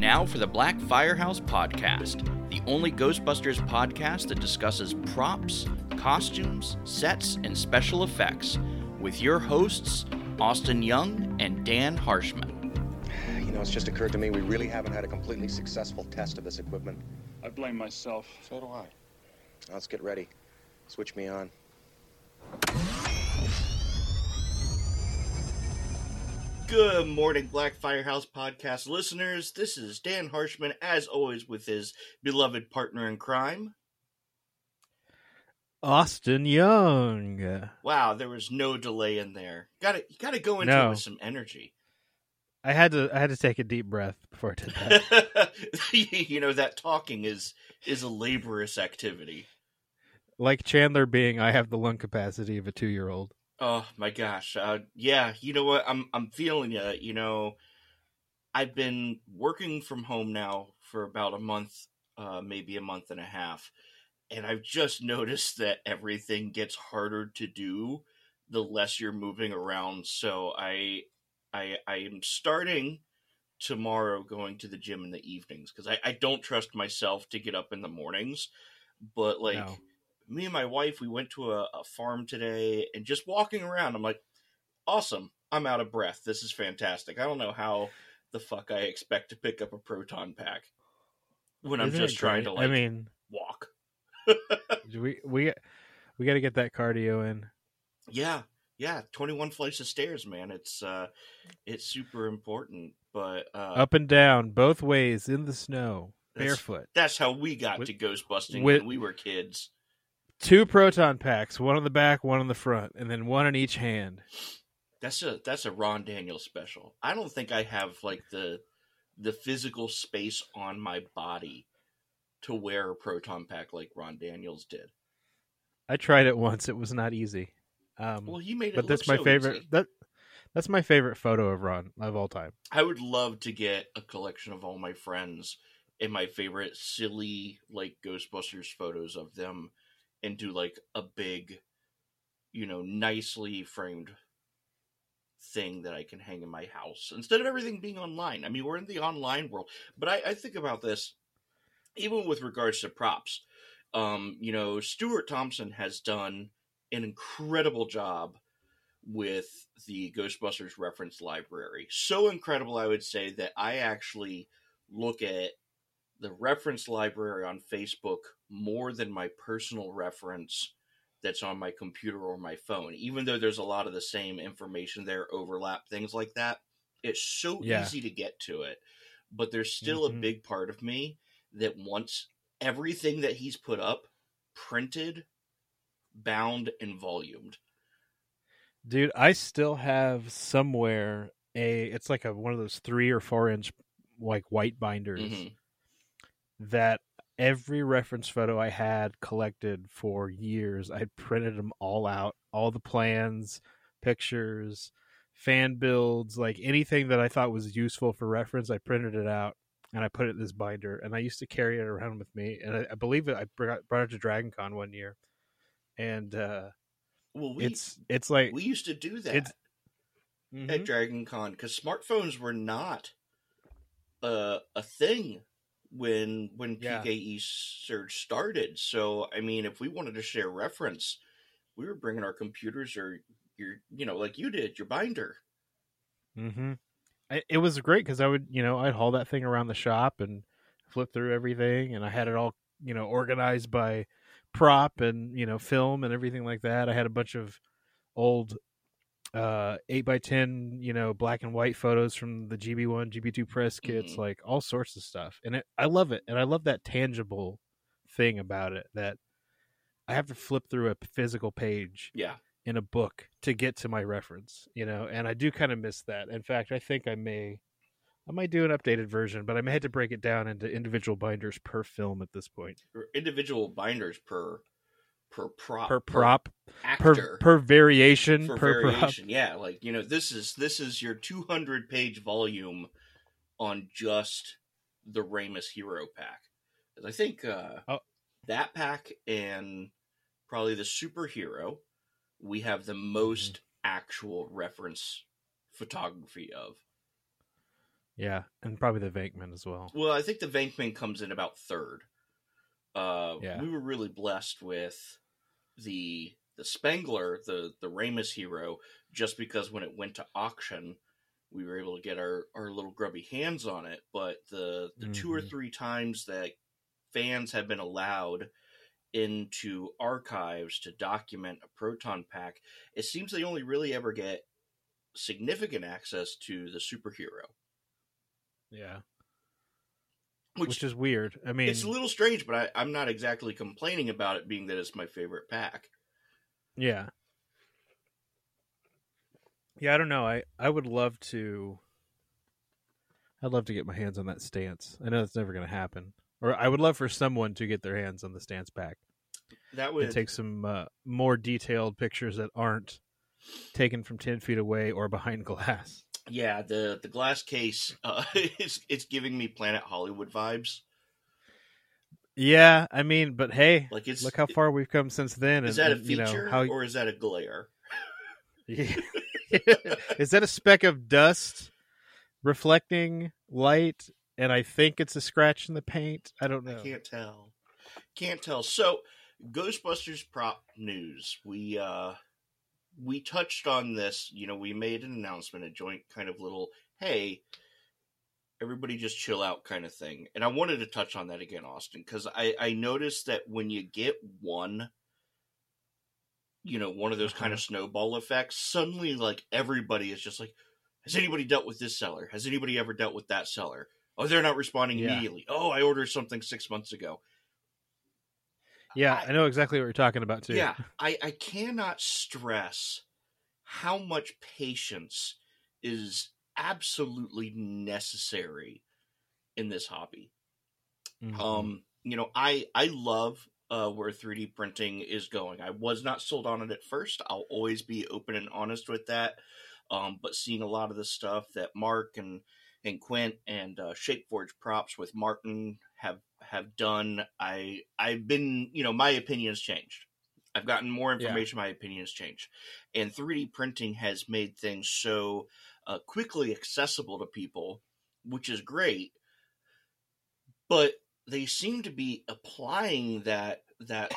now for the Black Firehouse Podcast, the only Ghostbusters podcast that discusses props, costumes, sets, and special effects, with your hosts, Austin Young and Dan Harshman. You know, it's just occurred to me we really haven't had a completely successful test of this equipment. I blame myself. So do I. Let's get ready. Switch me on. Good morning, Black Firehouse Podcast listeners. This is Dan Harshman, as always, with his beloved partner in crime. Austin Young. Wow, there was no delay in there. Got to, got to go into No. it with some energy. I had to I had to take a deep breath before I did that. you know that talking is is a laborious activity. like Chandler Bing I have the lung capacity of a 2-year-old. Oh my gosh. Uh, yeah, you know what? I'm I'm feeling you. You know, I've been working from home now for about a month, uh, maybe a month and a half, and I've just noticed that everything gets harder to do the less you're moving around. So I I I am starting tomorrow going to the gym in the evenings because I, I don't trust myself to get up in the mornings. But like No. Me and my wife, we went to a, a farm today and just walking around, I'm like, awesome. I'm out of breath. This is fantastic. I don't know how the fuck I expect to pick up a proton pack when I'm just trying to like I mean, walk. we we we got to get that cardio in. Yeah, yeah. 21 flights of stairs, man. It's uh, it's super important. But uh, Up and down, both ways in the snow, That's- barefoot. that's how we got With- to ghost busting when we were kids. Two proton packs, one on the back, one on the front, and then one in each hand. That's a that's a Ron Daniels special. I don't think I have like the the physical space on my body to wear a proton pack like Ron Daniels did. I tried it once. It was not easy. Um, Well, he made it. but that's my so favorite. easy. That that's my favorite photo of Ron of all time. I would love to get a collection of all my friends and my favorite silly like Ghostbusters photos of them and do like a big, you know, nicely framed thing that I can hang in my house instead of everything being online. I mean, we're in the online world, but I, I think about this even with regards to props. Um, you know, Stuart Thompson has done an incredible job with the Ghostbusters reference library. So incredible, I would say, that I actually look at the reference library on Facebook more than my personal reference that's on my computer or my phone. Even though there's a lot of the same information there, overlap, things like that, it's so Yeah. easy to get to it. But there's still a Mhm. big part of me that wants everything that he's put up printed, bound, and volumed. Dude, I still have somewhere a it's like a one of those three or four inch like white binders Mhm. That every reference photo I had collected for years, I printed them all out, all the plans, pictures, fan builds, like anything that I thought was useful for reference, I printed it out and I put it in this binder. And I used to carry it around with me. And I, I believe it, I brought brought it to Dragon Con one year. And uh, Well, we it's it's like we used to do that it's- at. Dragon Con because smartphones were not a a thing when when Yeah. PKE Surge started. So I mean, if we wanted to share reference, we were bringing our computers or your you know like you did your binder. Mm-hmm. It was great because I would, you know, I'd haul that thing around the shop and flip through everything, and I had it all, you know, organized by prop and you know film and everything like that. I had a bunch of old uh eight by ten, you know, black and white photos from the GB one, GB two press kits, Mhm. like all sorts of stuff, and it, I love it, and I love that tangible thing about it that I have to flip through a physical page Yeah, in a book to get to my reference, you know, and I do kind of miss that. In fact, I think I may I might do an updated version, but I may have to break it down into individual binders per film at this point. individual binders per per prop Per prop, actor per per variation, per prop. variation. Yeah, like you know, this is this is your 200 page volume on just the Ramis Hero pack. I think uh, Oh. that pack and probably the superhero we have the most actual reference photography of. Yeah, and probably the Venkman as well. Well, I think the Venkman comes in about third. Uh, Yeah. We were really blessed with the the Spengler, the the Ramis hero, just because when it went to auction, we were able to get our, our little grubby hands on it. But the the two or Mhm. three times that fans have been allowed into archives to document a proton pack, it seems they only really ever get significant access to the superhero, Yeah, which, which, is weird. I mean, it's a little strange, but I, I'm not exactly complaining about it being that it's my favorite pack. Yeah. Yeah, I don't know. I I would love to I'd love to get my hands on that stance. I know it's never going to happen. Or I would love for someone to get their hands on the stance pack That would take some uh, more detailed pictures that aren't taken from 10 feet away or behind glass. Yeah the the glass case uh, is it's giving me Planet Hollywood vibes. Yeah, I mean, but hey, Like it's look how far we've come since then. is and, that a and, you know, feature how or is that a glare? Yeah. is that a speck of dust reflecting light? And I think it's a scratch in the paint. I don't know. I can't tell. Can't tell. So, Ghostbusters prop news. We uh we touched on this, you know, we made an announcement, a joint kind of little hey, everybody just chill out kind of thing. And I wanted to touch on that again, Austin, cuz I I noticed that when you get one you know, one of those kind uh-huh. of snowball effects, suddenly like everybody is just like has anybody dealt with this seller? Has anybody ever dealt with that seller? Oh, they're not responding Yeah. immediately. Oh, I ordered something six months ago. Yeah, I- I know exactly what you're talking about too. Yeah, I, I cannot stress how much patience is absolutely necessary in this hobby. Mhm. Um, you know, I I love uh, where 3D printing is going. I was not sold on it at first. I'll always be open and honest with that. Um, but seeing a lot of the stuff that Mark and and Quint and uh, Shapeforge props with Martin have have done, I I've been you know my opinions changed. I've gotten more Yeah. information. My opinions changed, and 3D printing has made things so uh, quickly accessible to people, which is great. But they seem to be applying that that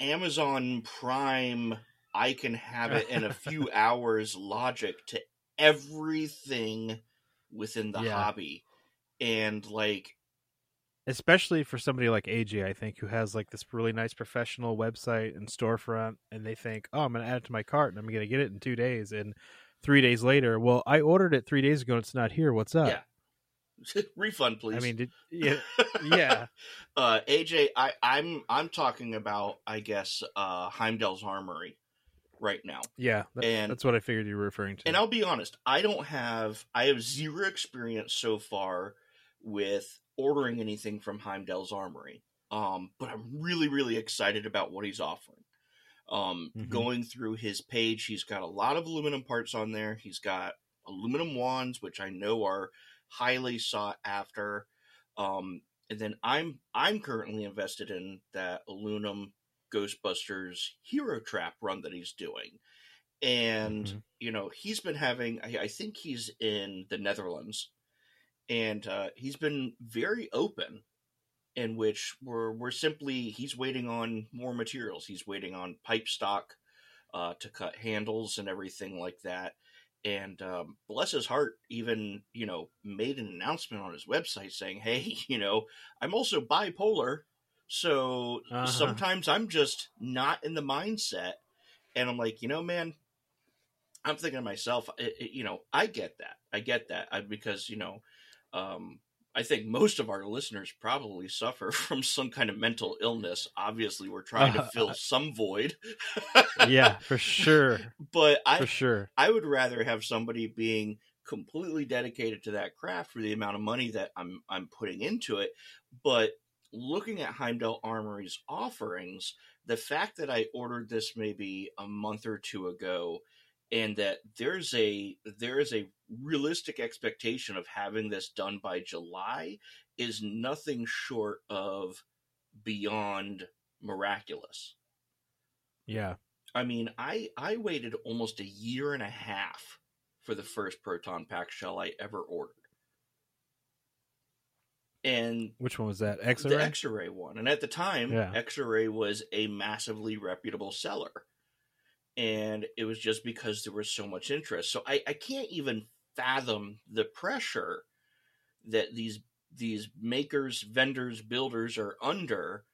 Amazon Prime I can have it in a few hours logic to everything within the Yeah. hobby. And like especially for somebody like AJ, I think, who has like this really nice professional website and storefront, and they think, "Oh, I'm going to add it to my cart, and I'm going to get it in two days." And three days later, well, I ordered it three days ago, and it's not here. What's up? yeah. refund please. I mean, did, yeah, yeah, uh AJ, I, I'm I'm talking about I guess uh Heimdall's Armory right now. yeah. that- And- that's what I figured you were referring to. And I'll be honest, I don't have I have zero experience so far with ordering anything from Heimdall's Armory. Um, but I'm really, really excited about what he's offering. Um, Mhm. going through his page, he's got a lot of aluminum parts on there. He's got aluminum wands, which I know are highly sought after. Um, and then I'm I'm currently invested in that aluminum Ghostbusters Hero Trap run that he's doing. And Mhm. you know, he's been having, I, I think he's in the Netherlands, and uh, he's been very open in which we're, we're simply, he's waiting on more materials. He's waiting on pipe stock uh, to cut handles and everything like that. And um, bless his heart, even, you know, made an announcement on his website saying, hey, you know, I'm also bipolar. So Uh-huh. sometimes I'm just not in the mindset. And I'm like, you know, man, I'm thinking to myself, it, it- you know, I get that. I get that I, because, you know, um, I think most of our listeners probably suffer from some kind of mental illness. Obviously, we're trying to fill some void. yeah, for sure, But I, for sure. I would rather have somebody being completely dedicated to that craft for the amount of money that I'm I'm putting into it. But looking at Heimdall Armory's offerings, the fact that I ordered this maybe a month or two ago and that there's a there is a realistic expectation of having this done by July is nothing short of beyond miraculous. Yeah, I mean, I I waited almost a year and a half for the first proton pack shell I ever ordered. and Which one was that? X the X-ray one. And at the time, Yeah. X-ray was a massively reputable seller, and it was just because there was so much interest. So I, I can't even fathom the pressure that these these makers, vendors, builders are under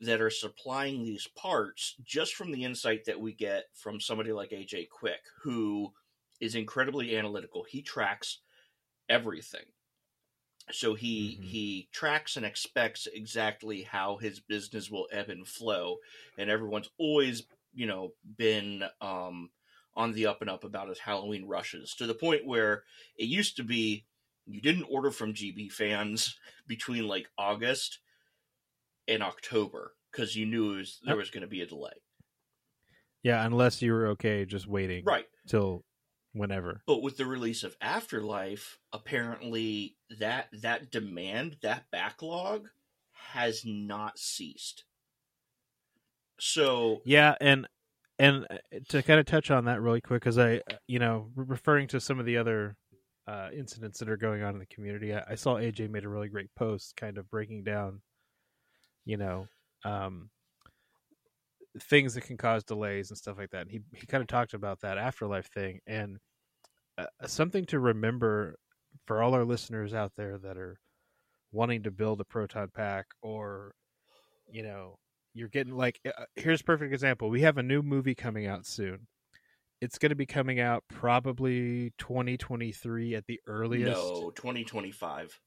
that are supplying these parts just from the insight that we get from somebody like AJ Quick, who is incredibly analytical. He tracks everything. So he Mhm. he tracks and expects exactly how his business will ebb and flow, and everyone's always you know been um, on the up and up about his Halloween rushes to the point where it used to be you didn't order from GB fans between like August and October because you knew it was, there was going to be a delay. Yeah, unless you were okay just waiting Right. till whenever. But with the release of Afterlife, apparently that that demand, that backlog has not ceased. So Yeah, and and uh, to kind of touch on that really quick, because I, you know, referring to some of the other uh, incidents that are going on in the community, I, I saw AJ made a really great post, kind of breaking down, you know, um, things that can cause delays and stuff like that. And he he kind of talked about that afterlife thing, and uh, something to remember for all our listeners out there that are wanting to build a proton pack or you know you're getting like uh, here's a perfect example we have a new movie coming out soon it's going to be coming out probably 2023 at the earliest no, 2025.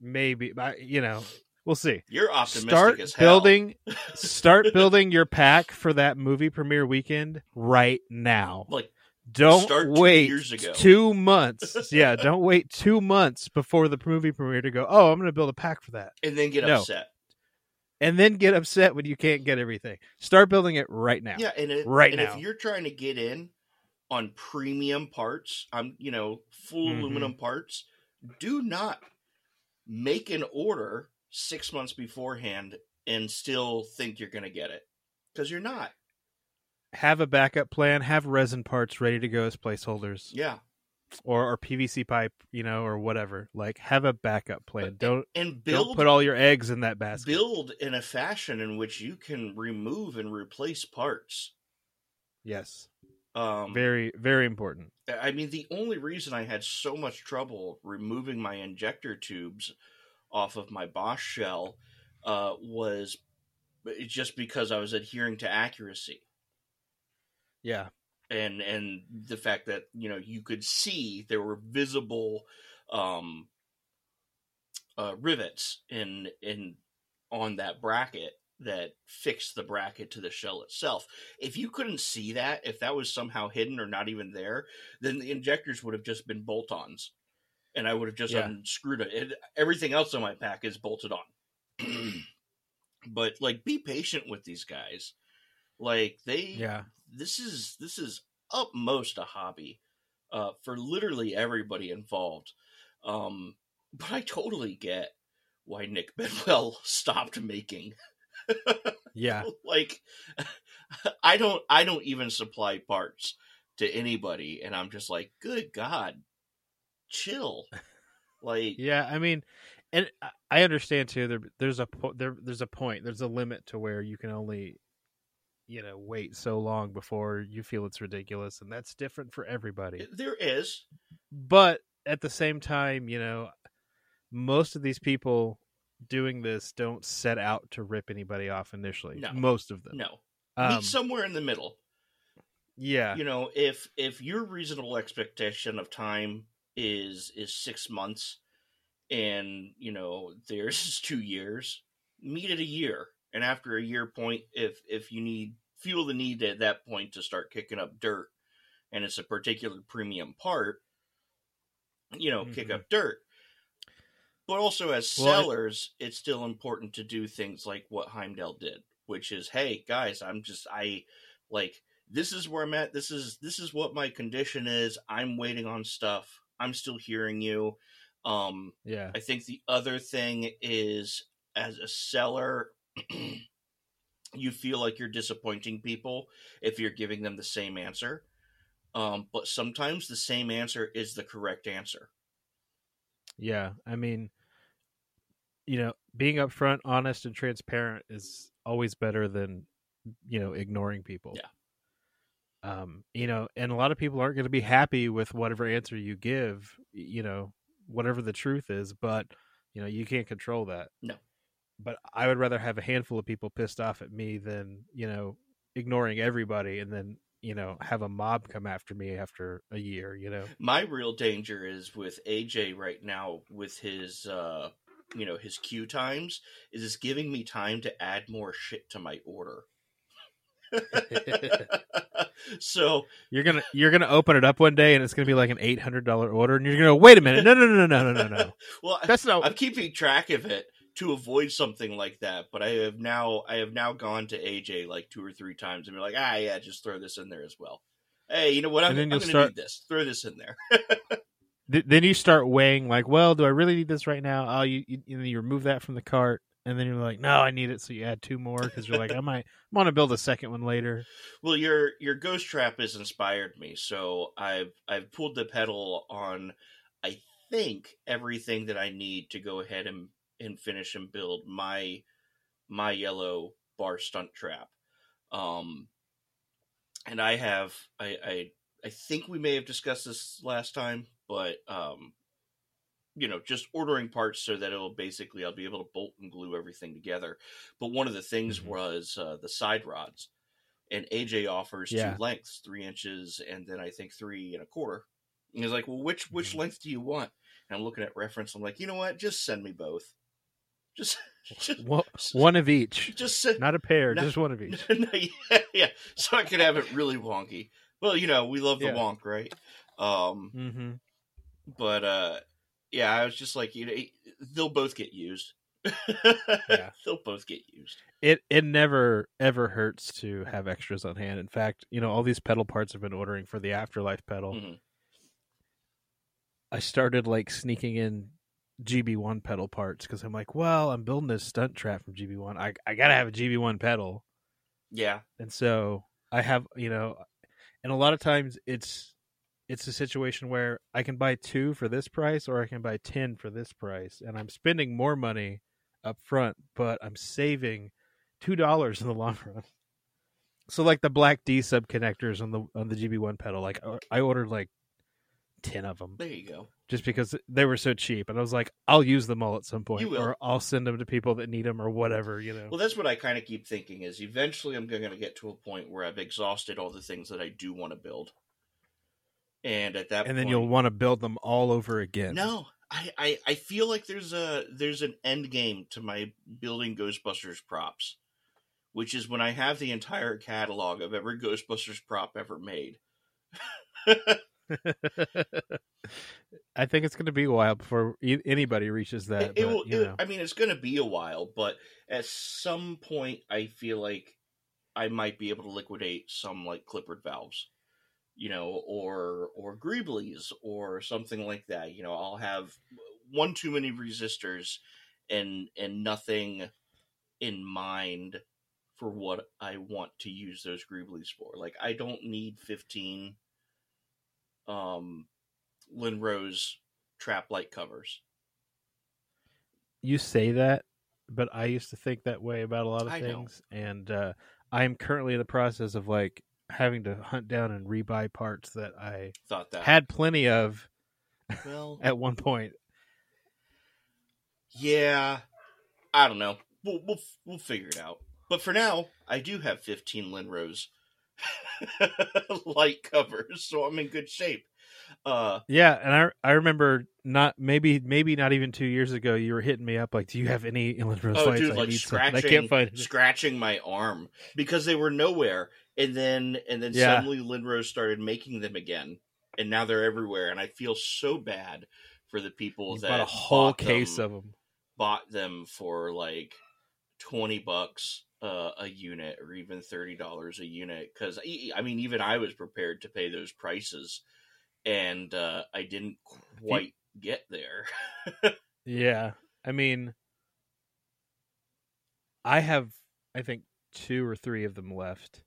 maybe but, you know we'll see You're optimistic start as hell. building start building your pack for that movie premiere weekend right now like don't start two wait years ago. two months yeah don't wait two months before the movie premiere to go oh i'm going to build a pack for that and then get No. upset. And then get upset when you can't get everything start building it right now Yeah, and it, Right and now. if you're trying to get in on premium parts, I'm you know full Mhm. aluminum parts, do not make an order six months beforehand and still think you're going to get it because you're not. have a backup plan have resin parts ready to go as placeholders Yeah, or, or pvc pipe you know or whatever. Like have a backup plan. Don't and don't build put all your eggs in that basket. build in a fashion in which you can remove and replace parts. yes. Um, very very important. I mean, the only reason I had so much trouble removing my injector tubes off of my Bosch shell uh, was just because I was adhering to accuracy. Yeah and and the fact that you know you could see there were visible um, uh, rivets in in on that bracket that fixed the bracket to the shell itself. If you couldn't see that, if that was somehow hidden or not even there, then the injectors would have just been bolt-ons, and I would have just Yeah. unscrewed it. it. Everything else on my pack is bolted on. but like, be patient with these guys. Like they, yeah this is this is upmost a hobby uh, for literally everybody involved. Um, but I totally get why Nick Bedwell stopped making. yeah like, I don't I don't even supply parts to anybody, and I'm just like, good God, chill. Like, yeah i mean and I- understand too there there's a po- there there's a point there's a limit to where you can only you know wait so long before you feel it's ridiculous and that's different for everybody there is but at the same time, you know, most of these people doing this don't set out to rip anybody off initially. No. Most of them. no Um, meet somewhere in the middle. yeah. you know if if your reasonable expectation of time is is six months and you know theirs is two years meet at a year and after a year point if if you need feel the need at that point to start kicking up dirt and it's a particular premium part you know kick Mhm. up dirt. But also as Well, it- sellers it's still important to do things like what heimdall did which is hey guys i'm just i like this is where i'm at. This is this is what my condition is. I'm waiting on stuff. I'm still hearing you. Um Yeah. i think the other thing is as a seller you feel like you're disappointing people if you're giving them the same answer um but sometimes the same answer is the correct answer Yeah. I mean, you know, being upfront, honest, and transparent is always better than you know ignoring people. Yeah. Um, you know, and a lot of people aren't going to be happy with whatever answer you give. You know, whatever the truth is, but you know, you can't control that. No but I would rather have a handful of people pissed off at me than you know ignoring everybody and then you know have a mob come after me after a year. You know, my real danger is with AJ right now with his uh, you know his queue times is it's giving me time to add more shit to my order. so you're gonna you're gonna open it up one day and it's gonna be like an eight hundred dollar order and you're gonna wait a minute no no no no no no no well that's not I'm keeping track of it to avoid something like that, but I have now I have now gone to AJ like two or three times and be like, ah yeah, just throw this in there as well. Hey, you know what? I'm, I'm you'll gonna start- need this. Throw this in there. Th- then you start weighing like well do I really need this right now oh you you, you, remove that from the cart and then you're like no I need it so you add two more because you're like I might want to build a second one later Well, your your ghost trap has inspired me, so I've I've pulled the pedal on I think everything that I need to go ahead and and finish and build my my yellow bar stunt trap. Um and I have I I I think we may have discussed this last time, but um you know, just ordering parts so that it'll basically I'll be able to bolt and glue everything together. But one of the things Mhm. was uh, the side rods and AJ offers Yeah. two lengths, three inches, and then I think three and a quarter. And he's like, "Well, which which Mhm. length do you want?" And I'm looking at reference. I'm like, "You know what? Just send me both. Just, just, One- one of each just send, not a pair No. just one of each no, yeah, yeah, so I could have it really wonky. Well, you know, we love the Yeah. wonk, right? Um, mm-hmm. but uh, yeah, I was just like, you know, they'll both get used. Yeah. they'll both get used. it it never ever hurts to have extras on hand in fact you know all these pedal parts I've been ordering for the afterlife pedal Mhm. I started like sneaking in GB1 pedal parts because I'm like, well, I'm building this stunt trap from GB1. I I gotta have a GB1 pedal, Yeah, and so I have you know, and a lot of times it's it's a situation where I can buy two for this price or I can buy ten for this price, and I'm spending more money up front, but I'm saving two dollars in the long run. So like the black D sub connectors on the on the GB1 pedal, like uh, I ordered like ten of them there you go. just because they were so cheap, and I was like, I'll use them all at some point, or I'll send them to people that need them, or whatever, you know. Well, that's what I kind of keep thinking is eventually I'm going to get to a point where I've exhausted all the things that I do want to build, and at that and then point, you'll want to build them all over again. No, I, I I feel like there's a there's an end game to my building Ghostbusters props, which is when I have the entire catalog of every Ghostbusters prop ever made. I think it's going to be a while before anybody reaches that. it, it but, will. you it- know. I mean, it's going to be a while, but at some point, I feel like I might be able to liquidate some like Clippard valves, you know, or or Greeblies or something like that. You know, I'll have one too many resistors and and nothing in mind for what I want to use those Greeblies for. Like, I don't need fifteen um Linrose trap light covers. you say that, but I used to think that way about a lot of I know. things, and uh, I am currently in the process of like having to hunt down and rebuy parts that I Thought that had plenty of well at one point. Yeah, I don't know. We'll we'll we'll figure it out. But for now, I do have 15 Linrose light covers, so I'm in good shape. Uh, Yeah, and I I remember not maybe maybe not even two years ago you were hitting me up like, do you have any Rose oh, lights? dude, I like need some." I can't find it. scratching my arm because they were nowhere, and then and then Yeah. suddenly Linrose started making them again, and now they're everywhere, and I feel so bad for the people You that bought a whole bought case them. of them. bought them for like 20 bucks uh, a unit or even $30 a unit because i mean even i was prepared to pay those prices and uh, i didn't quite get there Yeah, I mean, I have I think two or three of them left,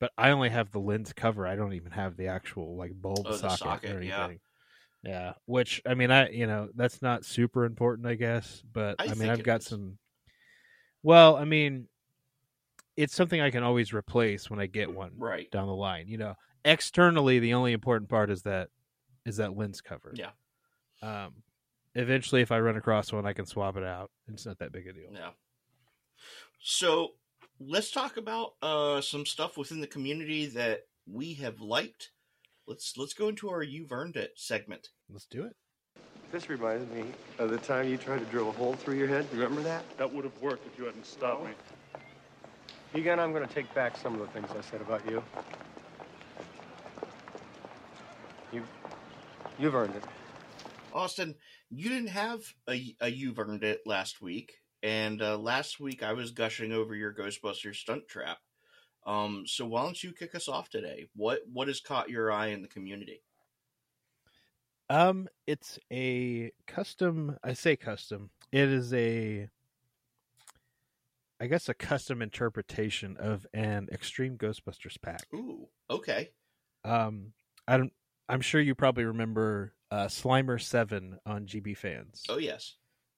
but I only have the lens cover. I don't even have the actual like bulb Oh, socket, socket, or anything. Yeah, which I mean, I you know that's not super important, I guess, but I I, mean, I've got is. some. Well, I mean, it's something I can always replace when I get one Right. down the line. You know, externally, the only important part is that is that lens cover. Yeah. Um, eventually, if I run across one, I can swap it out. It's not that big a deal. Yeah. So let's talk about uh, some stuff within the community that we have liked. Let's let's go into our "You've Earned It" segment. Let's do it. This reminds me of the time you tried to drill a hole through your head. Remember that? That would have worked if you hadn't stopped me. Egon, I'm going to take back some of the things I said about you. You, you've earned it. Austin, you didn't have a, a "You've Earned It" last week, and uh, last week I was gushing over your Ghostbusters stunt trap. Um, so why don't you kick us off today? What what has caught your eye in the community? Um, it's a custom. I say custom. It is a, I guess, a custom interpretation of an Extreme Ghostbusters pack. Ooh, okay. Um, I don't. I'm sure you probably remember uh, Slimer Seven on GB Fans. Oh yes.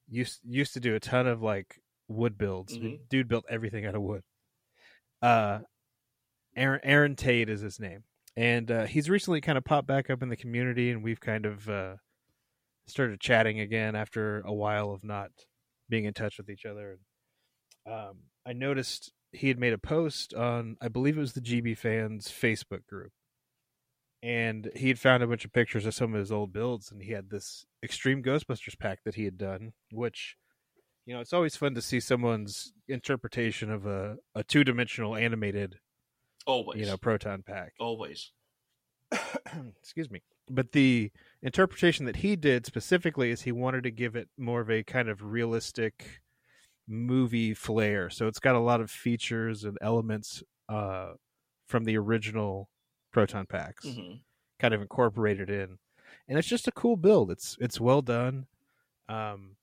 used used to do a ton of like wood builds. Mhm. Dude built everything out of wood. Uh, Aaron Aaron Tate is his name, and uh, he's recently kind of popped back up in the community, and we've kind of uh, started chatting again after a while of not being in touch with each other. Um, I noticed he had made a post on, I believe it was the GB fans Facebook group, and he had found a bunch of pictures of some of his old builds, and he had this Extreme Ghostbusters pack that he had done, which. You know, it's always fun to see someone's interpretation of a, a two dimensional animated, Always. you know, proton pack. Always. excuse me but the interpretation that he did specifically is he wanted to give it more of a kind of realistic movie flair so it's got a lot of features and elements uh from the original proton packs hmm kind of incorporated in and it's just a cool build. It's it's well done um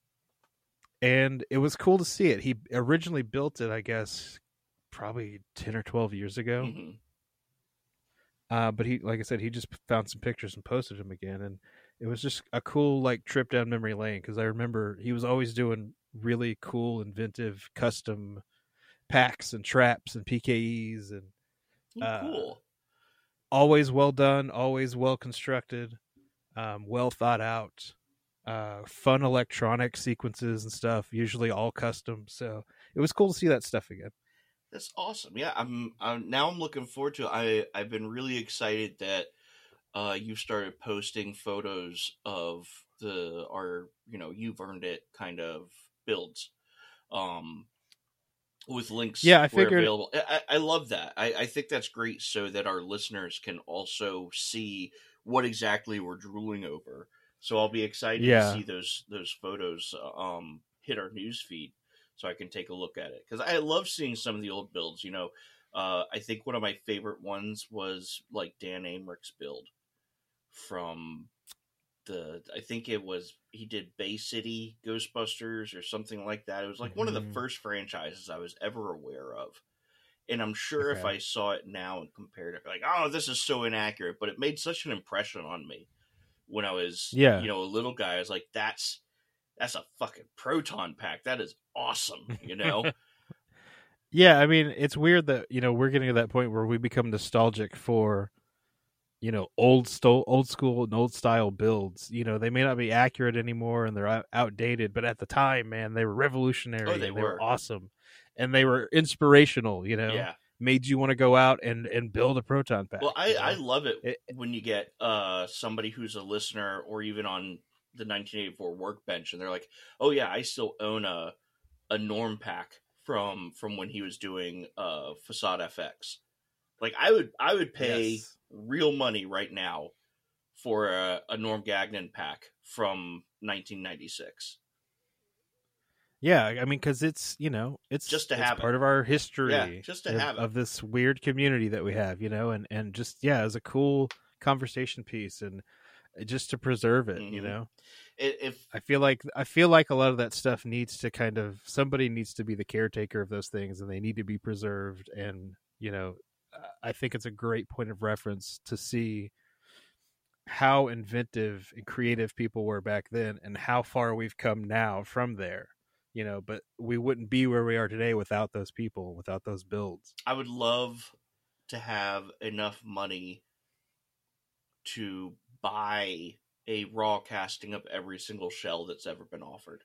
and it was cool to see it. He originally built it i guess probably 10 or 12 years ago. Hmm uh, but he, like I said, he just found some pictures and posted them again, and it was just a cool like trip down memory lane because I remember he was always doing really cool, inventive, custom packs and traps and PKEs, and Uh, cool. always well done, always well constructed, um, well thought out, uh, fun electronic sequences and stuff. Usually all custom, so it was cool to see that stuff again. That's awesome. Yeah, I'm, I'm now I'm looking forward to. It. I I've been really excited that uh, you started posting photos of the our you know you've earned it kind of builds, um, with links. Yeah, I where figured- available. I, I love that. I, I think that's great, so that our listeners can also see what exactly we're drooling over. So I'll be excited Yeah. to see those those photos um, hit our news feed so I can take a look at it because I love seeing some of the old builds. You know, uh, I think one of my favorite ones was like Dan Amrich's build from the. I think it was he did Bay City Ghostbusters or something like that. It was like one of the Mhm. first franchises I was ever aware of. And I'm sure if I saw it now and compared it, like, oh, this is so inaccurate, but it made such an impression on me when I was, Yeah. you know, a little guy. I was like, that's that's a fucking proton pack. That is awesome, you know. Yeah, I mean, it's weird that you know we're getting to that point where we become nostalgic for, you know, old sto- old school and old style builds. You know, they may not be accurate anymore and they're outdated, but at the time, man, they were revolutionary. Oh, they and were. awesome, and they were inspirational. You know, yeah. made you want to go out and and build a proton pack. Well, I, you know? I love it, It- when you get uh somebody who's a listener or even on the 1984 workbench and they're like, "Oh yeah, I still own a a Norm pack from from when he was doing uh Facade FX." Like I would I would pay Yes. Real money right now for a, a Norm Gagnon pack from 1996. Yeah, I mean, because it's you know it's Just to it's have it. part of our history. Yeah, just to of, have it. of this weird community that we have, you know, and and just yeah, as a cool conversation piece and uh, just to preserve it, you Mhm. know. I- If I feel like I feel like a lot of that stuff needs to kind of somebody needs to be the caretaker of those things, and they need to be preserved. And you know, Uh, I think it's a great point of reference to see how inventive and creative people were back then and how far we've come now from there you know but we wouldn't be where we are today without those people without those builds I would love to have enough money to buy a raw casting of every single shell that's ever been offered.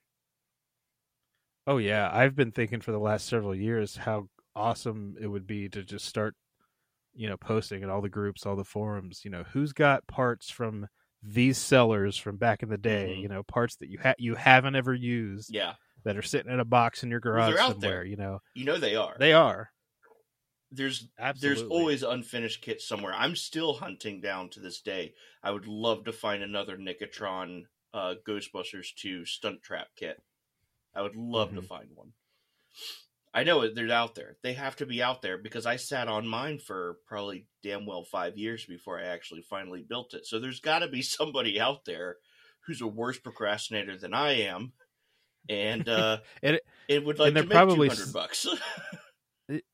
oh yeah i've been thinking for the last several years how awesome it would be to just start you know posting in all the groups all the forums you know who's got parts from these sellers from back in the day Mhm. you know parts that you ha- you haven't ever used Yeah, that are sitting in a box in your garage somewhere there. you know you know they are. they are there's absolutely there's always unfinished kits somewhere. I'm still hunting down to this day. I would love to find another Nicotron uh, Ghostbusters 2 stunt trap kit. I would love to Mhm. find one. I know they're out there. They have to be out there because I sat on mine for probably damn well five years before I actually finally built it. So there's got to be somebody out there who's a worse procrastinator than I am, and uh, it- it would like they're to make probably two hundred bucks.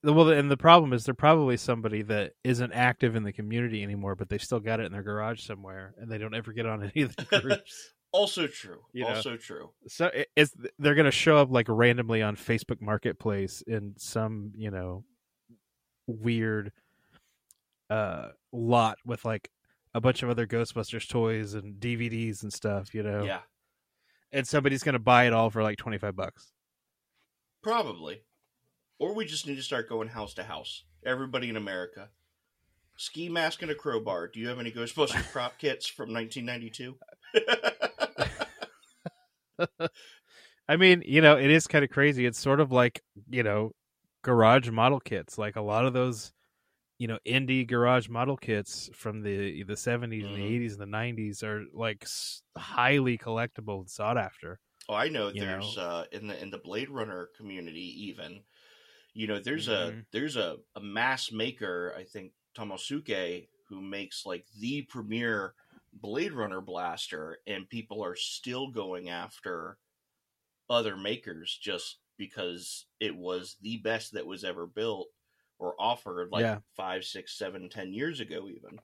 Well and the problem is they're probably somebody that isn't active in the community anymore but they've still got it in their garage somewhere and they don't ever get on any of the groups also true. You know. also true. so it- it's they're going to show up like randomly on facebook marketplace in some you know weird uh lot with like a bunch of other ghostbusters toys and dvds and stuff you know Yeah, and somebody's going to buy it all for like 25 bucks probably. Or we just need to start going house to house. Everybody in America. Ski mask and a crowbar. Do you have any Ghostbusters prop kits from 1992? I mean, you know, it is kind of crazy. It's sort of like, you know, garage model kits. Like a lot of those, you know, indie garage model kits from the the 70s and the Mhm. 80s and the 90s are like highly collectible and sought after. Oh, I know. There's know. uh in the in the Blade Runner community even. You know, there's a Mhm. there's a, a mass maker, I think Tomosuke, who makes like the premier Blade Runner blaster, and people are still going after other makers just because it was the best that was ever built or offered like Yeah. five, six, seven, ten years ago even.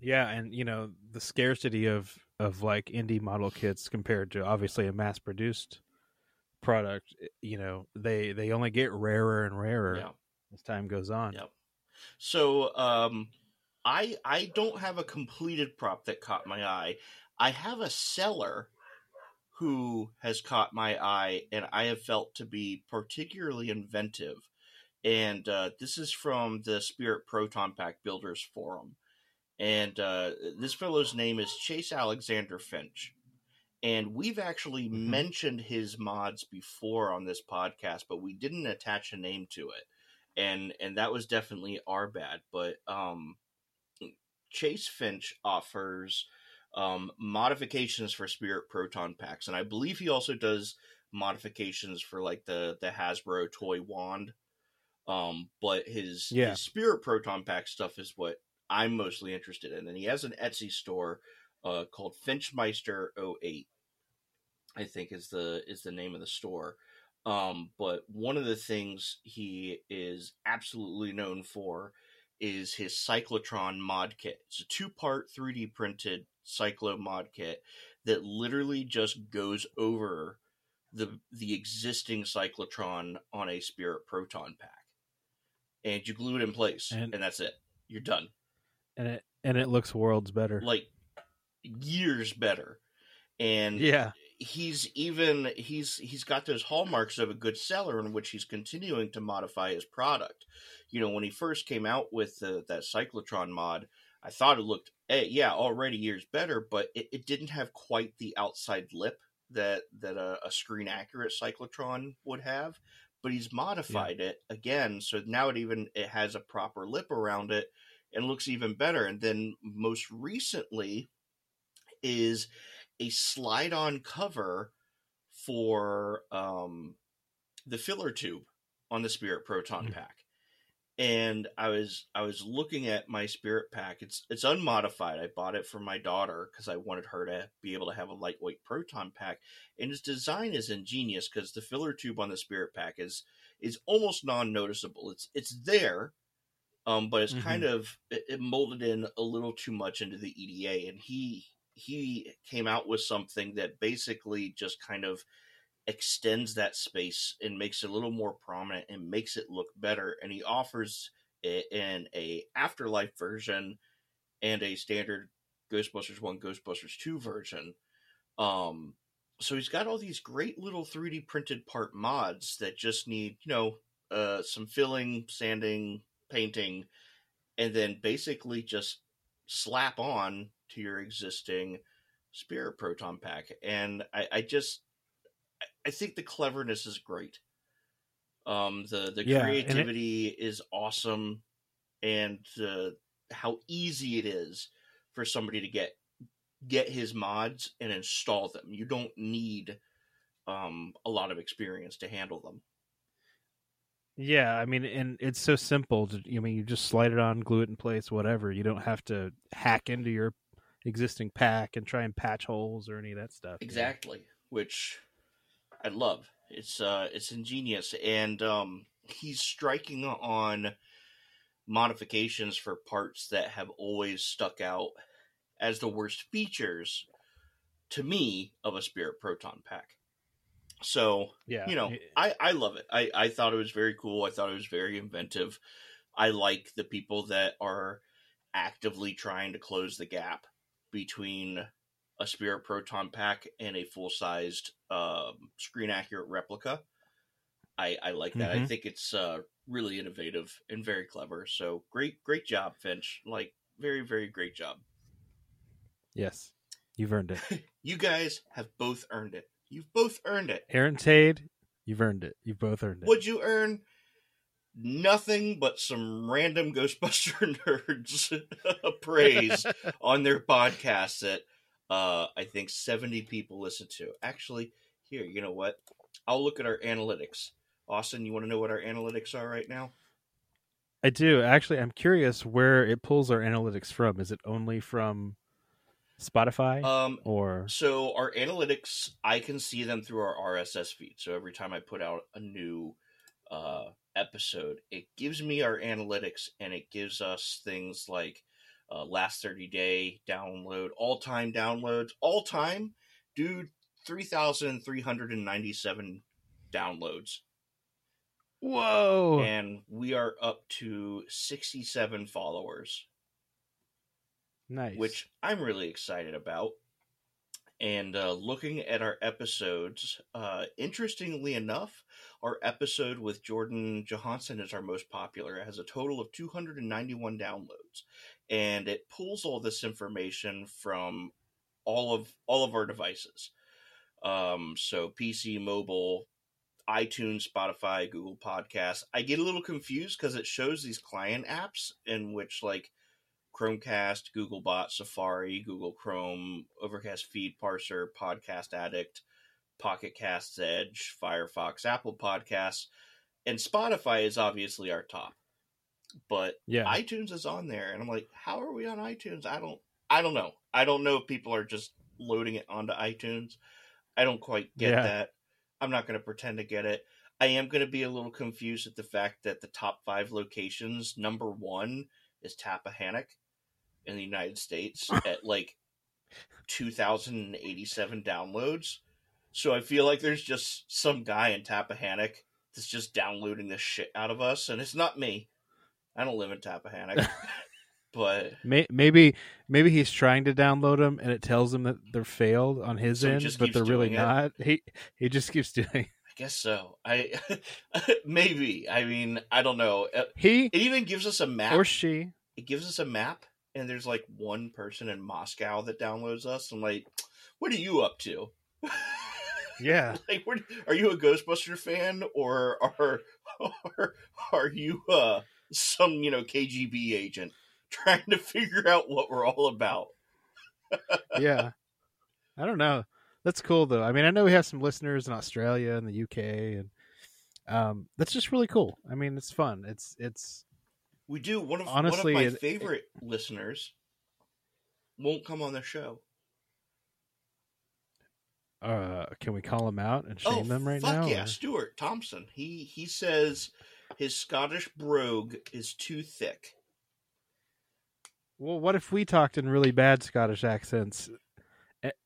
Yeah, and you know, the scarcity of of like indie model kits compared to obviously a mass produced product, you know, they they only get rarer and rarer Yeah. as time goes on. Yep. So um I I don't have a completed prop that caught my eye. I have a seller who has caught my eye and I have felt to be particularly inventive. And uh, this is from the Spirit Proton Pack Builders Forum. And uh, this fellow's name is Chase Alexander Finch. And we've actually Mhm. mentioned his mods before on this podcast, but we didn't attach a name to it and and that was definitely our bad. But um, Chase Finch offers um, modifications for Spirit Proton packs, and I believe he also does modifications for like the the Hasbro toy wand. Um, but his, Yeah. his Spirit Proton pack stuff is what I'm mostly interested in, and he has an Etsy store uh, called Finchmeister 08 I think is the is the name of the store. Um, but one of the things he is absolutely known for is his Cyclotron mod kit. It's a two part 3D printed Cyclo mod kit that literally just goes over the the existing Cyclotron on a Spirit Proton pack. And you glue it in place, And- and that's it. You're done. And it and it looks worlds better. Like years better. And yeah. He's even he's he's got those hallmarks of a good seller in which he's continuing to modify his product. You know, when he first came out with the, that cyclotron mod, I thought it looked eh, yeah already years better, but it, it didn't have quite the outside lip that that a, a screen accurate cyclotron would have. But he's modified it again, so now it even it has a proper lip around it and looks even better. And then most recently is a slide on cover for um, the filler tube on the Spirit Proton Mm. pack. And I was I was looking at my Spirit pack. It's it's unmodified. I bought it for my daughter because I wanted her to be able to have a lightweight proton pack. And its design is ingenious because the filler tube on the Spirit pack is is almost non noticeable. It's it's there, um, but it's Mhm. kind of it, it molded in a little too much into the EDA, and he he came out with something that basically just kind of extends that space and makes it a little more prominent and makes it look better. And he offers it in a afterlife version and a standard Ghostbusters One, Ghostbusters Two version. Um, so he's got all these great little 3D printed part mods that just need, you know, uh, some filling, sanding, painting, and then basically just slap on to your existing Spirit Proton pack. And I, I just, I- think the cleverness is great. Um, the the Yeah, creativity is awesome, and uh, how easy it is for somebody to get get his mods and install them. You don't need um, a lot of experience to handle them. Yeah, I mean, and it's so simple. To, I mean, you just slide it on, glue it in place, whatever. You don't have to hack into your existing pack and try and patch holes or any of that stuff. Exactly, which I love. It's uh it's ingenious and um he's striking on modifications for parts that have always stuck out as the worst features to me of a Spirit Proton pack. So, Yeah, you know, I I love it. I, I thought it was very cool. I thought it was very inventive. I like the people that are actively trying to close the gap between a Spirit Proton pack and a full sized um, screen accurate replica. I, I like that. I Mhm. think it's uh, really innovative and very clever. So great, great job, Finch. Like, very, very great job. yes, you've earned it. You guys have both earned it. You've both earned it. Aaron Tade, you've earned it. You've both earned it. What'd you earn? Nothing but some random Ghostbuster nerds praise on their podcast that uh, I think 70 people listen to. Actually, here, you know what? I'll look at our analytics. Austin, you want to know what our analytics are right now? I do actually. I'm curious where it pulls our analytics from. Is it only from Spotify Um, or? So our analytics, I can see them through our RSS feed. So every time I put out a new uh, episode, it gives me our analytics and it gives us things like uh, last 30 day download, all time downloads, all time, dude, 3,397 downloads. Whoa! And we are up to 67 followers nice. which I'm really excited about. And uh, looking at our episodes, uh, interestingly enough, our episode with Jordan Johansson is our most popular. It has a total of 291 downloads, and it pulls all this information from all of all of our devices. Um, so PC, mobile, iTunes, Spotify, Google Podcasts. I get a little confused because it shows these client apps in which like Chromecast, Googlebot, Safari, Google Chrome, Overcast Feed Parser, Podcast Addict, Pocket Casts Edge, Firefox, Apple Podcasts, and Spotify is obviously our top. But yeah, iTunes is on there, and I'm like, how are we on iTunes? I don't, I don't know. I don't know if people are just loading it onto iTunes. I don't quite get Yeah. that. I'm not going to pretend to get it. I am going to be a little confused at the fact that the top five locations, number one is Tappahannock in the United States at like 2,087 downloads. So I feel like there's just some guy in Tappahannock that's just downloading the shit out of us, and it's not me. I don't live in Tappahannock, but maybe maybe he's trying to download them and it tells him that they're failed on his So end, but they're really it? not. He he just keeps doing. I guess so. I maybe. I mean, I don't know. Uh, He It even gives us a map. or she. it gives us a map, and there's like one person in Moscow that downloads us. I'm like, what are you up to? Yeah, like, what, are you a Ghostbuster fan, or are are, are you uh, some you know KGB agent trying to figure out what we're all about? yeah. I don't know. That's cool though. I mean, I know we have some listeners in Australia and the UK, and um, that's just really cool. I mean, it's fun. It's it's We do. One of Honestly, one of my it- favorite listeners won't come on the show. uh can we call him out and shame them right Oh, fuck now? Yeah, or- Stuart Thompson. He he says his Scottish brogue is too thick. Well, what if we talked in really bad Scottish accents,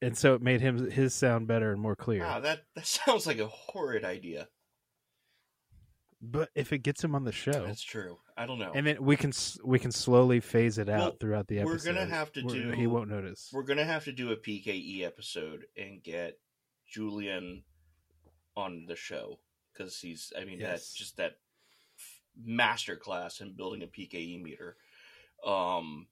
and so it made him his sound better and more clear? Wow, that that sounds like a horrid idea. But if it gets him on the show, That's true. I don't know. and then we can we can slowly phase it out Well, throughout the episode. we're gonna have to do- He won't notice. We're gonna have to do a PKE episode and get Julian on the show because he's. I mean, that's just that master class in building a PKE meter. Um,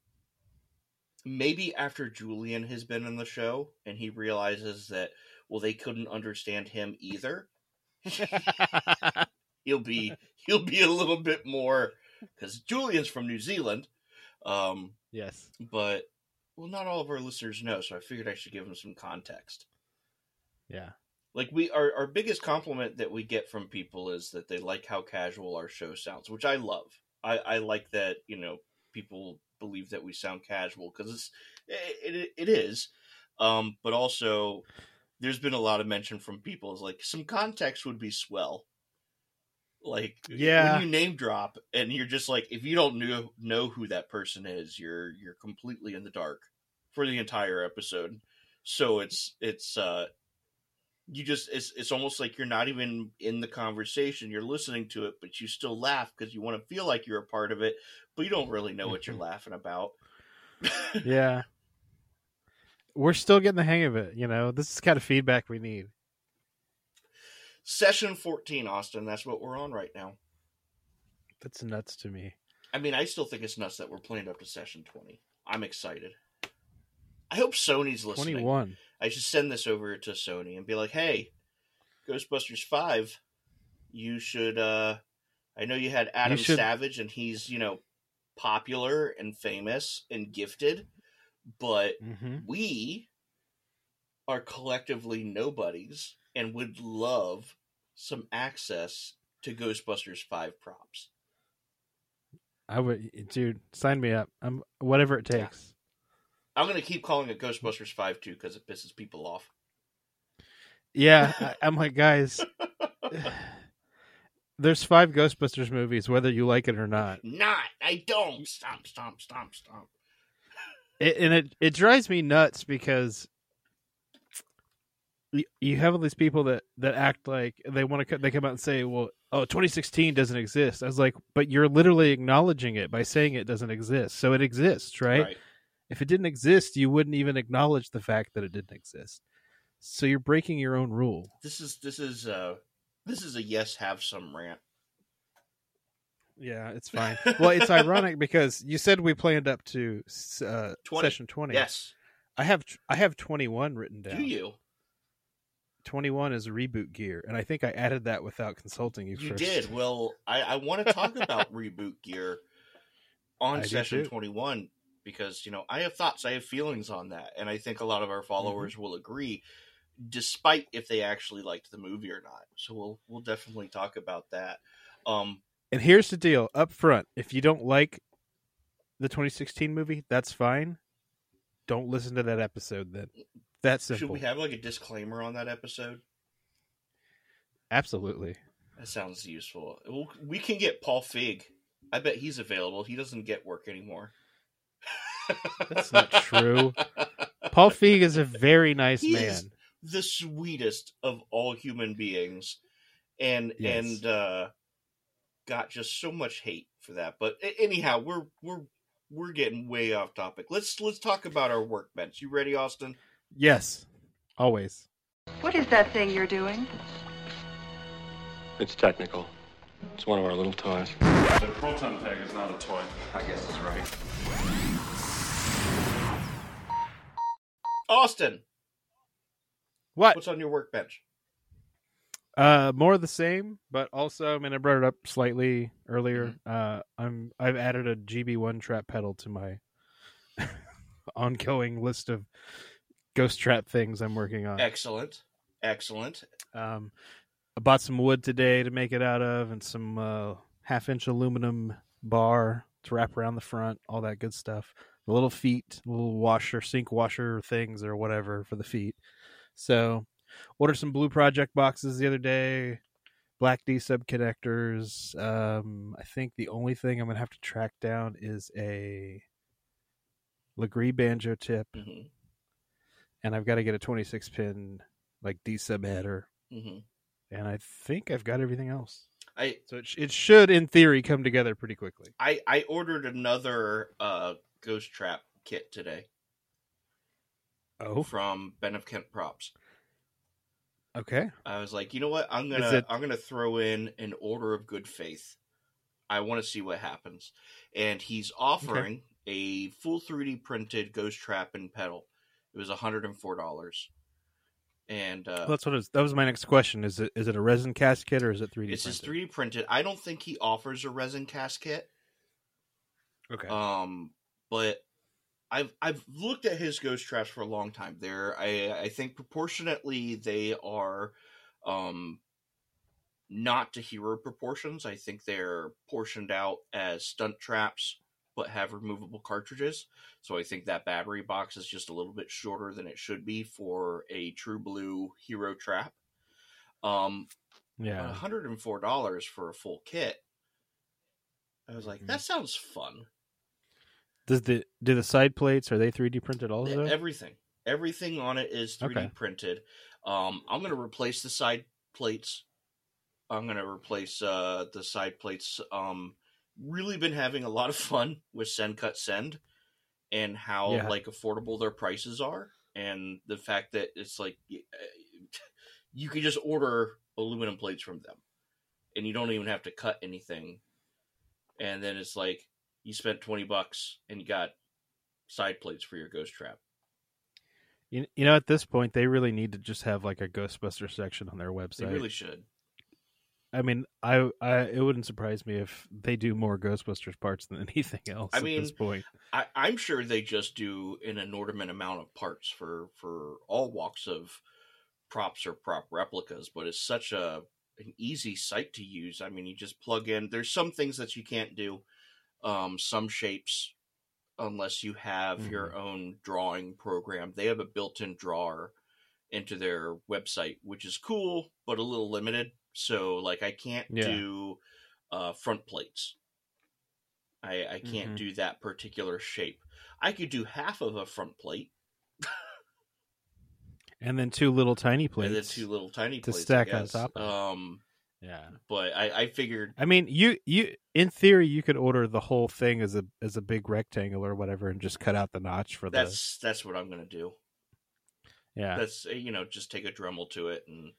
maybe after Julian has been on the show and he realizes that well they couldn't understand him either. he'll be he'll be a little bit more because Julian's from New Zealand. Um, yes. but well, not all of our listeners know, so I figured I should give them some context. Yeah. Like we, our our biggest compliment that we get from people is that they like how casual our show sounds, which I love. I, I like that you know people believe that we sound casual because it's it, it, it is, um, but also there's been a lot of mention from people is like some context would be swell. Like Yeah. when you name drop and you're just like if you don't know know who that person is, you're you're completely in the dark for the entire episode. So it's it's uh you just it's it's almost like you're not even in the conversation. You're listening to it, but you still laugh because you want to feel like you're a part of it, but you don't really know what you're laughing about. Yeah. We're still getting the hang of it. You know, this is the kind of feedback we need. Session 14, Austin. That's what we're on right now. That's nuts to me. I mean, I still think it's nuts that we're playing up to session 20. I'm excited. I hope Sony's listening. 21. I should send this over to Sony and be like, "Hey, Ghostbusters 5, you should uh I know you had Adam should- Savage and he's, you know, popular and famous and gifted, but hmm we are collectively nobodies and would love some access to Ghostbusters 5 props. I would, dude, sign me up. I'm whatever it Yeah. takes. I'm going to keep calling it Ghostbusters 5 too cuz it pisses people off. Yeah, I, I'm like, guys, there's five Ghostbusters movies, whether you like it or not. Not. I don't. Stomp, stomp, stomp, stomp. It, and it it drives me nuts because you have all these people that that act like they want to they come out and say, "Well, oh, 2016 doesn't exist." I was like, "But you're literally acknowledging it by saying it doesn't exist. So it exists, right? right. If it didn't exist, you wouldn't even acknowledge the fact that it didn't exist. So you're breaking your own rule. This is this is uh this is a yes have some rant. Yeah, it's fine. well, it's ironic because you said we planned up to uh, 20. session 20. Yes. I have I have 21 written down. Do you? 21 is reboot gear, and I think I added that without consulting you, You first. did. Well, I, I want to talk about reboot gear on I session 21 because, you know, I have thoughts, I have feelings on that. And I think a lot of our followers Mm-hmm. will agree, despite if they actually liked the movie or not. So we'll we'll definitely talk about that. Um, And here's the deal up front if you don't like the 2016 movie, that's fine. Don't listen to that episode then. That's simple. should we have like a disclaimer on that episode? Absolutely. That sounds useful. We can get Paul Feig. I bet he's available. He doesn't get work anymore. That's not true. Paul Feig is a very nice He man. the sweetest of all human beings, and Yes. and uh, got just so much hate for that. But anyhow, we're we're we're getting way off topic. Let's let's talk about our workbench. You ready, Austin? Yes. Always. What is that thing you're doing? It's technical. It's one of our little toys. The proton tag is not a toy. I guess that's right. Austin, What? what's on your workbench? Uh, more of the same, but also, I mean, I brought it up slightly earlier. Mm-hmm. Uh, I'm I've added a GB1 trap pedal to my ongoing list of ghost trap things I'm working on. Excellent, excellent. Um, I bought some wood today to make it out of, and some uh, half-inch aluminum bar to wrap around the front. All that good stuff. The little feet, little washer, sink washer things, or whatever for the feet. So, ordered some Blue Project boxes the other day. Black D sub connectors. Um, I think the only thing I'm gonna have to track down is a Legris banjo tip, hmm and I've got to get a 26 pin like D sub header, hmm and I think I've got everything else. I So it, sh- it should, in theory, come together pretty quickly. I I ordered another uh ghost trap kit today Oh, from Ben of Kent Props. okay. I was like, you know what? I'm gonna it- I'm gonna throw in an order of good faith. I want to see what happens. And he's offering a full 3D printed ghost trap and pedal. It was $104. And uh, Well, that's what it was, that was my next question. Is it is it a resin cast kit or is it 3D this is printed? 3D printed. I don't think he offers a resin cast kit. Okay. Um, but I've I've looked at his ghost traps for a long time. They're I I think proportionately they are um not to hero proportions. I think they're portioned out as stunt traps but have removable cartridges. So I think that battery box is just a little bit shorter than it should be for a true blue hero trap. Um yeah. $104 for a full kit. I was like, Mhm. that sounds fun. Does the do the side plates are they 3D printed also? Everything, everything on it is 3D Okay. printed. Um, I'm gonna replace the side plates. I'm gonna replace uh, the side plates. Um, really been having a lot of fun with Send Cut Send, and how Yeah. like affordable their prices are, and the fact that it's like uh, you can just order aluminum plates from them, and you don't even have to cut anything. And then it's like you spent twenty bucks and you got side plates for your ghost trap. You, you know, at this point, they really need to just have like a Ghostbuster section on their website. They really should. I mean, I, I it wouldn't surprise me if they do more Ghostbusters parts than anything else I at mean, this point. I, I'm sure they just do an inordinate amount of parts for for all walks of props or prop replicas, but it's such a an easy site to use. I mean, you just plug in. There's some things that you can't do, um, some shapes, unless you have your own drawing program. They have a built-in drawer into their website, which is cool, but a little limited. So, like, I can't Yeah. do uh, front plates. I, I can't Mhm. do that particular shape. I could do half of a front plate And then two little tiny plates. and then two little tiny to plates stack on top of. Um, yeah. but I, I figured I mean, you you in theory you could order the whole thing as a as a big rectangle or whatever, and just cut out the notch for the that's that's what I'm gonna do. yeah. That's uh, you know just take a Dremel to it and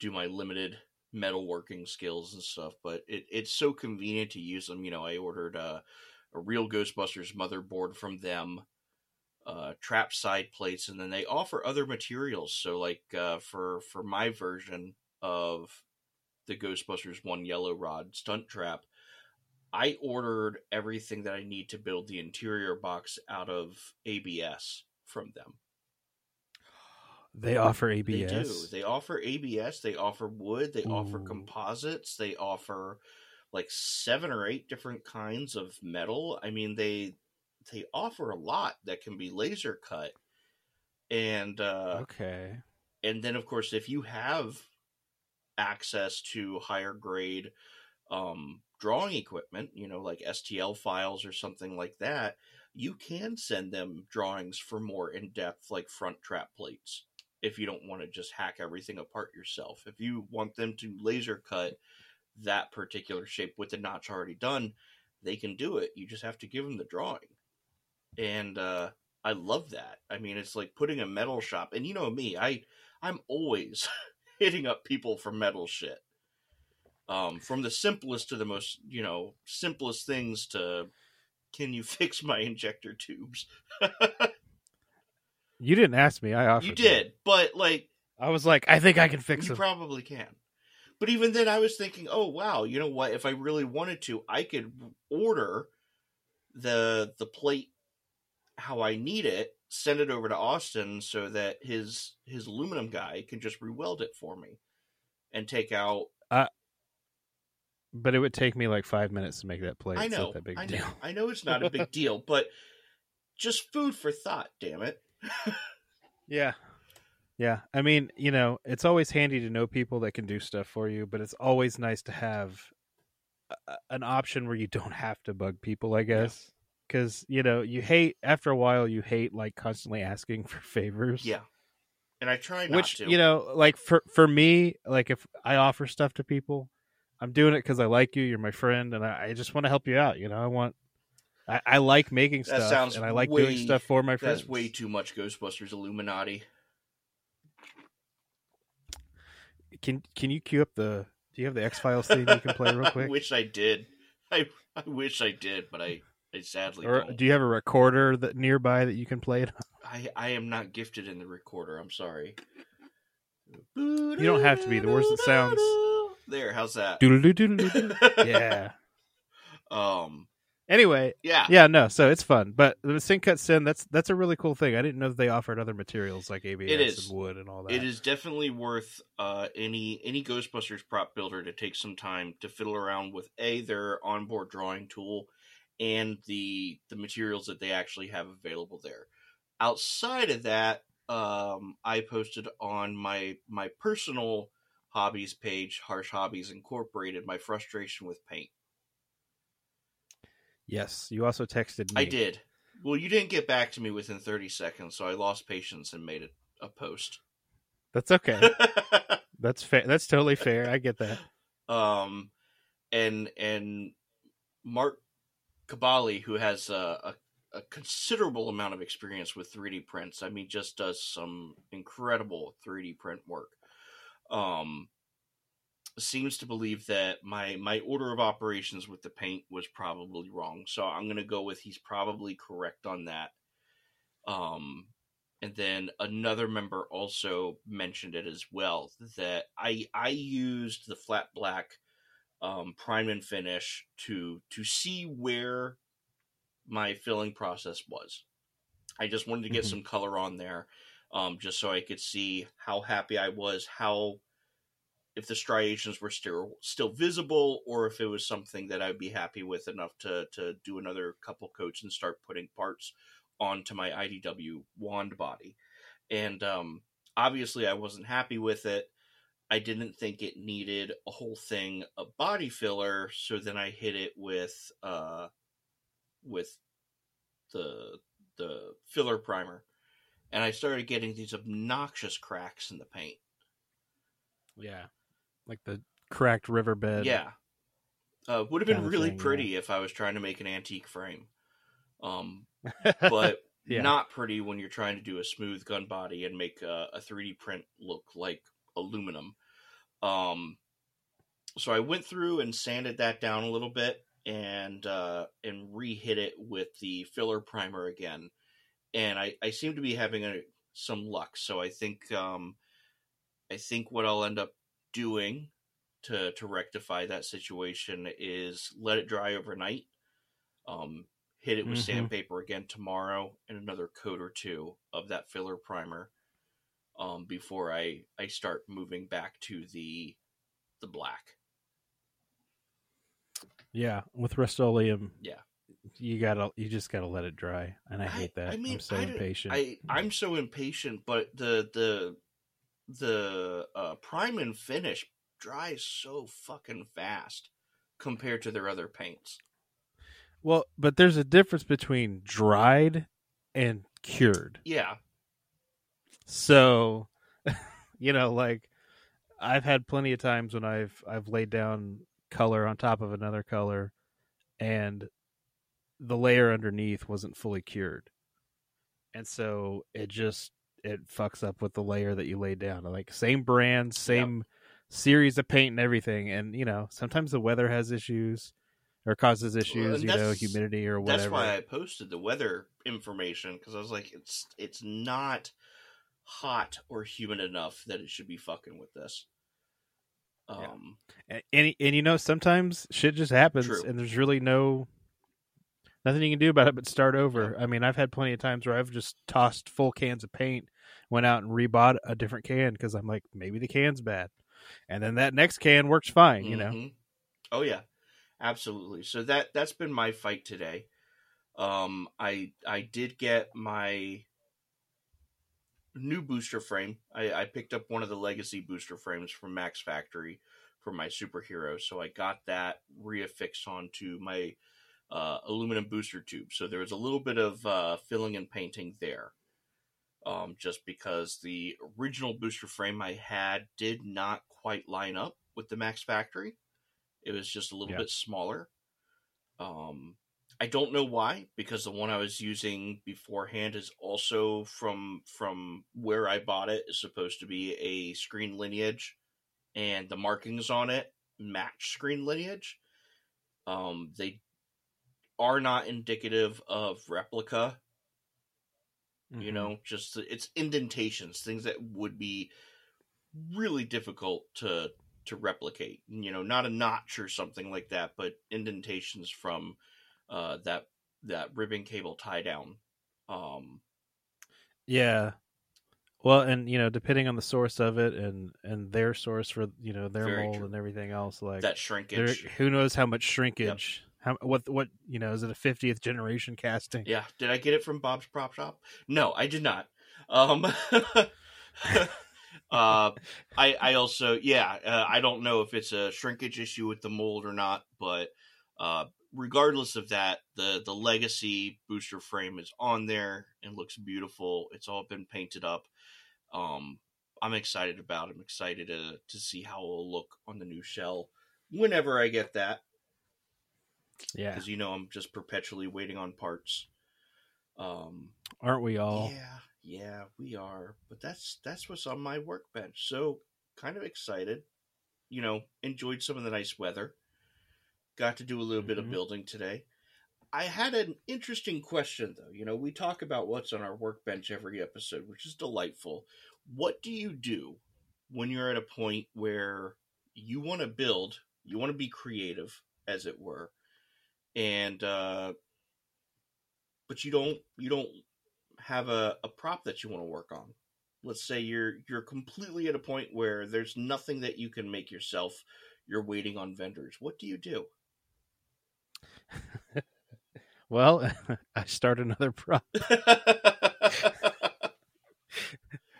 do my limited metalworking skills and stuff. But it, it's so convenient to use them. You know, I ordered a, a real Ghostbusters motherboard from them, uh, trap side plates, and then they offer other materials. So like uh, for for my version of the Ghostbusters one yellow rod stunt trap. I ordered everything that I need to build the interior box out of ABS from them. They offer ABS. They do. They offer ABS. They offer wood. They offer composites. They offer like seven or eight different kinds of metal. I mean, they they offer a lot that can be laser cut. And uh, okay. and then of course, if you have access to higher grade um, drawing equipment, you know, like STL files or something like that, you can send them drawings for more in depth, like front trap plates. If you don't want to just hack everything apart yourself, if you want them to laser cut that particular shape with the notch already done, they can do it. You just have to give them the drawing. And uh, I love that. I mean, it's like putting a metal shop, and you know me, I I'm always hitting up people for metal shit. Um, from the simplest to the most, you know, simplest things to can you fix my injector tubes? You didn't ask me. I offered. you that. did, but like I was like, I think I can fix it. you probably can. But even then, I was thinking, oh wow, you know what? If I really wanted to, I could order the the plate how I need it, send it over to Austin so that his his aluminum guy can just re-weld it for me and take out. but it would take me like five minutes to make that plate. I know, that big I deal. I know it's not a big deal, but just food for thought. Damn it! Yeah. Yeah. I mean, you know, it's always handy to know people that can do stuff for you, but it's always nice to have a, an option where you don't have to bug people, I guess. because you know you hate after a while you hate like constantly asking for favors. Yeah, and I try not which to. you know like for for me like if i offer stuff to people i'm doing it because i like you you're my friend and i, I just want to help you out you know i want i, I like making That stuff sounds and i like way- doing stuff for my friends that's way too much Ghostbusters Illuminati. can can you cue up the do you have the x-files thing you can play real quick? I wish I did. I I wish I did, but I I sadly or don't. do you have a recorder that nearby that you can play it on? I I am not gifted in the recorder. I'm sorry. you don't have to be the worse it sounds There, how's that? Yeah Um. Anyway Yeah. yeah no so it's fun but the Send Cut Send that's that's a really cool thing i didn't know that they offered other materials like abs It is. and wood and all that It is definitely worth uh, any any Ghostbusters prop builder to take some time to fiddle around with a their onboard drawing tool and the the materials that they actually have available there. Outside of that, um, I posted on my my personal hobbies page, Harsh Hobbies Incorporated, my frustration with paint. Yes, you also texted me. I did. Well, you didn't get back to me within 30 seconds, so I lost patience and made it a post. That's okay. That's fair. That's totally fair. I get that. um, and and Mark Kabali, who has a, a, a considerable amount of experience with 3D prints. I mean, just does some incredible 3D print work. Um, seems to believe that my my order of operations with the paint was probably wrong. So I'm gonna go with he's probably correct on that. Um, and then another member also mentioned it as well that I I used the flat black um, prime and finish to to see where my filling process was. I just wanted to get Mhm. some color on there, um, just so I could see how happy I was, how if the striations were still still visible, or if it was something that I'd be happy with enough to to do another couple coats and start putting parts onto my IDW wand body. And um, obviously, I wasn't happy with it. I didn't think it needed a whole thing of body filler, so then I hit it with uh, with the the filler primer, and I started getting these obnoxious cracks in the paint. Yeah, like the cracked riverbed. Yeah, uh, would have been really thing, yeah. pretty if I was trying to make an antique frame, um, but Yeah. not pretty when you're trying to do a smooth gun body and make a, a 3D print look like aluminum. Um, so I went through and sanded that down a little bit and uh, and re-hit it with the filler primer again, and I, I seem to be having a, some luck. So I think um, I think what I'll end up doing to to rectify that situation is let it dry overnight. Um, hit it with Mhm. sandpaper again tomorrow and another coat or two of that filler primer um, before I I start moving back to the the black. yeah. With Rust-Oleum, Yeah. you gotta, you just gotta let it dry, and I hate that. I mean, I'm so I impatient. I I'm so impatient, but the the the uh, prime and finish dries so fucking fast compared to their other paints. Well, but there's a difference between dried and cured. Yeah, So, you know, like I've had plenty of times when I've I've laid down color on top of another color and the layer underneath wasn't fully cured. And so it just it fucks up with the layer that you laid down. Like same brand, same series of paint and everything and you know, sometimes the weather has issues or causes issues, and you know, humidity or whatever. that's why I posted the weather information because I was like, it's it's not hot or humid enough that it should be fucking with this. Yeah. Um, and, and and you know sometimes shit just happens True. and there's really no nothing you can do about it but start over i mean i've had plenty of times where i've just tossed full cans of paint went out and rebought a different can because i'm like maybe the can's bad and then that next can works fine you know Mhm. Oh yeah, absolutely. So that that's been my fight today. Um, I I did get my new booster frame. I, I picked up one of the legacy booster frames from Mack's Factory for my superhero, so I got that reaffixed onto my uh, aluminum booster tube. So there was a little bit of uh, filling and painting there. Um, just because the original booster frame I had did not quite line up with the Mack's Factory. It was just a little Yeah. bit smaller. Um, I don't know why, because the one I was using beforehand is also from from where I bought it is supposed to be a screen lineage, and the markings on it match screen lineage. Um, they are not indicative of replica. You Mhm. know, just it's indentations, things that would be really difficult to to replicate. You know, not a notch or something like that, but indentations from uh, that that ribbon cable tie down. Um, Yeah. Well, and you know, depending on the source of it and and their source for you know their mold true. and everything else, like that shrinkage. who knows how much shrinkage? How what what you know? Is it a fiftieth generation casting? Yeah, did I get it from Bob's Prop Shop? No, I did not. Um, uh, I I also yeah, uh, I don't know if it's a shrinkage issue with the mold or not, but uh, regardless of that, the the legacy booster frame is on there and looks beautiful. It's all been painted up. Um, I'm excited about. it. I'm excited to to see how it'll look on the new shell whenever I get that Yeah. because you know I'm just perpetually waiting on parts. Um, Aren't we all? yeah, yeah, we are. But that's that's what's on my workbench. So kind of excited. You know, enjoyed some of the nice weather. Got to do a little bit of Mhm. building today. I had an interesting question though. You know, we talk about what's on our workbench every episode, which is delightful. What do you do when you're at a point where you want to build, you want to be creative, as it were, and uh, but you don't you don't have a, a prop that you want to work on. Let's say you're you're completely at a point where there's nothing that you can make yourself. You're waiting on vendors. What do you do? Well, I start another prop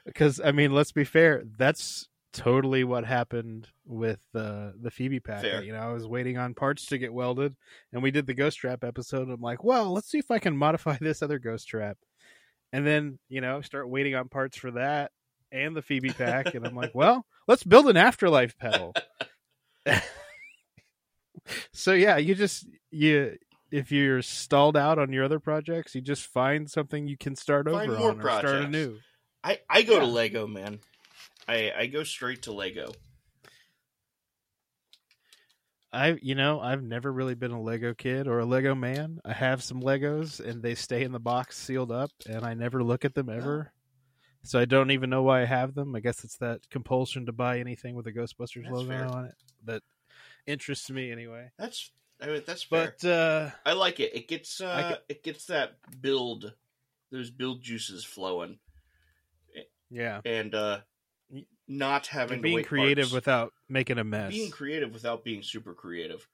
because I mean, let's be fair. That's totally what happened with uh, the Phoebe pack. Fair. You know, I was waiting on parts to get welded, and we did the Ghost Trap episode. I'm like, well, let's see if I can modify this other Ghost Trap, and then you know, start waiting on parts for that and the Phoebe pack, and I'm like, well, let's build an afterlife pedal. so yeah, you just you if you're stalled out on your other projects, you just find something you can start Find over on or start projects. anew. I I go to Lego, man. I I go straight to Lego. I you know I've never really been a Lego kid or a Lego man. I have some Legos and they stay in the box sealed up, and I never look at them ever. So I don't even know why I have them. I guess it's that compulsion to buy anything with a Ghostbusters That's logo fair. on it that interests me anyway. That's I mean, that's fair. But uh I like it. It gets uh, ca- it gets that build, those build juices flowing, yeah, and uh, not having being creative parts. without making a mess. being creative without being super creative.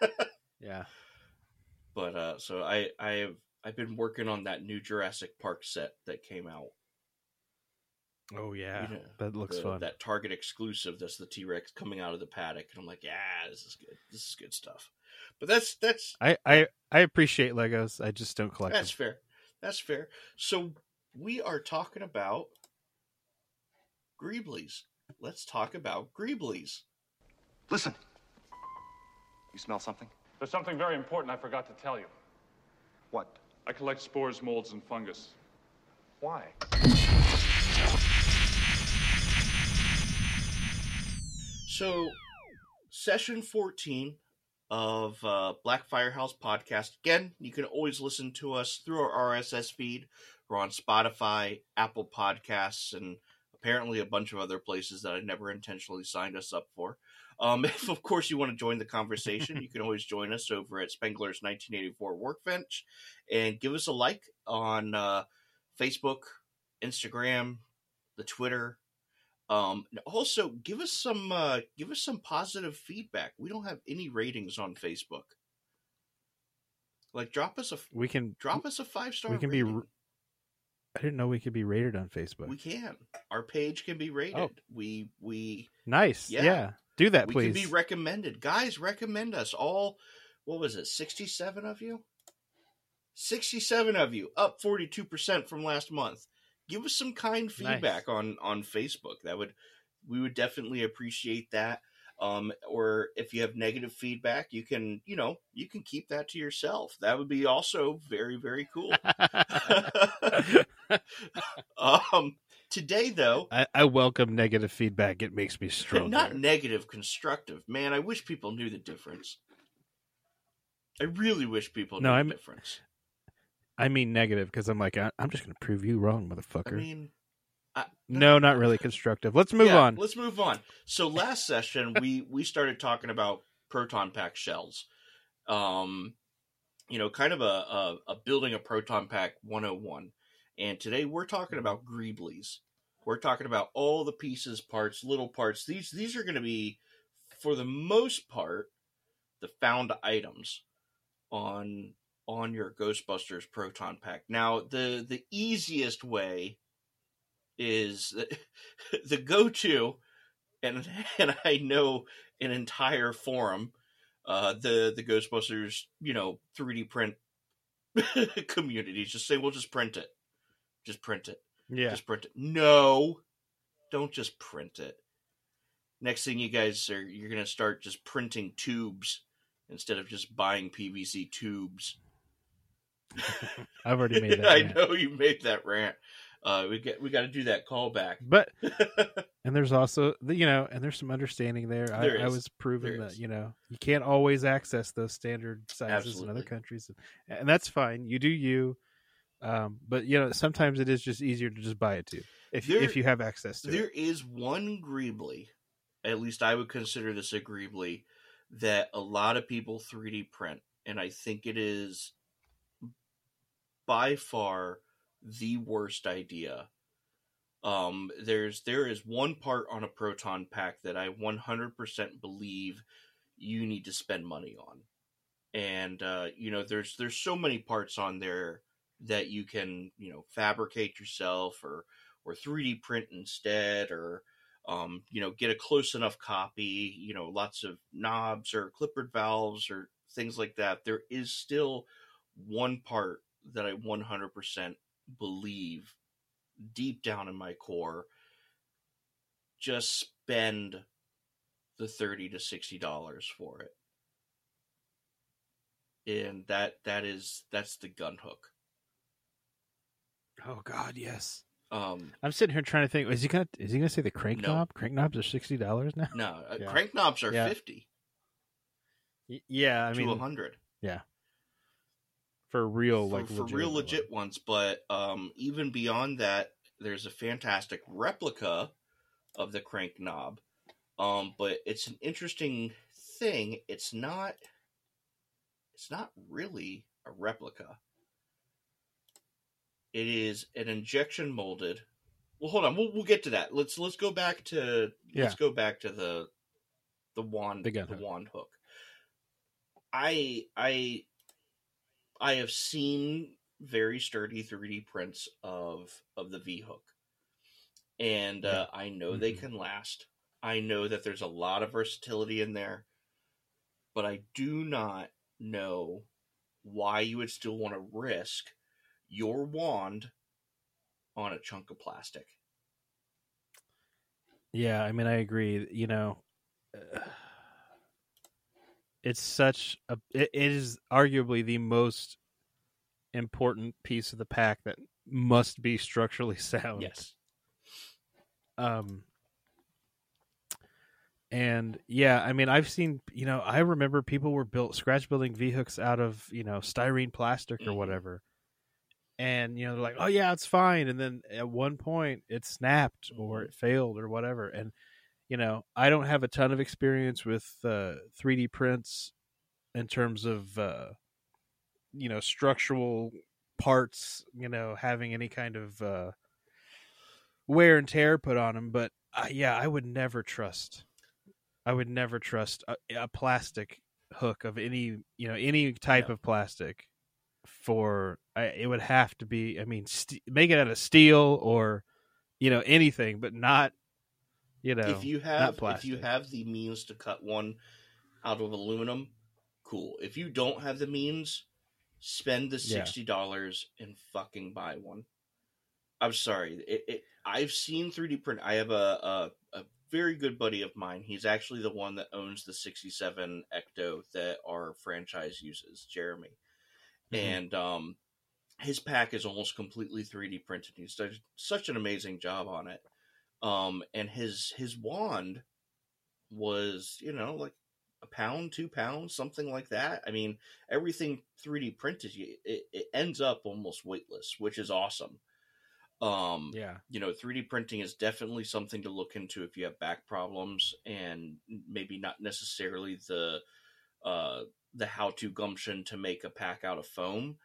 yeah, But uh, so I I have I've been working on that new Jurassic Park set that came out. oh yeah, You know, that looks the- fun. That Target exclusive. That's the T Rex coming out of the paddock, and I'm like, yeah, this is good. This is good stuff. But that's that's I, I I appreciate Legos. I just don't collect That's them. fair. That's fair. So we are talking about Greeblies. Let's talk about Greeblies. Listen. You smell something? There's something very important I forgot to tell you. What? I collect spores, molds, and fungus. Why? So, session 14 of uh, Black Firehouse podcast. Again, you can always listen to us through our RSS feed. We're on Spotify, Apple Podcasts, and apparently a bunch of other places that I never intentionally signed us up for. Um, if, of course, you want to join the conversation, you can always join us over at Spengler's 1984 Workbench and give us a like on uh, Facebook, Instagram, the Twitter, um, also, give us some uh, give us some positive feedback. We don't have any ratings on Facebook. Like, drop us a We can drop us a five star. we can be r- I didn't know we could be rated on Facebook. We can. Our page can be rated. Oh. We we nice. Yeah. Yeah. Do that, we please. can be recommended. Guys, recommend us. All what was it, 67 of you? 67 of you, up 42% from last month. Give us some kind feedback on on Facebook. That would we would definitely appreciate that. Um, or if you have negative feedback, you can, you know, you can keep that to yourself. That would be also very, very cool. um, today, though, I, I welcome negative feedback. It makes me stronger. not negative, constructive. Man, I wish people knew the difference. I really wish people knew No, the I'm- difference. I mean negative because I'm like I, I'm just going to prove you wrong, I motherfucker. mean, I, no, not really constructive. Let's move Yeah, on. Let's move on. So last session we we started talking about proton pack shells. Um you know, kind of a, a, a building a proton pack 101. And today we're talking about Greeblies. We're talking about all the pieces, parts, little parts. These these are going to be for the most part the found items on on your Ghostbusters proton pack. Now, the the easiest way is the go-to and and I know an entire forum uh the the Ghostbusters, you know, 3D print communities just say we'll just print it. Just print it. yeah, Just print it. No. Don't just print it. Next thing you guys are you're going to start just printing tubes instead of just buying PVC tubes. I've already made that. I rant. know you made that rant. Uh, we get we got to do that callback. But and there's also the you know and there's some understanding there. There I, I was proven There that is. you know you can't always access those standard sizes in other Absolutely. countries, and that's fine. You do you. Um, but you know sometimes it is just easier to just buy it too if There- if you have access to there it. is one Greebly, at least I would consider this a Greebly, that a lot of people 3D print, and I think it is by far the worst idea. Um, there's there is one part on a proton pack that I 100% believe you need to spend money on, and uh, you know there's there's so many parts on there that you can you know fabricate yourself or or 3D print instead, or um, you know, get a close enough copy. You know, lots of knobs or Clippard valves or things like that. There is still one part that I 100% believe deep down in my core. Just spend the thirty to sixty dollars for it, and that that is that's the gun hook. Oh God, yes. Um, I'm sitting here trying to think. Is he gonna is he gonna say the crank No. knob? Crank knobs are sixty dollars now. no, uh, Yeah. crank knobs are Yeah. fifty Y- Yeah, I to mean hundred. For real, for, like for real legit ones. But um, even beyond that, there's a fantastic replica of the crank knob. Um, but it's an interesting thing. It's not. It's not really a replica. It is an injection molded. Well, hold on. We'll, we'll get to that. Let's let's go back to let's go back to the the wand The the wand hook. I I I have seen very sturdy 3D prints of of the V hook, and uh, I know they Mhm. can last. I know that there's a lot of versatility in there, but I do not know why you would still want to risk your wand on a chunk of plastic. Yeah, I mean, I agree. You know, uh, it's such a. It, is arguably the most important piece of the pack that must be structurally sound. Yes. Um. And yeah, I mean, I've seen. You know, I remember people were built scratch building V hooks out of you know styrene plastic or Mhm. whatever. And you know they're like, oh yeah, it's fine. And then at one point it snapped or Mhm. it failed or whatever. And you know, I don't have a ton of experience with uh, 3D prints in terms of uh, you know structural parts. You know, having any kind of uh, wear and tear put on them. But uh, yeah, I would never trust. I would never trust a, a plastic hook of any you know any type No. of plastic for I, it would have to be i mean st- make it out of steel or you know anything but not you know if you have if you have the means to cut one out of aluminum, cool. If you don't have the means, spend the sixty dollars and fucking buy one. I'm sorry. It, it, I've seen 3D print. I have a, a a very good buddy of mine. He's actually the one that owns the 67 Ecto that our franchise uses, Jeremy. Mhm. And um, his pack is almost completely 3D printed. He's done such an amazing job on it. Um, and his his wand was, you know, like a pound, two pounds, something like that. I mean, everything 3D printed, it, it ends up almost weightless, which is awesome. Um, Yeah. you know, 3D printing is definitely something to look into if you have back problems and maybe not necessarily the uh, the how to gumption to make a pack out of foam.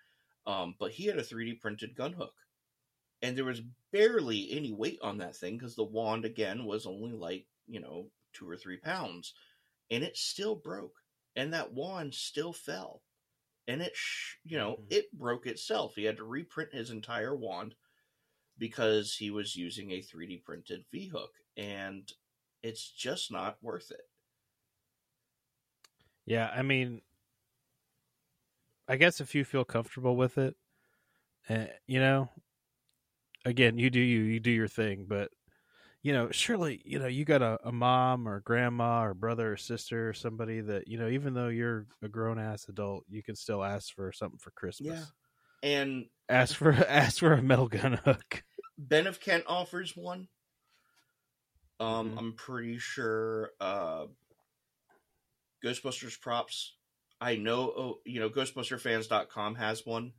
Um, but he had a 3D printed gun hook, and there was barely any weight on that thing because the wand again was only like you know two or three pounds, and it still broke, and that wand still fell, and it sh- you know Mhm. it broke itself. He had to reprint his entire wand because he was using a 3D printed V hook, and it's just not worth it. Yeah, I mean, I guess if you feel comfortable with it, uh, you know, again, you do you, you do your thing, but you know, surely, you know, you got a, a mom or grandma or brother or sister or somebody that you know, even though you're a grown ass adult, you can still ask for something for Christmas. Yeah. And Ask for ask for a metal gun hook. Ben of Kent offers one. Um, Mhm. I'm pretty sure uh, Ghostbusters props. I know, oh, you know, GhostbusterFans.com has one.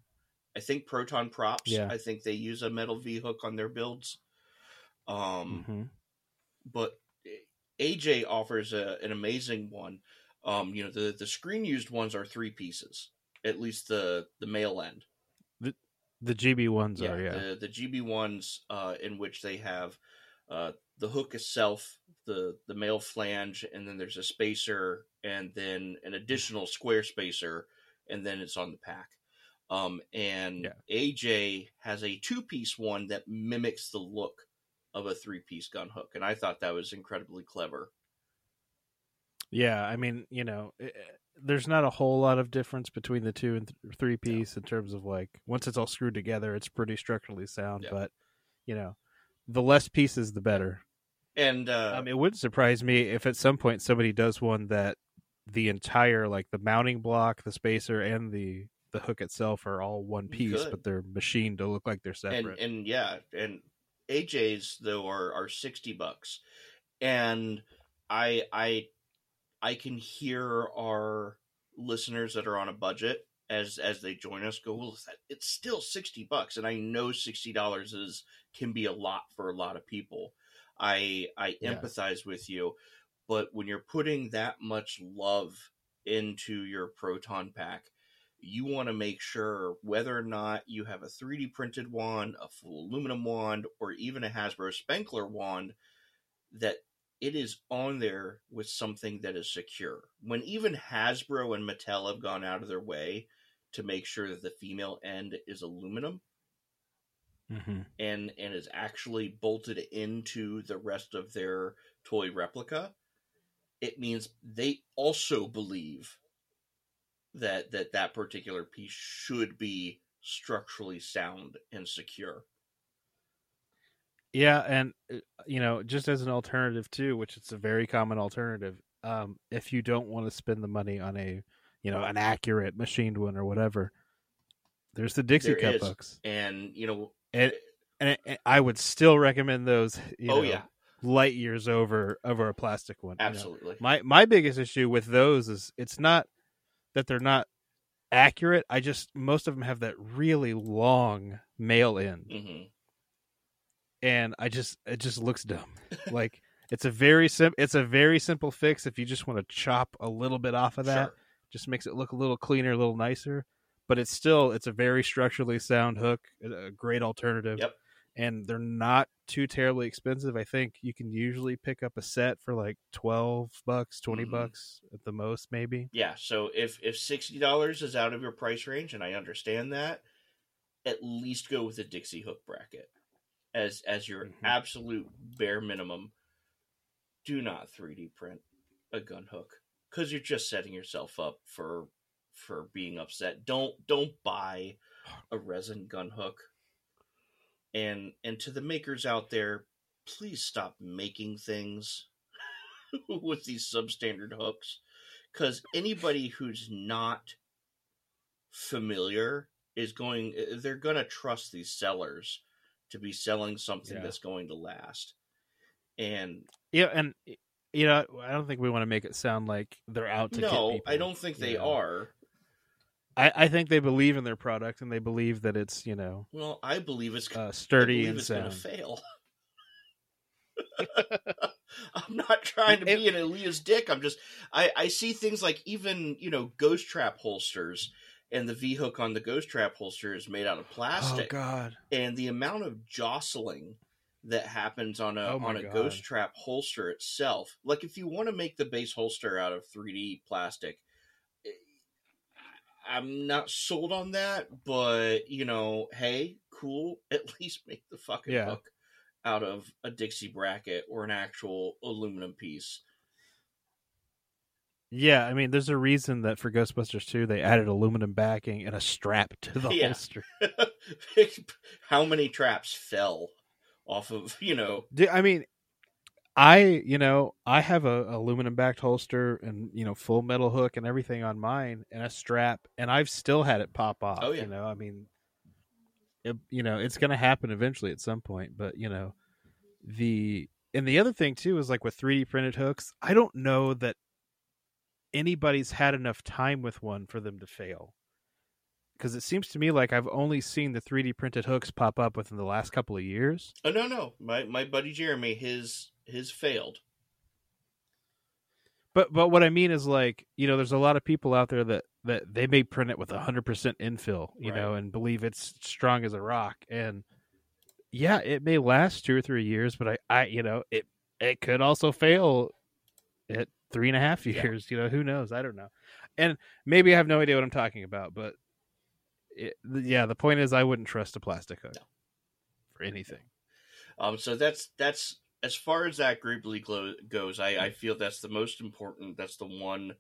I think Proton Props. Yeah. I think they use a metal V hook on their builds. Um, hmm but AJ offers a, an amazing one. Um, you know, the the screen used ones are three pieces, at least the the male end. The GB ones yeah, are yeah. the the GB ones uh, in which they have uh, the hook itself, the the male flange, and then there's a spacer, and then an additional square spacer, and then it's on the pack. Um, and Yeah. AJ has a two piece one that mimics the look of a three piece gun hook, and I thought that was incredibly clever. Yeah, I mean, you know, eh, eh, there's not a whole lot of difference between the two and th- three piece in terms of like once it's all screwed together, it's pretty structurally sound. Yeah. But you know, the less pieces, the better. And uh, um, it wouldn't surprise me if at some point somebody does one that the entire like the mounting block, the spacer, and the the hook itself are all one piece, but they're machined to look like they're separate. and yeah, and AJ's though are are sixty bucks, and I I I can hear our listeners that are on a budget as as they join us go, well, that- it's still sixty bucks, and I know sixty dollars is can be a lot for a lot of people. I I Yeah. empathize with you, but when you're putting that much love into your proton pack, you want to make sure whether or not you have a 3D printed wand, a full aluminum wand, or even a Hasbro Spengler wand, that it is on there with something that is secure. When even Hasbro and Mattel have gone out of their way to make sure that the female end is aluminum Mhm. and and is actually bolted into the rest of their toy replica, it means they also believe that that that particular piece should be structurally sound and secure. Yeah, and uh, you know, just as an alternative too, which it's a very common alternative, um, if you don't want to spend the money on a, you know, an accurate machined one or whatever, there's the Dixie There Cup is. hooks, And you know, and and and I would still recommend those. You oh know, yeah, light years over over a plastic one. you know. absolutely. My my biggest issue with those is it's not that they're not accurate. I just most of them have that really long male end hmm and I just it just looks dumb. like it's a very sim it's a very simple fix if you just want to chop a little bit off of that. Sure. Just makes it look a little cleaner, a little nicer. But it's still it's a very structurally sound hook, a a great alternative. Yep. And they're not too terribly expensive. I think you can usually pick up a set for like twelve bucks, 20 Mhm. bucks at the most, maybe. Yeah, so if if sixty dollars is out of your price range, and I understand that, at least go with a Dixie hook bracket as as your Mhm. absolute bare minimum. Do not three D print a gun hook. because you're just setting yourself up for for being upset. Don't don't buy a resin gun hook. And and to the makers out there, please stop making things with these substandard hooks because anybody who's not familiar is going eh, eh, they're going to trust these sellers to be selling something Yeah. that's going to last and Yeah, and you know, I don't think we want to make it sound like they're out to get no people. i don't think they know. are I, I think they believe in their product and they believe that it's you know well i believe it's uh, sturdy believe and it's sound. fail i'm not trying to be an elitist dick i'm just i i see things like even you know ghost trap holsters and the v hook on the ghost trap holster is made out of Oh plastic God! and the amount of jostling that happens on a Oh on a God. ghost trap holster itself like if you want to make the base holster out of 3d plastic i'm not sold on that but you know hey cool at least make the fucking Yeah. hook out of a dixie bracket or an actual aluminum piece Yeah, I mean, there's a reason that for Ghostbusters 2 they added aluminum backing and a strap to the Yeah. holster. how many traps fell off of you know I mean, I you know I have a aluminum backed holster and you know full metal hook and everything on mine and a strap, and I've still had it pop off. Oh, yeah. You know, I mean, it, you know, it's going to happen eventually at some point, but you know, the and the other thing too is like with 3D printed hooks, I don't know that anybody's had enough time with one for them to fail. Because it seems to me like I've only seen the 3D printed hooks pop up within the last couple of years. oh no no my my buddy jeremy his his failed But but what I mean is like you know, there's a lot of people out there that that they may print it with hundred percent infill, you know, and believe it's strong as a rock. And yeah, it may last two or three years, but I I you know it it could also fail at three and a half Yeah. years. You know, who knows? I don't know. And maybe I have no idea what I'm talking about, but it, yeah, the point is I wouldn't trust a plastic hook No. for anything. Um, so that's that's as far as that group league glo- goes. I, I feel that's the most important. That's the one.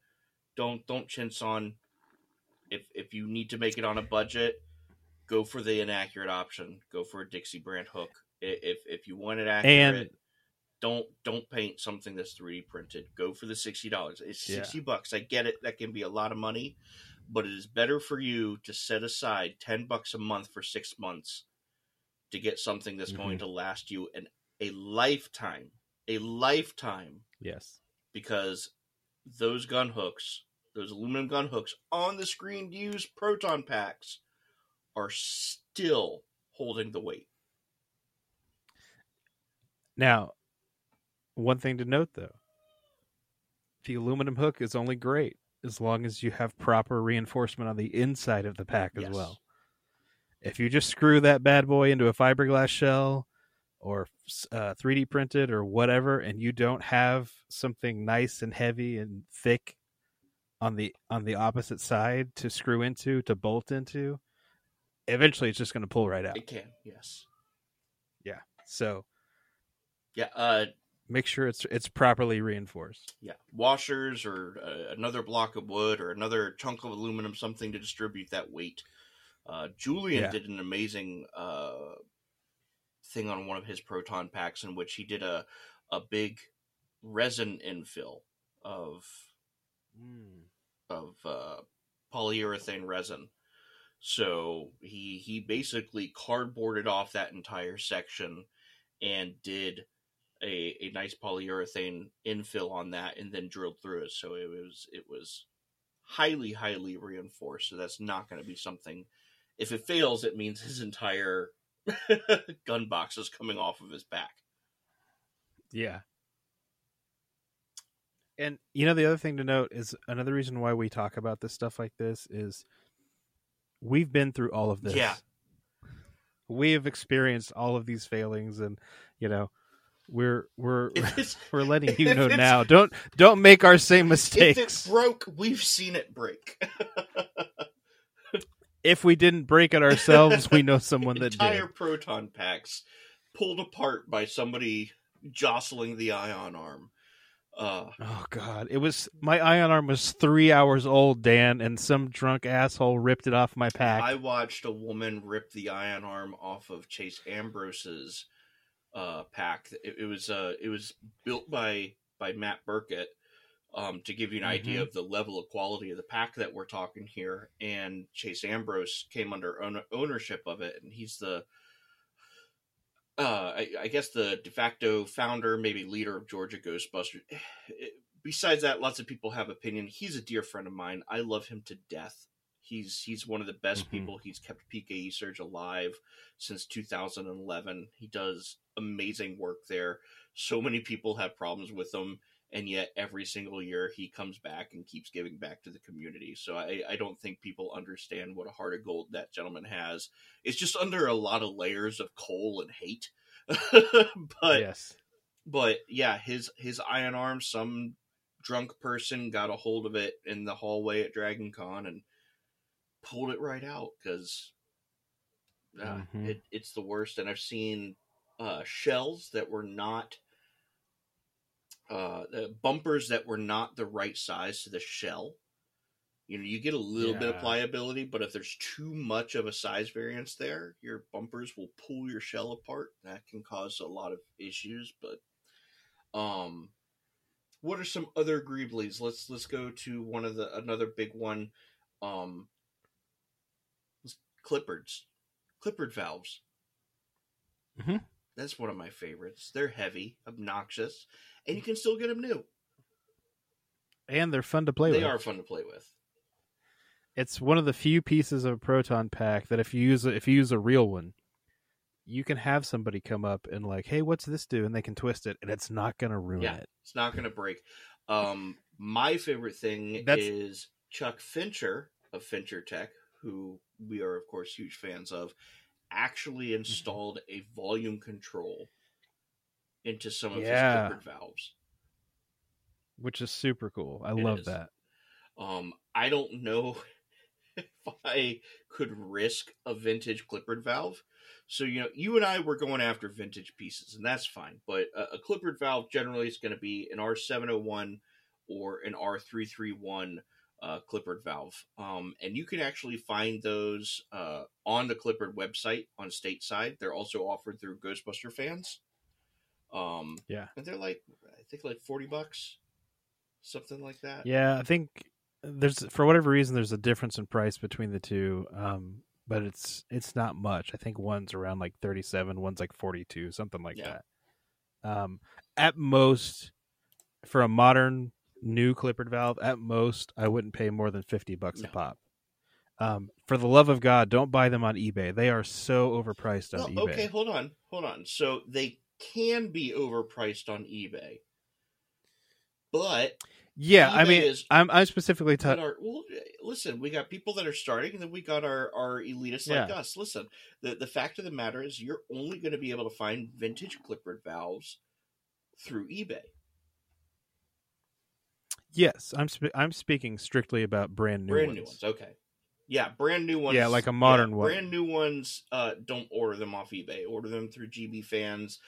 Don't don't chintz on. If if you need to make it on a budget, go for the inaccurate option. Go for a Dixie brand hook. If if you want it accurate, And- don't don't paint something that's three D printed. Go for the sixty dollars. It's Yeah. sixty bucks. I get it. That can be a lot of money, but it is better for you to set aside ten bucks a month for six months to get something that's going Mm-hmm. to last you an a lifetime, a lifetime, Yes. because those gun hooks, those aluminum gun hooks on the screen used proton packs are still holding the weight. Now, one thing to note though the aluminum hook is only great as long as you have proper reinforcement on the inside of the pack as Yes. well. If you just screw that bad boy into a fiberglass shell or uh, 3D printed or whatever, and you don't have something nice and heavy and thick on the on the opposite side to screw into to bolt into, eventually it's just going to pull right out. It can, yes. Yeah. So Yeah, uh, make sure it's it's properly reinforced. yeah, washers or uh, another block of wood or another chunk of aluminum, something to distribute that weight. Uh, Julian Yeah. did an amazing uh, thing on one of his proton packs in which he did a a big resin infill of of uh, polyurethane resin. So he he basically cardboarded off that entire section and did a, a nice polyurethane infill on that and then drilled through it. So it was it was highly highly reinforced. So that's not going to be something. If it fails, it means his entire gun boxes coming off of his back. Yeah. And you know the other thing to note is another reason why we talk about this stuff like this is we've been through all of this. Yeah. We have experienced all of these failings and you know we're we're we're letting you know now. Don't don't make our same if mistakes. it's broke, we've seen it break. If we didn't break it ourselves, we know someone that entire did. proton packs pulled apart by somebody jostling the ion arm. Uh, Oh god, it was my ion arm was three hours old, Dan, and some drunk asshole ripped it off my pack. I watched a woman rip the ion arm off of Chase Ambrose's uh, pack. It, it was uh, it was built by by Matt Burkett. Um, to give you an idea Mhm. of the level of quality of the pack that we're talking here, and Chase Ambrose came under own- ownership of it, and he's the, uh, I, I guess the de facto founder, maybe leader of Georgia Ghostbusters. Besides that, lots of people have opinion. He's a dear friend of mine. I love him to death. He's he's one of the best Mhm. people. He's kept PKE Surge alive since 2011. He does amazing work there. So many people have problems with him, and yet every single year he comes back and keeps giving back to the community. So I, I don't think people understand what a heart of gold that gentleman has. It's just under a lot of layers of coal and hate. but yes, but yeah, his his ion arm, some drunk person got a hold of it in the hallway at Dragon Con and pulled it right out because uh, Mhm. it, it's the worst. And I've seen uh, shells that were not uh, the bumpers that were not the right size to the shell. You know, you get a little bit of pliability, but if there's too much of a size variance there, your bumpers will pull your shell apart. That can cause a lot of issues. But, um, what are some other Greeblies? Let's let's go to one of the another big one. Um, Clippards, Clippard valves. Mhm. That's one of my favorites. They're heavy, obnoxious, and you can still get them new. and they're fun to play they with. They are fun to play with. It's one of the few pieces of a proton pack that if you use a, if you use a real one, you can have somebody come up and like, hey, what's this do? And they can twist it, and it's not going to ruin Yeah. it. It's not going to break. Um, my favorite thing That's- is Chuck Fincher of Fincher Tech, who we are of course huge fans of, actually Mm-hmm. installed a volume control into some of Yeah. his Clippard valves. Which is super cool. I It love is. that. Um, I don't know if I could risk a vintage Clippard valve. So you know, you and I were going after vintage pieces, and that's fine. But a, a Clippard valve generally is going to be an R seven hundred one or an R three three one uh, Clippard valve, um, and you can actually find those uh, on the Clippard website on stateside. They're also offered through Ghostbuster fans. Um, Yeah. and they're like I think like forty bucks, something like that. Yeah, I think there's for whatever reason there's a difference in price between the two. Um, but it's it's not much. I think one's around like 37, one's like 42, something like Yeah. that. Um, at most for a modern new Clippard valve, at most I wouldn't pay more than 50 bucks No. a pop. Um, for the love of God, don't buy them on eBay. They are so overpriced on Well, eBay. okay, hold on, hold on. So they can be overpriced on eBay, but Yeah, I mean, is- I'm I'm specifically talking. well. Listen, we got people that are starting, and then we got our our elitists like us. Listen, the the fact of the matter is, you're only going to be able to find vintage Clippard valves through eBay. Yes, I'm sp- I'm speaking strictly about brand new brand ones. new ones, okay. Yeah, brand new ones. Yeah, like a modern yeah, one. Brand new ones. Uh, don't order them off eBay. Order them through GB Fans.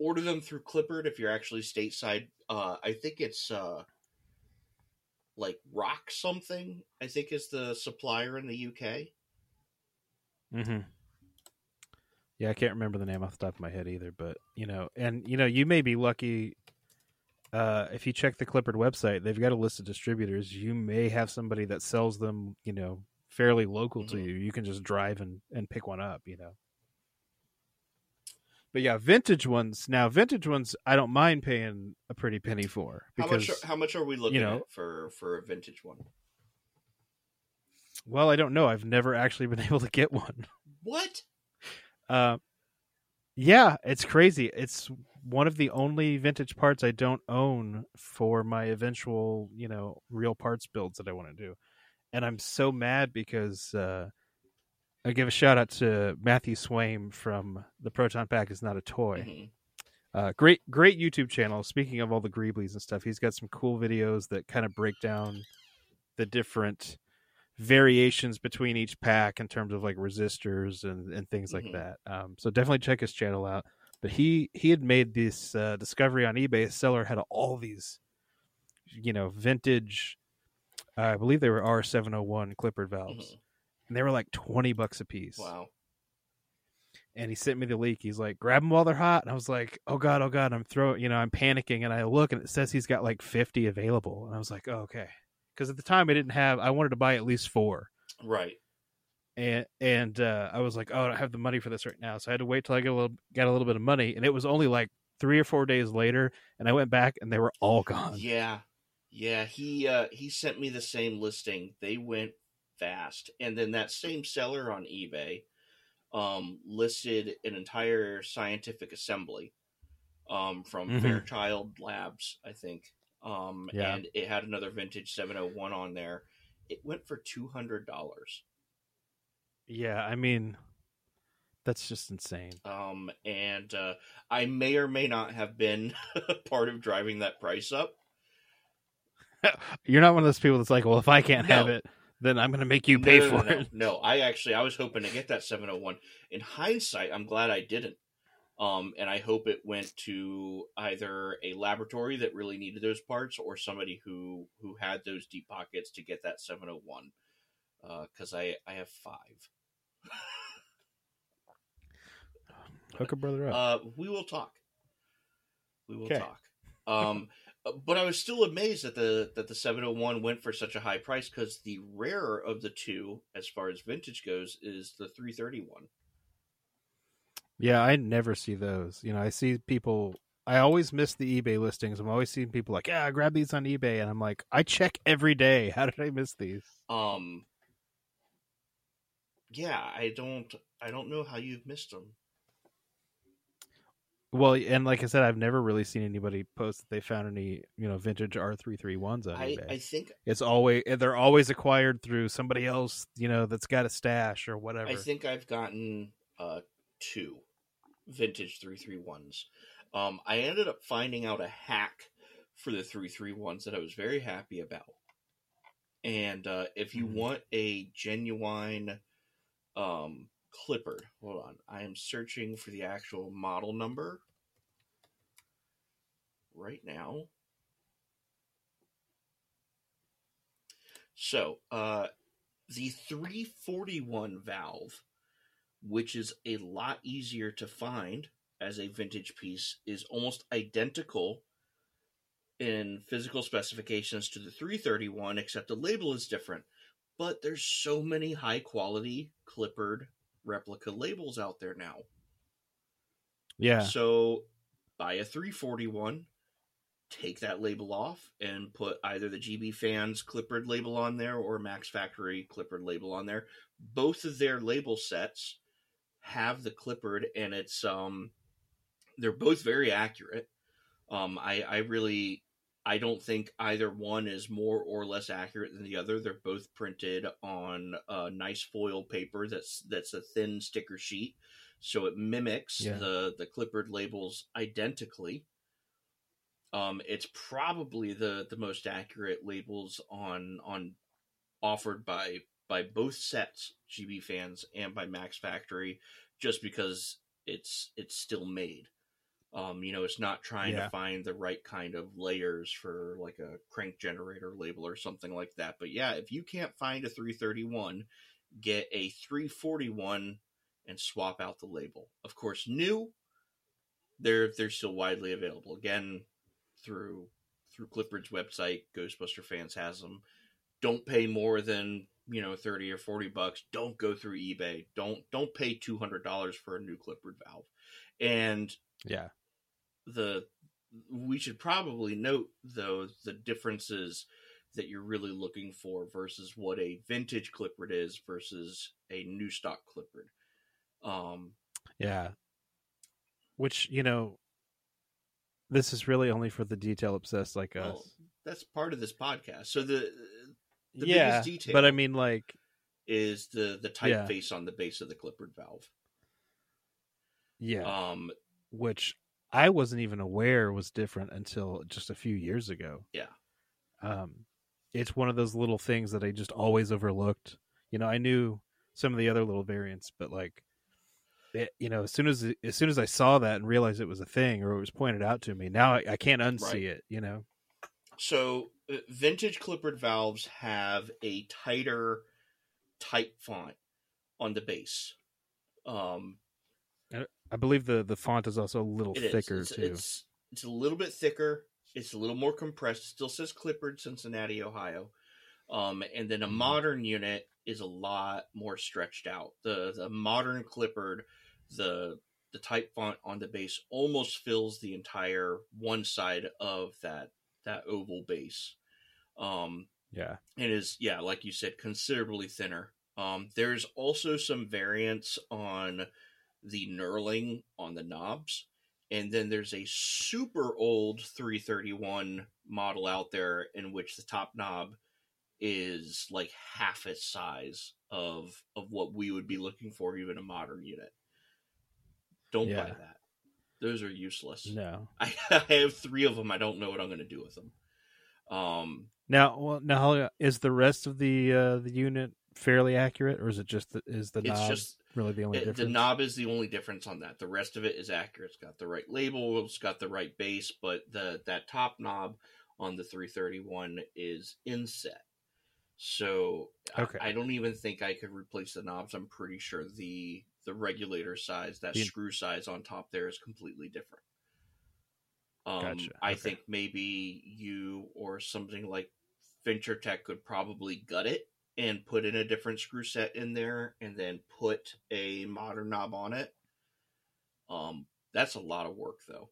Order them through Clippard if you're actually stateside. Uh, I think it's uh, like Rock something. I think is the supplier in the UK. Mm-hmm. Yeah, I can't remember the name off the top of my head either, but you know, and you know, you may be lucky. Uh, if you check the Clippard website, they've got a list of distributors. You may have somebody that sells them, you know, fairly local to Mhm. you. You can just drive and and pick one up, you know. But yeah, vintage ones. Now, vintage ones, I don't mind paying a pretty penny for How much? Are, how much are we looking know- at for for a vintage one? well, I don't know. I've never actually been able to get one. What? Uh, yeah, it's crazy. It's one of the only vintage parts I don't own for my eventual, you know, real parts builds that I want to do. And I'm so mad because uh, I give a shout out to Matthew Swaim from the Proton Pack is not a toy. Mhm. Uh, great, great YouTube channel. Speaking of all the Greeblies and stuff, he's got some cool videos that kind of break down the different variations between each pack in terms of like resistors and, and things like Mhm. that. Um, so definitely check his channel out. but he he had made this uh, discovery on eBay. A seller had all these, you know, vintage. Uh, I believe they were R seven hundred one Clippard valves, Mhm. And they were like twenty bucks a piece. Wow. And he sent me the leak. He's like, "Grab them while they're hot." And I was like, "Oh god, oh god!" I'm throwing, you know, I'm panicking, and I look, and it says he's got like fifty available, and I was like, oh, "Okay," because at the time I didn't have. I wanted to buy at least four. Right. and and uh, I was like, oh, I don't have the money for this right now, so I had to wait till I get a little got a little bit of money, and it was only like three or four days later, and I went back and they were all gone. Yeah. Yeah, he uh he sent me the same listing. They went fast. And then that same seller on eBay um listed an entire scientific assembly um from Mhm. Fairchild Labs, I think. Um Yeah. and it had another vintage 701 on there. It went for $200. Yeah, I mean, that's just insane. Um and uh I may or may not have been part of driving that price up. You're not one of those people that's like, well, if I can't have it, then I'm going to make you pay no, no, for no, it. No, I actually I was hoping to get that 701. In hindsight, I'm glad I didn't. Um, and I hope it went to either a laboratory that really needed those parts or somebody who who had those deep pockets to get that 701. Because I I have five. Hook a brother up. Uh, we will talk. We will 'Kay. talk. Um, but I was still amazed that the that the 701 went for such a high price because the rarer of the two, as far as vintage goes, is the 331. yeah, I never see those. You know, I see people. I always miss the eBay listings. I'm always seeing people like, yeah, grab these on eBay, and I'm like, I check every day. How did I miss these? Um, yeah, I don't I don't know how you've missed them. Well, and like I said, I've never really seen anybody post that they found any, you know, vintage R three three ones on I, eBay. I think It's always they're always acquired through somebody else, you know, that's got a stash or whatever. I think I've gotten uh two vintage 331s. Um I ended up finding out a hack for the 331s that I was very happy about. And uh if you Mhm. want a genuine um Clippard, hold on. I am searching for the actual model number right now. So, uh the 341 valve, which is a lot easier to find as a vintage piece, is almost identical in physical specifications to the 331, except the label is different. But there's so many high quality Clippard replica labels out there now. yeah, So buy a 341, take that label off, and put either the GB Fans Clippard label on there or Mack's Factory Clippard label on there. Both of their label sets have the Clippard, and it's um, they're both very accurate. Um, I I really I don't think either one is more or less accurate than the other. They're both printed on a nice foil paper that's that's a thin sticker sheet, so it mimics Yeah. the the Clippard labels identically. Um, it's probably the the most accurate labels on on offered by by both sets, GB fans and by Mack's Factory, just because it's it's still made. Um, you know, it's not trying Yeah. to find the right kind of layers for like a crank generator label or something like that. But yeah, if you can't find a 331, get a 341 and swap out the label. Of course, new, they're they're still widely available. Again, through through Clippard's website, Ghostbuster Fans has them. Don't pay more than you know thirty or forty bucks. Don't go through eBay. Don't don't pay two hundred dollars for a new Clippard valve. And yeah, the we should probably note though the differences that you're really looking for versus what a vintage Clippard is versus a new stock Clippard. Um, yeah. Which you know, this is really only for the detail obsessed like us. that's part of this podcast. So the the yeah, biggest detail but I mean, like, is the the Yeah. typeface on the base of the Clippard valve. yeah, Um, which I wasn't even aware was different until just a few years ago. Yeah. Um, it's one of those little things that I just always overlooked. You know, I knew some of the other little variants, but like it, you know, as soon as as soon as I saw that and realized it was a thing or it was pointed out to me, now I, I can't unsee Right. it. You know. So, uh, vintage Clippard valves have a tighter type font on the base. Um, I believe the the font is also a little it thicker It's, too. it's it's a little bit thicker. It's a little more compressed. It still says Clippard, Cincinnati, Ohio. Um, and then a Mhm. modern unit is a lot more stretched out. The the modern Clippard, the the type font on the base almost fills the entire one side of that that oval base. Um, yeah. it is yeah like you said considerably thinner um there's also some variants on the knurling on the knobs. And then there's a super old 331 model out there in which the top knob is like half its size of of what we would be looking for even a modern unit. Don't buy that. Those are useless. No. I, I have three of them i don't know what i'm going to do with them um Now, well, now is the rest of the uh, the unit fairly accurate, or is it just the, is the it's knob just really the only It- difference? the knob is the only difference on that. The rest of it is accurate. It's got the right label. It's got the right base, but the that top knob on the 331 is inset. So Okay. I, don't even think I could replace the knobs. I'm pretty sure the the regulator size, that The- screw size on top there is completely different. Um, Gotcha. I think maybe you or something like Fincher Tech could probably gut it and put in a different screw set in there and then put a modern knob on it. Um, that's a lot of work though.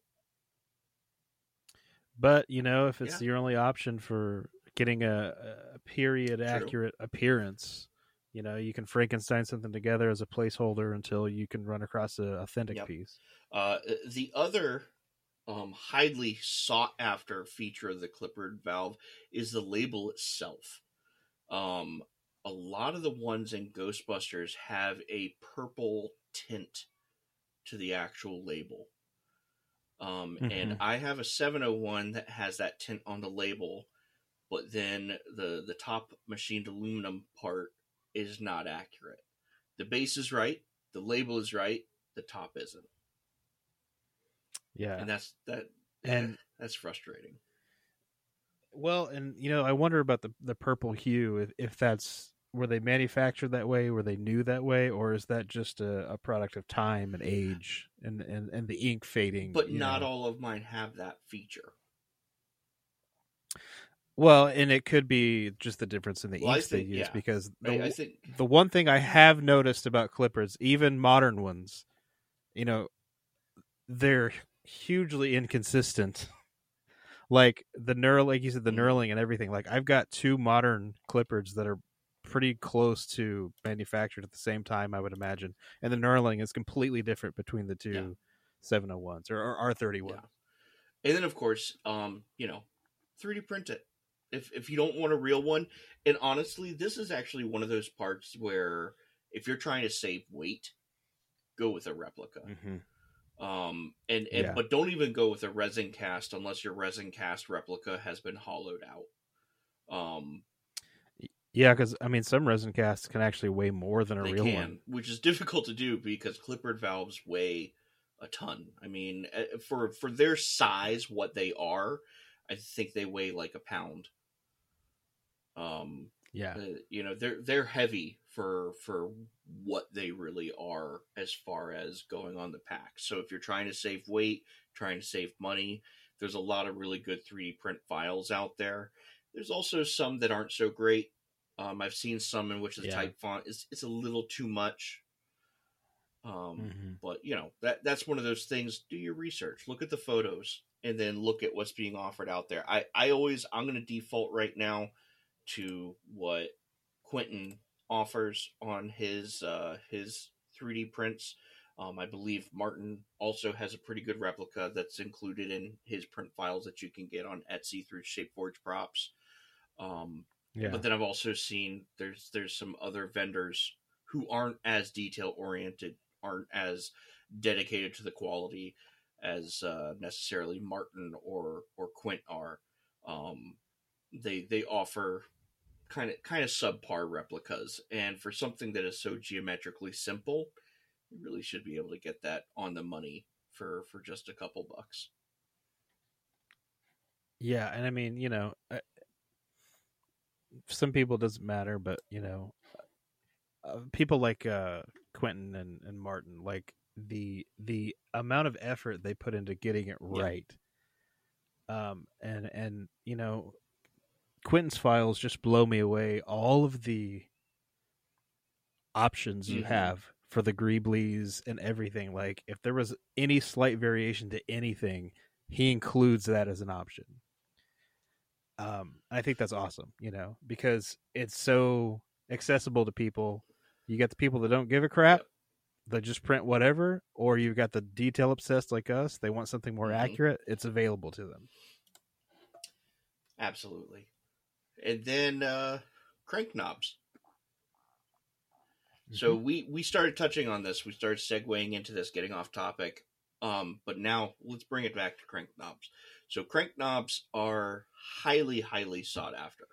But you know, if it's Yeah. your only option for getting a, a period accurate appearance, you know, you can Frankenstein something together as a placeholder until you can run across a authentic Yep. piece. Uh, the other um, highly sought after feature of the Clippard valve is the label itself. Um, a lot of the ones in Ghostbusters have a purple tint to the actual label. Um, And Mhm. I have a 701 that has that tint on the label, but then the, the top machined aluminum part is not accurate. The base is right, the label is right, the top isn't Yeah, and that's that And- that's frustrating well, and you know, I wonder about the the purple hue. If, if that's were they manufactured that way, were they new that way, or is that just a, a product of time and age and and, and the ink fading? but not know? all of mine have that feature Well, and it could be just the difference in the Well, inks they use yeah. because the, I think the one thing I have noticed about Clippards, even modern ones, you know, they're hugely inconsistent. Like the knurl, like you said, the Mhm. knurling and everything. Like I've got two modern Clippards that are pretty close to manufactured at the same time, I would imagine, and the knurling is completely different between the two Yeah. 701s or, or R31. Yeah. and then of course um you know 3d print it if if you don't want a real one and honestly this is actually one of those parts where if you're trying to save weight go with a replica Mm-hmm. Um and, and Yeah. but don't even go with a resin cast unless your resin cast replica has been hollowed out um Yeah, because I mean, some resin casts can actually weigh more than a real can, one. which is difficult to do because Clippard valves weigh a ton. I mean, eh, for for their size, what they are, I think they weigh like a pound. Um, Yeah, uh, you know, they're they're heavy for for what they really are as far as going on the pack. So if you're trying to save weight, trying to save money, there's a lot of really good 3D print files out there. There's also some that aren't so great. Um, I've seen some in which the Yeah. type font is it's a little too much. Um, Mhm. but you know that that's one of those things. Do your research, look at the photos, and then look at what's being offered out there. I I always I'm going to default right now to what Quentin offers on his uh, his 3D prints. Um, I believe Martin also has a pretty good replica that's included in his print files that you can get on Etsy through Shapeforge Props. Um, yeah. but then I've also seen there's there's some other vendors who aren't as detail oriented, aren't as dedicated to the quality as uh, necessarily Martin or or Quint are. Um, they they offer kind of kind of subpar replicas, and for something that is so geometrically simple, You really should be able to get that on the money for for just a couple bucks. Yeah, and I mean, you know, uh, some people it doesn't matter, but you know, uh, people like uh, Quentin and, and Martin, like the the amount of effort they put into getting it Yeah. right. Um, and and you know, Quentin's files just blow me away. All of the options you Mhm. have for the Greeblies and everything. Like, if there was any slight variation to anything, he includes that as an option. Um, I think that's awesome, you know, because it's so accessible to people. You got the people that don't give a crap, they just print whatever, or you've got the detail obsessed like us. They want something more Mhm. accurate. It's available to them. Absolutely. And then uh crank knobs. So we we started touching on this. We started segueing into this, getting off topic. Um, but now let's bring it back to crank knobs. So crank knobs are highly, highly sought after.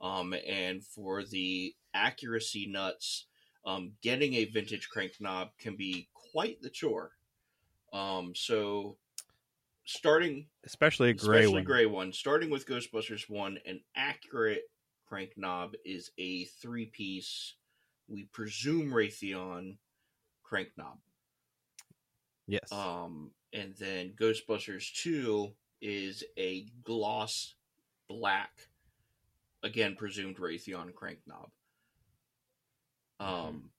Um, and for the accuracy nuts, um, getting a vintage crank knob can be quite the chore. Um, so starting especially a gray especially one. gray one. Starting with Ghostbusters one, an accurate crank knob is a three piece. We presume Raytheon crank knob. Yes. Um, and then Ghostbusters two is a gloss black, again presumed Raytheon crank knob. Um,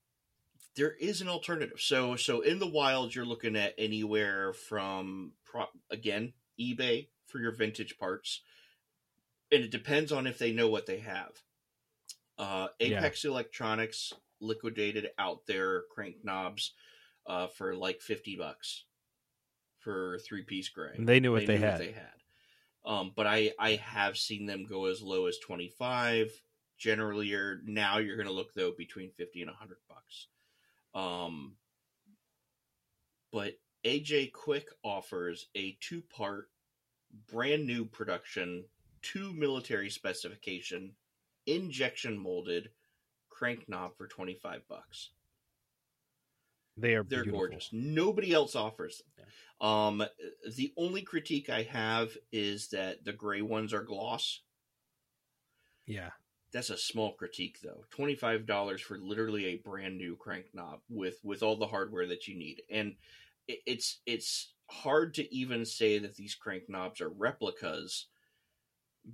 there is an alternative. So so in the wild, you're looking at anywhere from again eBay for your vintage parts, and it depends on if they know what they have. Uh, Yeah. Apex Electronics liquidated out their crank knobs uh, for like fifty bucks for three piece gray. And they knew what they knew had. they had. Um, but I I have seen them go as low as twenty five. Generally, you're now you're going to look though between fifty and hundred bucks. Um, but AJ Quick offers a two part, brand new production, two military specification, injection molded crank knob for 25 bucks. they are They're beautiful. gorgeous. Nobody else offers them. Um, the only critique I have is that the gray ones are gloss. Yeah. That's a small critique, though. Twenty five dollars for literally a brand new crank knob with with all the hardware that you need, and it, it's it's hard to even say that these crank knobs are replicas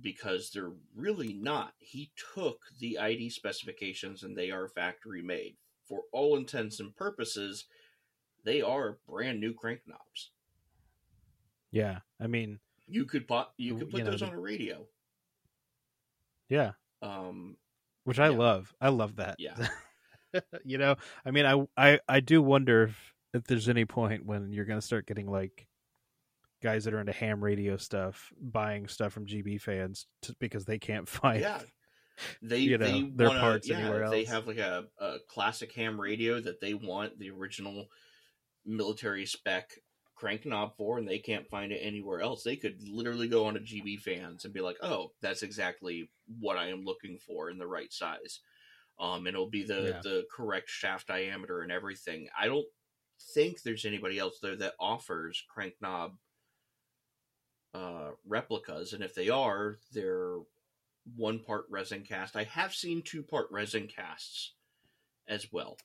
because they're really not. He took the ID specifications and they are factory made. For all intents and purposes, they are brand new crank knobs. Yeah. I mean, You could put you could You put know, those on a radio. yeah. Um, Which I Yeah. love. I love that. Yeah. you know, I mean, I, I, I do wonder if, if there's any point when you're going to start getting like guys that are into ham radio stuff buying stuff from GB fans t- because they can't find. yeah, they you know, they their wanna, parts yeah, anywhere They have like a, a classic ham radio that they want the original military spec crank knob for, and they can't find it anywhere else. They could literally go on to GB fans and be like, "Oh, that's exactly what I am looking for in the right size." Um, and it'll be the Yeah. the correct shaft diameter and everything. I don't think there's anybody else there that offers crank knob uh, replicas, and if they are, they're one part resin cast. I have seen two part resin casts as well.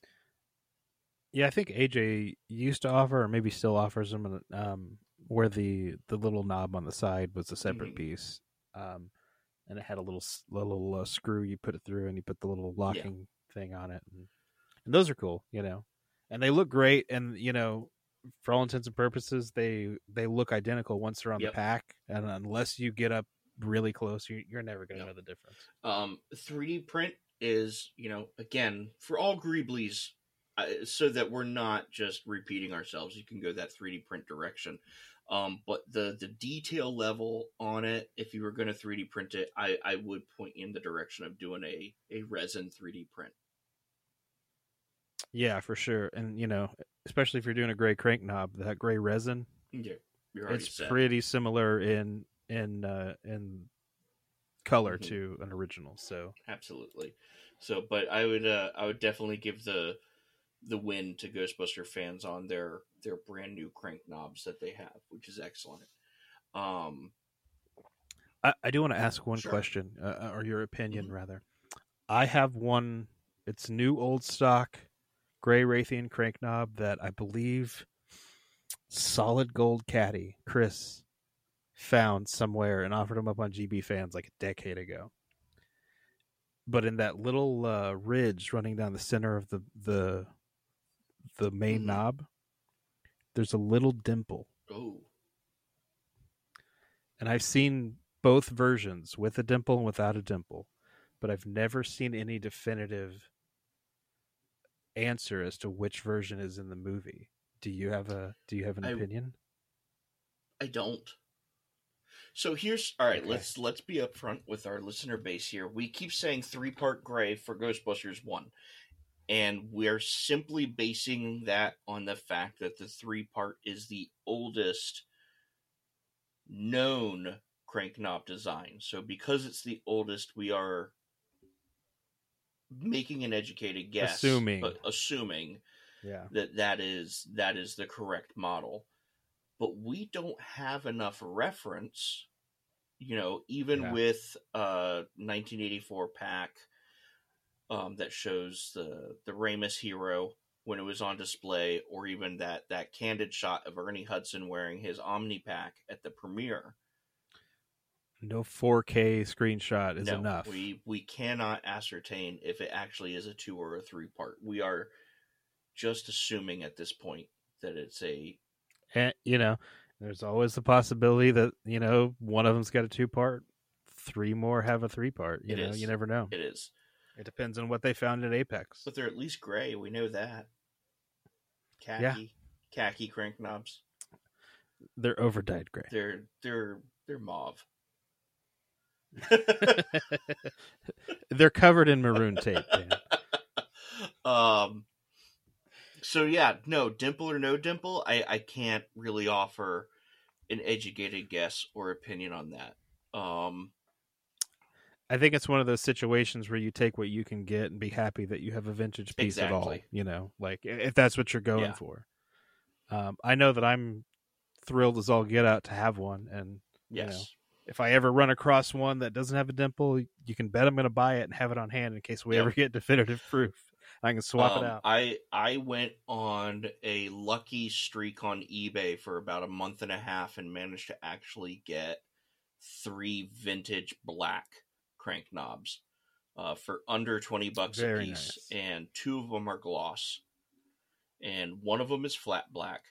Yeah, I think AJ used to offer, or maybe still offers them, um, where the the little knob on the side was a separate Mhm. piece, um, and it had a little little uh, screw you put it through, and you put the little locking thing on it, and, and those are cool, you know, and they look great, and you know, for all intents and purposes, they they look identical once they're on Yep. the pack, and unless you get up really close, you, you're never going to Yep. know the difference. Um, 3D print is, you know, again for all Greeblies, uh, so that we're not just repeating ourselves. You can go that 3D print direction. Um, but the the detail level on it, if you were going to 3D print it, I, I would point you in the direction of doing a a resin 3D print. Yeah, for sure, and you know, especially if you're doing a gray crank knob, that gray resin, Yeah, it's set. pretty similar in in uh in color Mhm. to an original so absolutely so but i would uh i would definitely give the the win to Ghostbuster fans on their their brand new crank knobs that they have, which is excellent. Um, I, I do want to ask one Sure. question, uh, or your opinion Mhm. rather. I have one. It's new old stock, gray Raytheon crank knob that I believe Solid Gold Caddy Chris found somewhere and offered him up on GB fans like a decade ago. But in that little uh, ridge running down the center of the the the main Mhm. knob, there's a little dimple oh, and I've seen both versions with a dimple and without a dimple, but I've never seen any definitive answer as to which version is in the movie. Do you have a do you have an I- opinion? I don't. So here's all right. Okay. Let's let's be upfront with our listener base here. We keep saying three part gray for Ghostbusters one, and we're simply basing that on the fact that the three part is the oldest known crank knob design. So because it's the oldest, we are making an educated guess, Assuming. but assuming Yeah. that that is that is the correct model but we don't have enough reference you know even Yeah. with uh 1984 pack um that shows the the Ramis hero when it was on display or even that that candid shot of Ernie Hudson wearing his Omni pack at the premiere No 4K screenshot is no, enough. we we cannot ascertain if it actually is a two or a three part we are just assuming at this point that it's a And you know, there's always the possibility that you know one of them's got a two part, three more have a three part. You It know, is. you never know. it is It depends on what they found at Apex. But they're at least gray. We know that. Khaki, khaki crank knobs. They're overdyed gray. They're they're they're mauve. They're covered in maroon tape. Dan. um. So yeah, no dimple or no dimple. I I can't really offer an educated guess or opinion on that. Um. I think it's one of those situations where you take what you can get and be happy that you have a vintage piece at all. You know, like if that's what you're going Yeah. for. Um, I know that I'm thrilled as all get out to have one, and You Yes. know, if I ever run across one that doesn't have a dimple, you can bet I'm going to buy it and have it on hand in case we Yep. ever get definitive proof. I can swap Um, it out. I I went on a lucky streak on eBay for about a month and a half and managed to actually get three vintage black crank knobs uh, for under twenty bucks Very a piece, nice. and two of them are gloss, and one of them is flat black.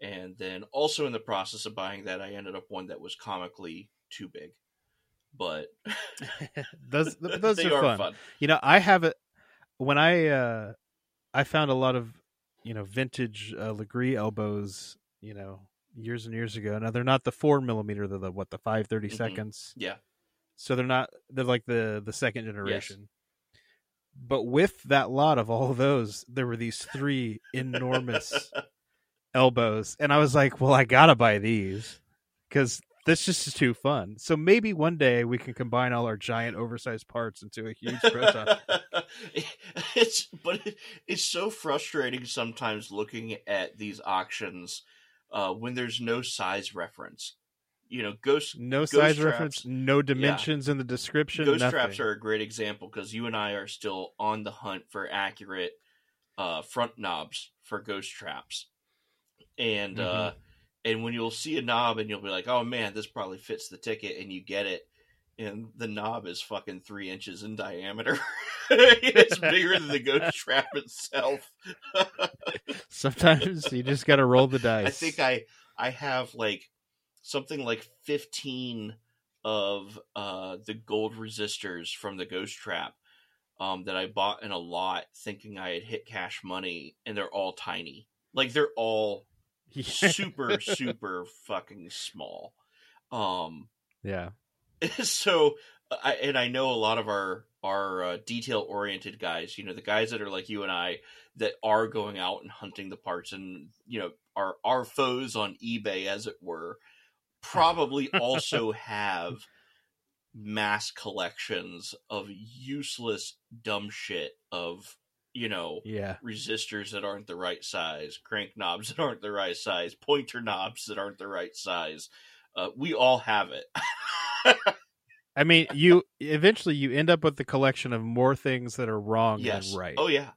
And then also in the process of buying that, I ended up one that was comically too big, but those those they are, fun. You know, I have it when I uh I found a lot of you know vintage uh, Legris elbows. You know, years and years ago. Now they're not the four millimeter. They're the what the five thirty Mhm. seconds. Yeah. So they're not. They're like the the second generation. But with that lot of all those, there were these three enormous elbows, and I was like, "Well, I gotta buy these because this just is too fun." So maybe one day we can combine all our giant, oversized parts into a huge proton. it's but it, it's so frustrating sometimes looking at these auctions uh, when there's no size reference. You know, ghost No Ghost size traps. reference, no dimensions in the description. ghost nothing. traps are a great example because you and I are still on the hunt for accurate uh, front knobs for ghost traps, and uh, and when you'll see a knob and you'll be like, oh man, this probably fits the ticket, and you get it. And the knob is fucking three inches in diameter. it's bigger than the ghost trap itself. Sometimes you just got to roll the dice. I think I I have like something like fifteen of uh the gold resistors from the ghost trap um that I bought in a lot thinking I had hit cash money and they're all tiny. Like they're all super super fucking small. Um yeah. so I, and I know a lot of our our uh, detail oriented guys, you know, the guys that are like you and I that are going out and hunting the parts and you know are our foes on eBay as it were, probably also have mass collections of useless dumb shit of you know, Yeah. resistors that aren't the right size, crank knobs that aren't the right size, pointer knobs that aren't the right size. Uh, we all have it. I mean, you eventually you end up with the collection of more things that are wrong yes. than right. Oh yeah.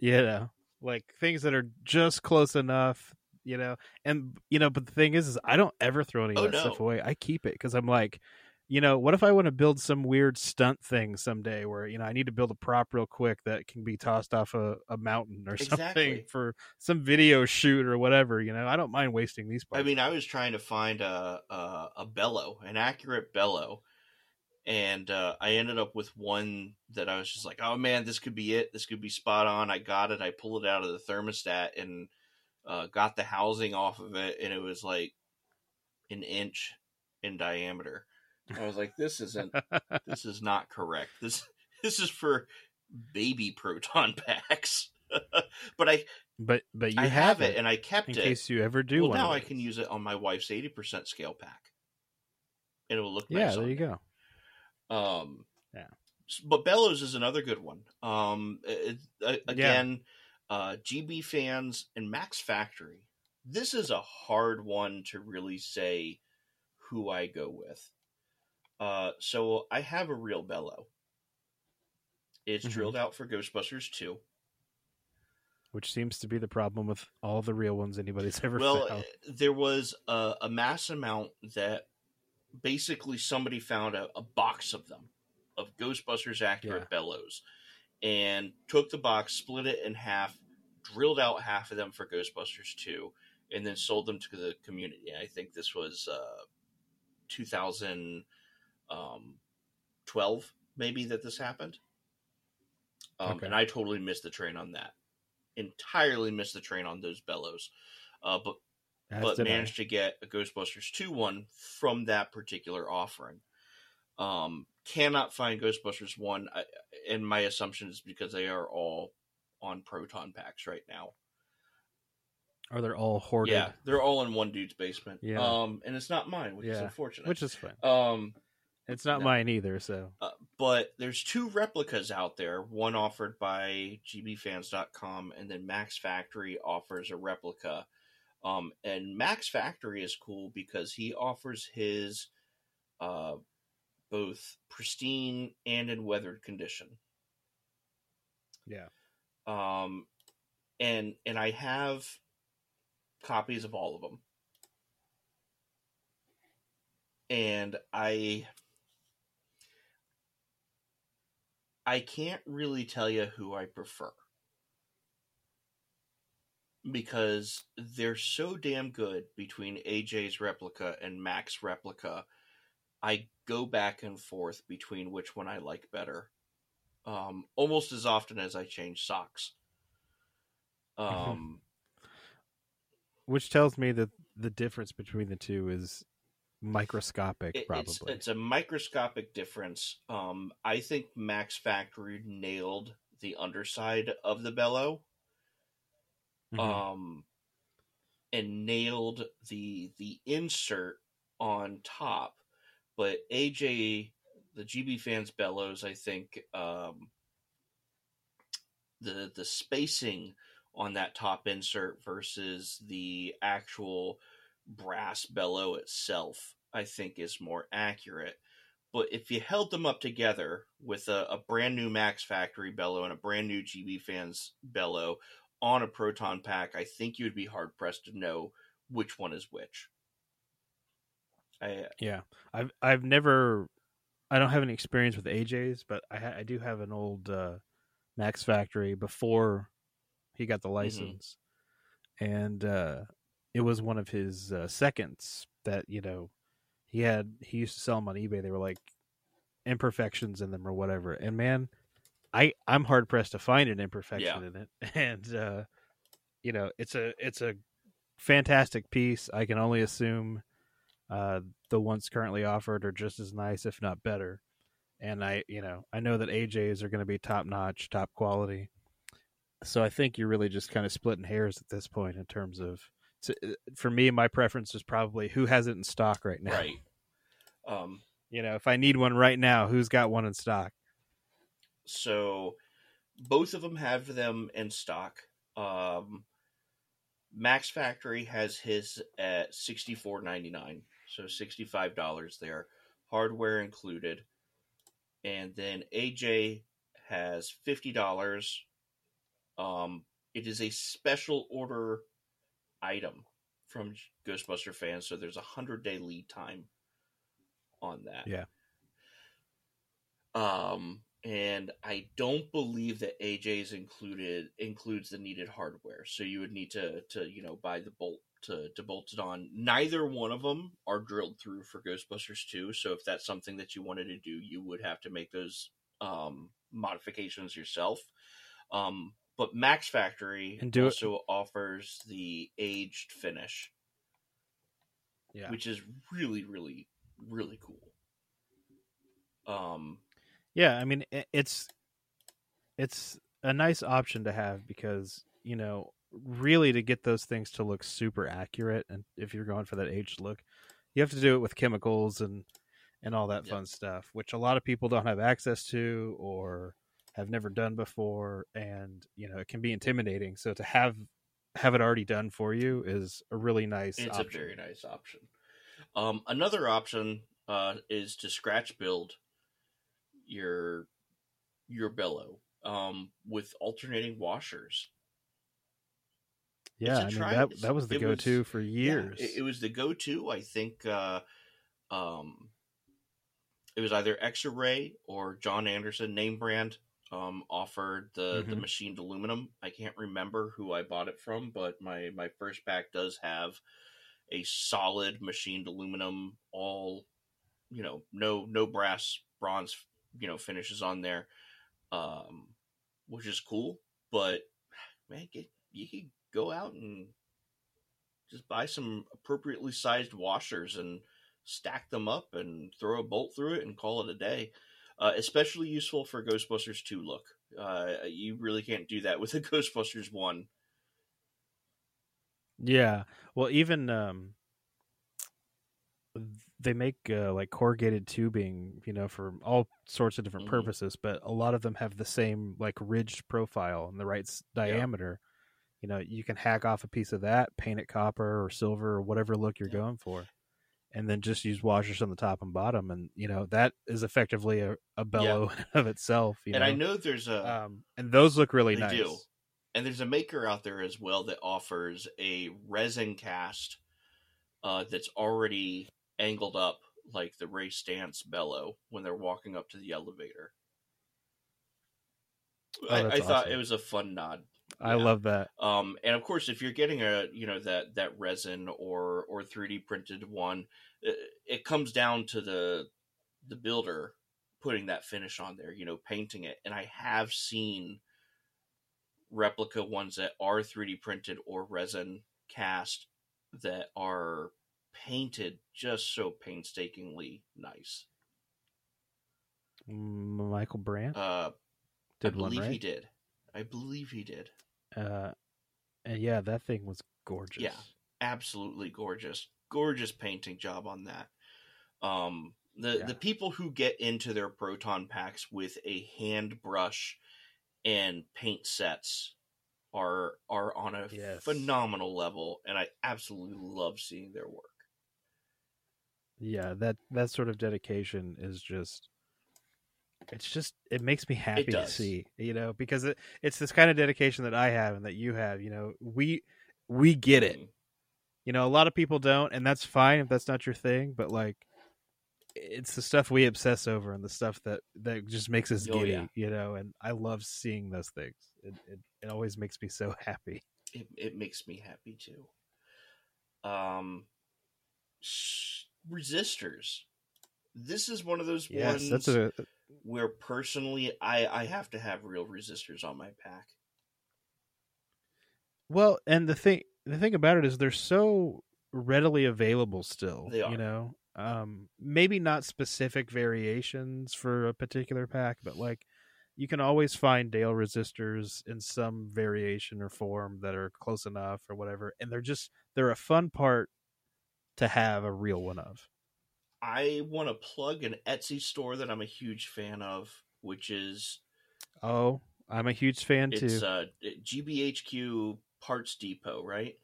yeah like things that are just close enough, you know. And you know, but the thing is, is I don't ever throw any of Oh, that stuff away. I keep it because I'm like, you know, what if I want to build some weird stunt thing someday where you know I need to build a prop real quick that can be tossed off a, a mountain or something for some video shoot or whatever. You know, I don't mind wasting these parts. I mean, I was trying to find a a, a bellow, an accurate bellow, and uh, I ended up with one that I was just like, "Oh man, this could be it. This could be spot on." I got it. I pulled it out of the thermostat and uh, got the housing off of it, and it was like an inch in diameter. I was like, "This isn't. this is not correct. This this is for baby proton packs." but I but but you I have, have it, and I kept in it. In case you ever do. well, one now I can use it on my wife's eighty percent scale pack, and it will look Yeah, nice. there you go. go. Um, Yeah. But Bellows is another good one. Um, it, it- again, uh, GB fans and Mack's Factory. This is a hard one to really say who I go with. Uh, so I have a real bellow. It's Mhm. drilled out for Ghostbusters 2. Which seems to be the problem with all the real ones anybody's ever well found. there was a, a mass amount that basically somebody found a, a box of them of ghostbusters accurate Yeah. bellows and took the box split it in half drilled out half of them for ghostbusters 2 and then sold them to the community i think this was uh 2012 maybe that this happened um, Okay. and i totally missed the train on that entirely missed the train on those bellows uh, but As but did I. managed to get a Ghostbusters 2 one from that particular offering. Um, cannot find Ghostbusters 1, I, and my assumption is because they are all on Proton packs right now. Are they're all hoarded. Yeah, they're all in one dude's basement. Yeah. Um, and it's not mine, which is unfortunate. Which is fine. um, It's not no. mine either, so uh, but there's two replicas out there. One offered by gbfans.com, and then Mack's Factory offers a replica. Um, and Mack's Factory is cool because he offers his uh, both pristine and in weathered condition. yeah. Um, and and I have copies of all of them, and I I can't really tell you who I prefer because they're so damn good between AJ's replica and Mack's replica. I go back and forth between which one I like better, um, almost as often as I change socks. Um, Which tells me that the difference between the two is microscopic, it- probably. it's, it's a microscopic difference. Um, I think Mack's Factory nailed the underside of the bellow. Mhm. um, and nailed the the insert on top. But AJ, the GB fans bellows, I think um, the the spacing on that top insert versus the actual brass bellow itself, I think, is more accurate. But if you held them up together with a, a brand new Mack's Factory bellow and a brand new GB fans bellow, on a proton pack, I think you would be hard pressed to know which one is which. I yeah, I've I've never, I don't have any experience with AJ's, but I ha- I do have an old uh, Mack's Factory before he got the license, and uh, it was one of his uh, seconds that you know he had. He used to sell them on eBay. They were like imperfections in them or whatever, and man. I I'm hard pressed to find an imperfection in it, and uh, you know it's a it's a fantastic piece. I can only assume uh, the ones currently offered are just as nice, if not better. And I, you know, I know that AJ's are going to be top notch, top quality. So I think you're really just kind of splitting hairs at this point in terms of. So uh, for me, my preference is probably who has it in stock right now. right. Um, You know, if I need one right now, who's got one in stock? so both of them have them in stock. Um, Mack's Factory has his at sixty four ninety nine, so sixty five dollars there, hardware included, and then AJ has fifty dollars. Um, it is a special order item from Ghostbuster fans, so there's a hundred day lead time on that. Yeah. Um, and I don't believe that AJ's included includes the needed hardware. So you would need to to you know buy the bolt to to bolt it on. Neither one of them are drilled through for Ghostbusters 2. So if that's something that you wanted to do, you would have to make those um, modifications yourself. Um, but Mack's Factory And do it- also offers the aged finish, Yeah. which is really really really cool. Um, Yeah, I mean it's it's a nice option to have because you know really to get those things to look super accurate, and if you're going for that aged look, you have to do it with chemicals and and all that fun stuff, which a lot of people don't have access to or have never done before, and you know it can be intimidating. So to have have it already done for you is a really nice. it's option. a very nice option. Um, another option uh, is to scratch build your your bellow um, with alternating washers. Yeah. I mean that that was the go to for Yeah, years. it, it was the go to. I think uh, um, it was either Extra Ray or John Anderson name brand um, offered the the Mhm. machined aluminum. I can't remember who I bought it from, but my my first pack does have a solid machined aluminum, all you know, no no brass, bronze, you know, finishes on there, um, which is cool. But man, get, you could go out and just buy some appropriately sized washers and stack them up and throw a bolt through it and call it a day. Uh, especially useful for Ghostbusters 2 look. Uh, you really can't do that with a Ghostbusters 1. Yeah. Well, even um they make uh, like corrugated tubing, you know, for all sorts of different Mhm. purposes, but a lot of them have the same like ridged profile and the right s- diameter. You know, you can hack off a piece of that, paint it copper or silver or whatever look you're Yeah. going for. And then just use washers on the top and bottom and you know, that is effectively a, a bellow of itself, you and know. I know there's a um and those look really nice. do. and there's a maker out there as well that offers a resin cast uh, that's already angled up like the Ray Stantz bellow when they're walking up to the elevator. Oh, I, I thought it was a fun nod. I Yeah. love that. Um, and of course, if you're getting a you know that that resin or or 3D printed one, it, it comes down to the the builder putting that finish on there, you know, painting it. And I have seen replica ones that are 3D printed or resin cast that are painted just so painstakingly nice. Michael Brandt Uh, did I one, believe right? he did. I believe he did. Uh, and yeah, that thing was gorgeous. Yeah. absolutely gorgeous gorgeous painting job on that um the Yeah. the people who get into their proton packs with a hand brush and paint sets are are on a Yes. phenomenal level and i absolutely love seeing their work yeah. That that sort of dedication is just. It's just it makes me happy to see, you know, because it, it's this kind of dedication that I have and that you have. You know, we we get it. Mm. You know, a lot of people don't, and that's fine if that's not your thing. But like, it's the stuff we obsess over and the stuff that that just makes us Oh, giddy. yeah. You know, and I love seeing those things. It, it it always makes me so happy. it, it makes me happy too um resistors this is one of those Yes, ones that's a where personally I I have to have real resistors on my pack. Well, and the thing the thing about it is they're so readily available still. They are. You know, um, maybe not specific variations for a particular pack, but like you can always find Dale resistors in some variation or form that are close enough or whatever, and they're just they're a fun part to have a real one of. I want to plug an Etsy store that I'm a huge fan of, which is Oh, I'm a huge fan It's too. uh, GBHQ Parts Depot, right?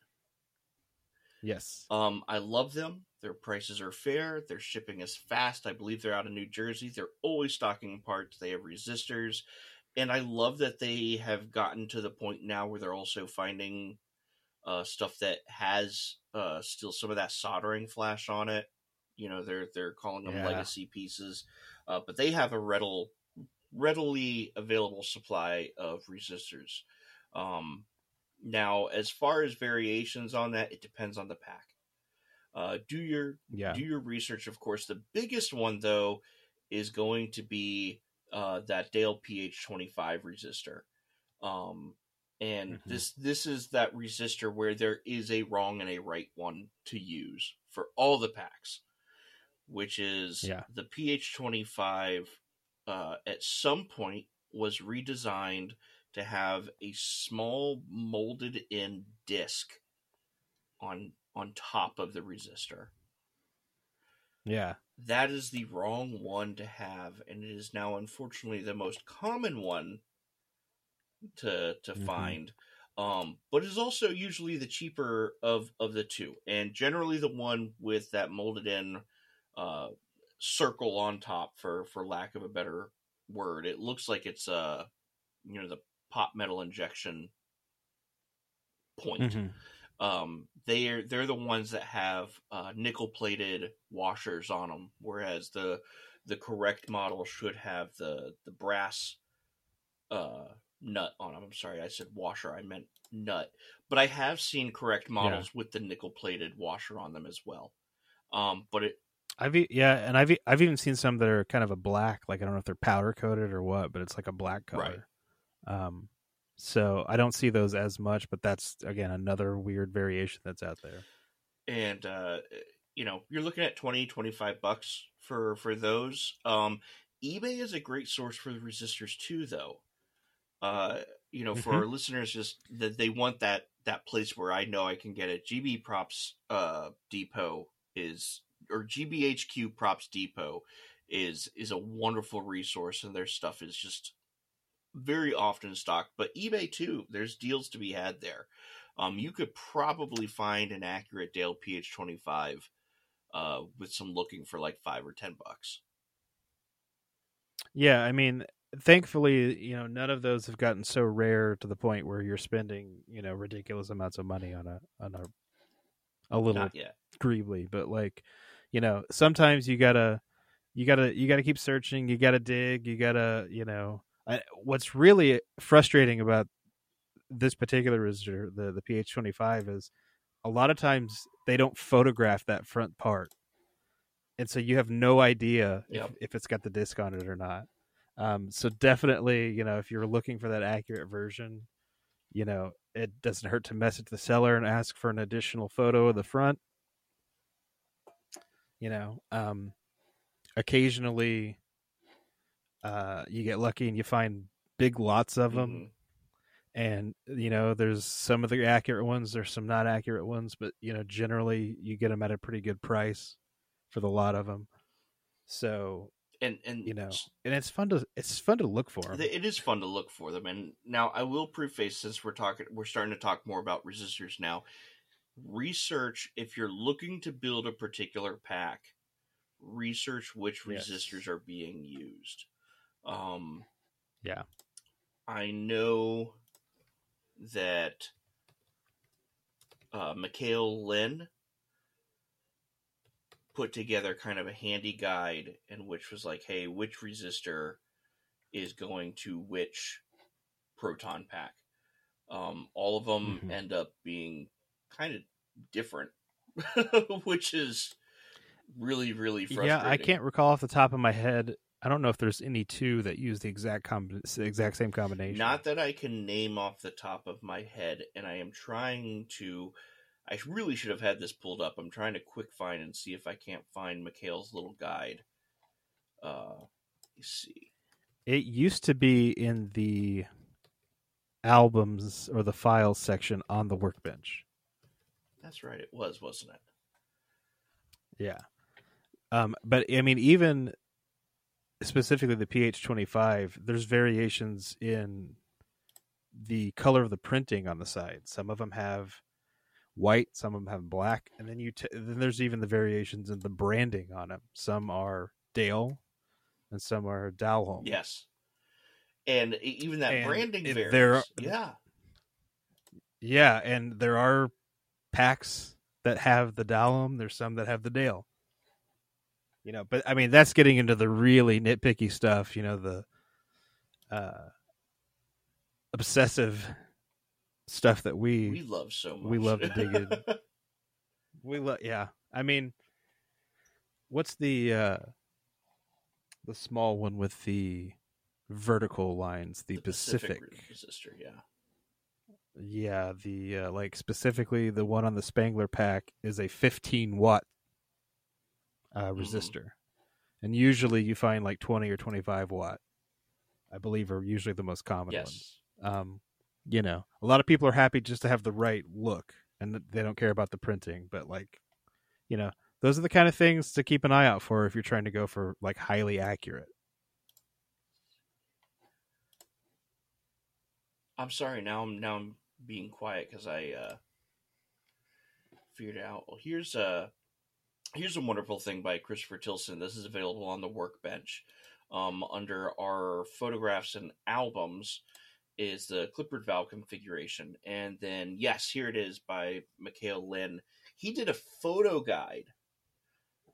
yes. Um, I love them. Their prices are fair. Their shipping is fast. I believe they're out of New Jersey. They're always stocking parts. They have resistors, and I love that they have gotten to the point now where they're also finding uh, stuff that has uh, still some of that soldering flash on it. You know, they're they're calling them Yeah. legacy pieces, uh, but they have a readily readily available supply of resistors. Um, now, as far as variations on that, it depends on the pack. Uh, do your Yeah. do your research, of course. The biggest one, though, is going to be uh, that Dale PH25 resistor. Um, and Mhm. this this is that resistor where there is a wrong and a right one to use for all the packs, which is Yeah. the PH25. Uh, at some point, was redesigned to have a small molded in disc on on top of the resistor Yeah. that is the wrong one to have and it is now unfortunately the most common one to to Mhm. find um but is also usually the cheaper of of the two and generally the one with that molded in uh circle on top for for lack of a better word it looks like it's uh you know the pop metal injection point Mhm. um, they're they're the ones that have uh, nickel plated washers on them, whereas the the correct model should have the the brass uh, nut on them. I'm sorry, I said washer, I meant nut. But I have seen correct models with the nickel plated washer on them as well. Um, but it I've yeah, and I've I've even seen some that are kind of a black, like I don't know if they're powder coated or what, but it's like a black color. Um, so I don't see those as much, but that's again another weird variation that's out there. and uh, you know you're looking at 20 25 bucks for for those um ebay is a great source for the resistors too though uh you know for Mhm. our listeners just that they want that that place where i know i can get it gb props uh depot is or gbhq props depot is is a wonderful resource and their stuff is just very often stocked but ebay too there's deals to be had there um, you could probably find an accurate Dale PH25 uh, with some looking for like five or ten bucks. Yeah, I mean, thankfully, you know, none of those have gotten so rare to the point where you're spending, you know, ridiculous amounts of money on a on a a little Not yet. greebly, but like, you know, sometimes you gotta you gotta you gotta keep searching, you gotta dig, you gotta, you know, I, what's really frustrating about this particular visitor, the the PH25, is a lot of times they don't photograph that front part, and so you have no idea Yep. if, if it's got the disc on it or not. Um, so definitely, you know, if you're looking for that accurate version, you know, it doesn't hurt to message the seller and ask for an additional photo of the front. You know, um, occasionally, uh, you get lucky and you find big lots of them Mhm. and you know there's some of the accurate ones there's some not accurate ones but you know generally you get them at a pretty good price for the lot of them so And and you know and it's fun to it's fun to look for them it is fun to look for them. And now I will preface since we're talking, we're starting to talk more about resistors now. Research if you're looking to build a particular pack. Research which Yes. resistors are being used. Um, yeah I know that uh, Mikhail Lin put together kind of a handy guide and which was like, hey, which resistor is going to which proton pack? Um, all of them Mhm. end up being kind of different, which is really, really frustrating. yeah i can't recall off the top of my head i don't know if there's any two that use the exact com- exact same combination Not that I can name off the top of my head, and I am trying to. I really should have had this pulled up. I'm trying to quick find and see if I can't find Mikhail's little guide. Uh, let me see. it used to be in the albums or the files section on the workbench That's right, it was, wasn't it? Yeah. Um, but I mean, even specifically the PH25, there's variations in the color of the printing on the side. Some of them have white, some of them have black, and then you t- then there's even the variations in the branding on them. Some are Dale, and some are Dalohm. Yes. And even that And branding varies. there are- yeah. Yeah, and there are packs that have the Dalohm. There's some that have the Dale. You know, but I mean that's getting into the really nitpicky stuff. You know, the uh, obsessive stuff that we We love so much. we love to dig in. we love. Yeah, I mean, what's the uh the small one with the vertical lines? The, the Pacific. resistor, yeah. Yeah, the uh, like specifically the one on the Spengler pack is a 15 watt uh, Mm-hmm. resistor, and usually you find like 20 or 25 watt. I believe are usually the most common ones. Um, you know, a lot of people are happy just to have the right look, and they don't care about the printing. But like, you know, those are the kind of things to keep an eye out for if you're trying to go for like highly accurate. I'm sorry. Now I'm now I'm being quiet because I uh, figured out. Well, here's a here's a wonderful thing by Christopher Tilson. This is available on the Workbench um, under our photographs and albums. Is the Clippard valve configuration, and then yes, here it is by Mikhail Lin. He did a photo guide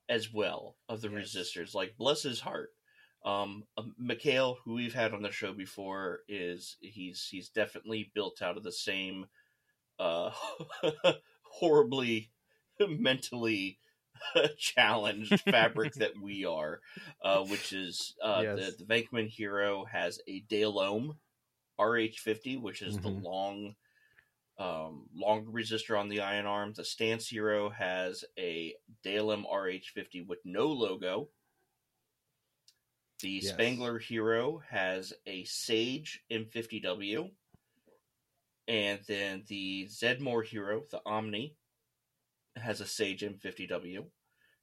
as well of the Yes. resistors. Like bless his heart. Um, uh, Mikhail, who we've had on the show before, is he's he's definitely built out of the same uh, horribly mentally challenged fabric that we are, uh, which is uh, Yes. the the Venkman Hero has a Dalohm RH50, which is Mhm. the long um, long resistor on the ion arm. The Stantz Hero has a Dalohm RH50 with no logo. The Yes. Spengler Hero has a Sage M50W. And then the Zeddemore Hero, the Omni, has a Sage M50W.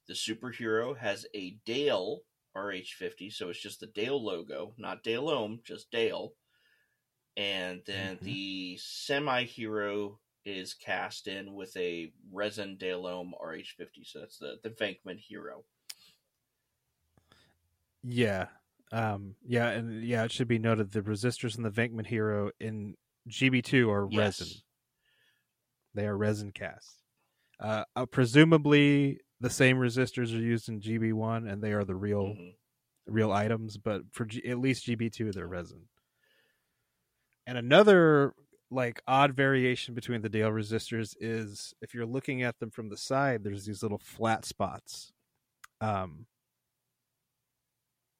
The Superhero has a Dale RH50, so it's just the Dale logo, not Dale Ohm, just Dale. And then Mhm. the Semi Hero is cast in with a resin Dale Ohm RH50, so that's the, the Venkman Hero. Yeah. Um yeah, and yeah, it should be noted the resistors in the Venkman Hero in GB2 are Yes. resin. They are resin casts. Uh, uh presumably the same resistors are used in GB1 and they are the real Mhm. real items, but for G- at least GB2 they're resin. And another like odd variation between the Dale resistors is if you're looking at them from the side, there's these little flat spots. Um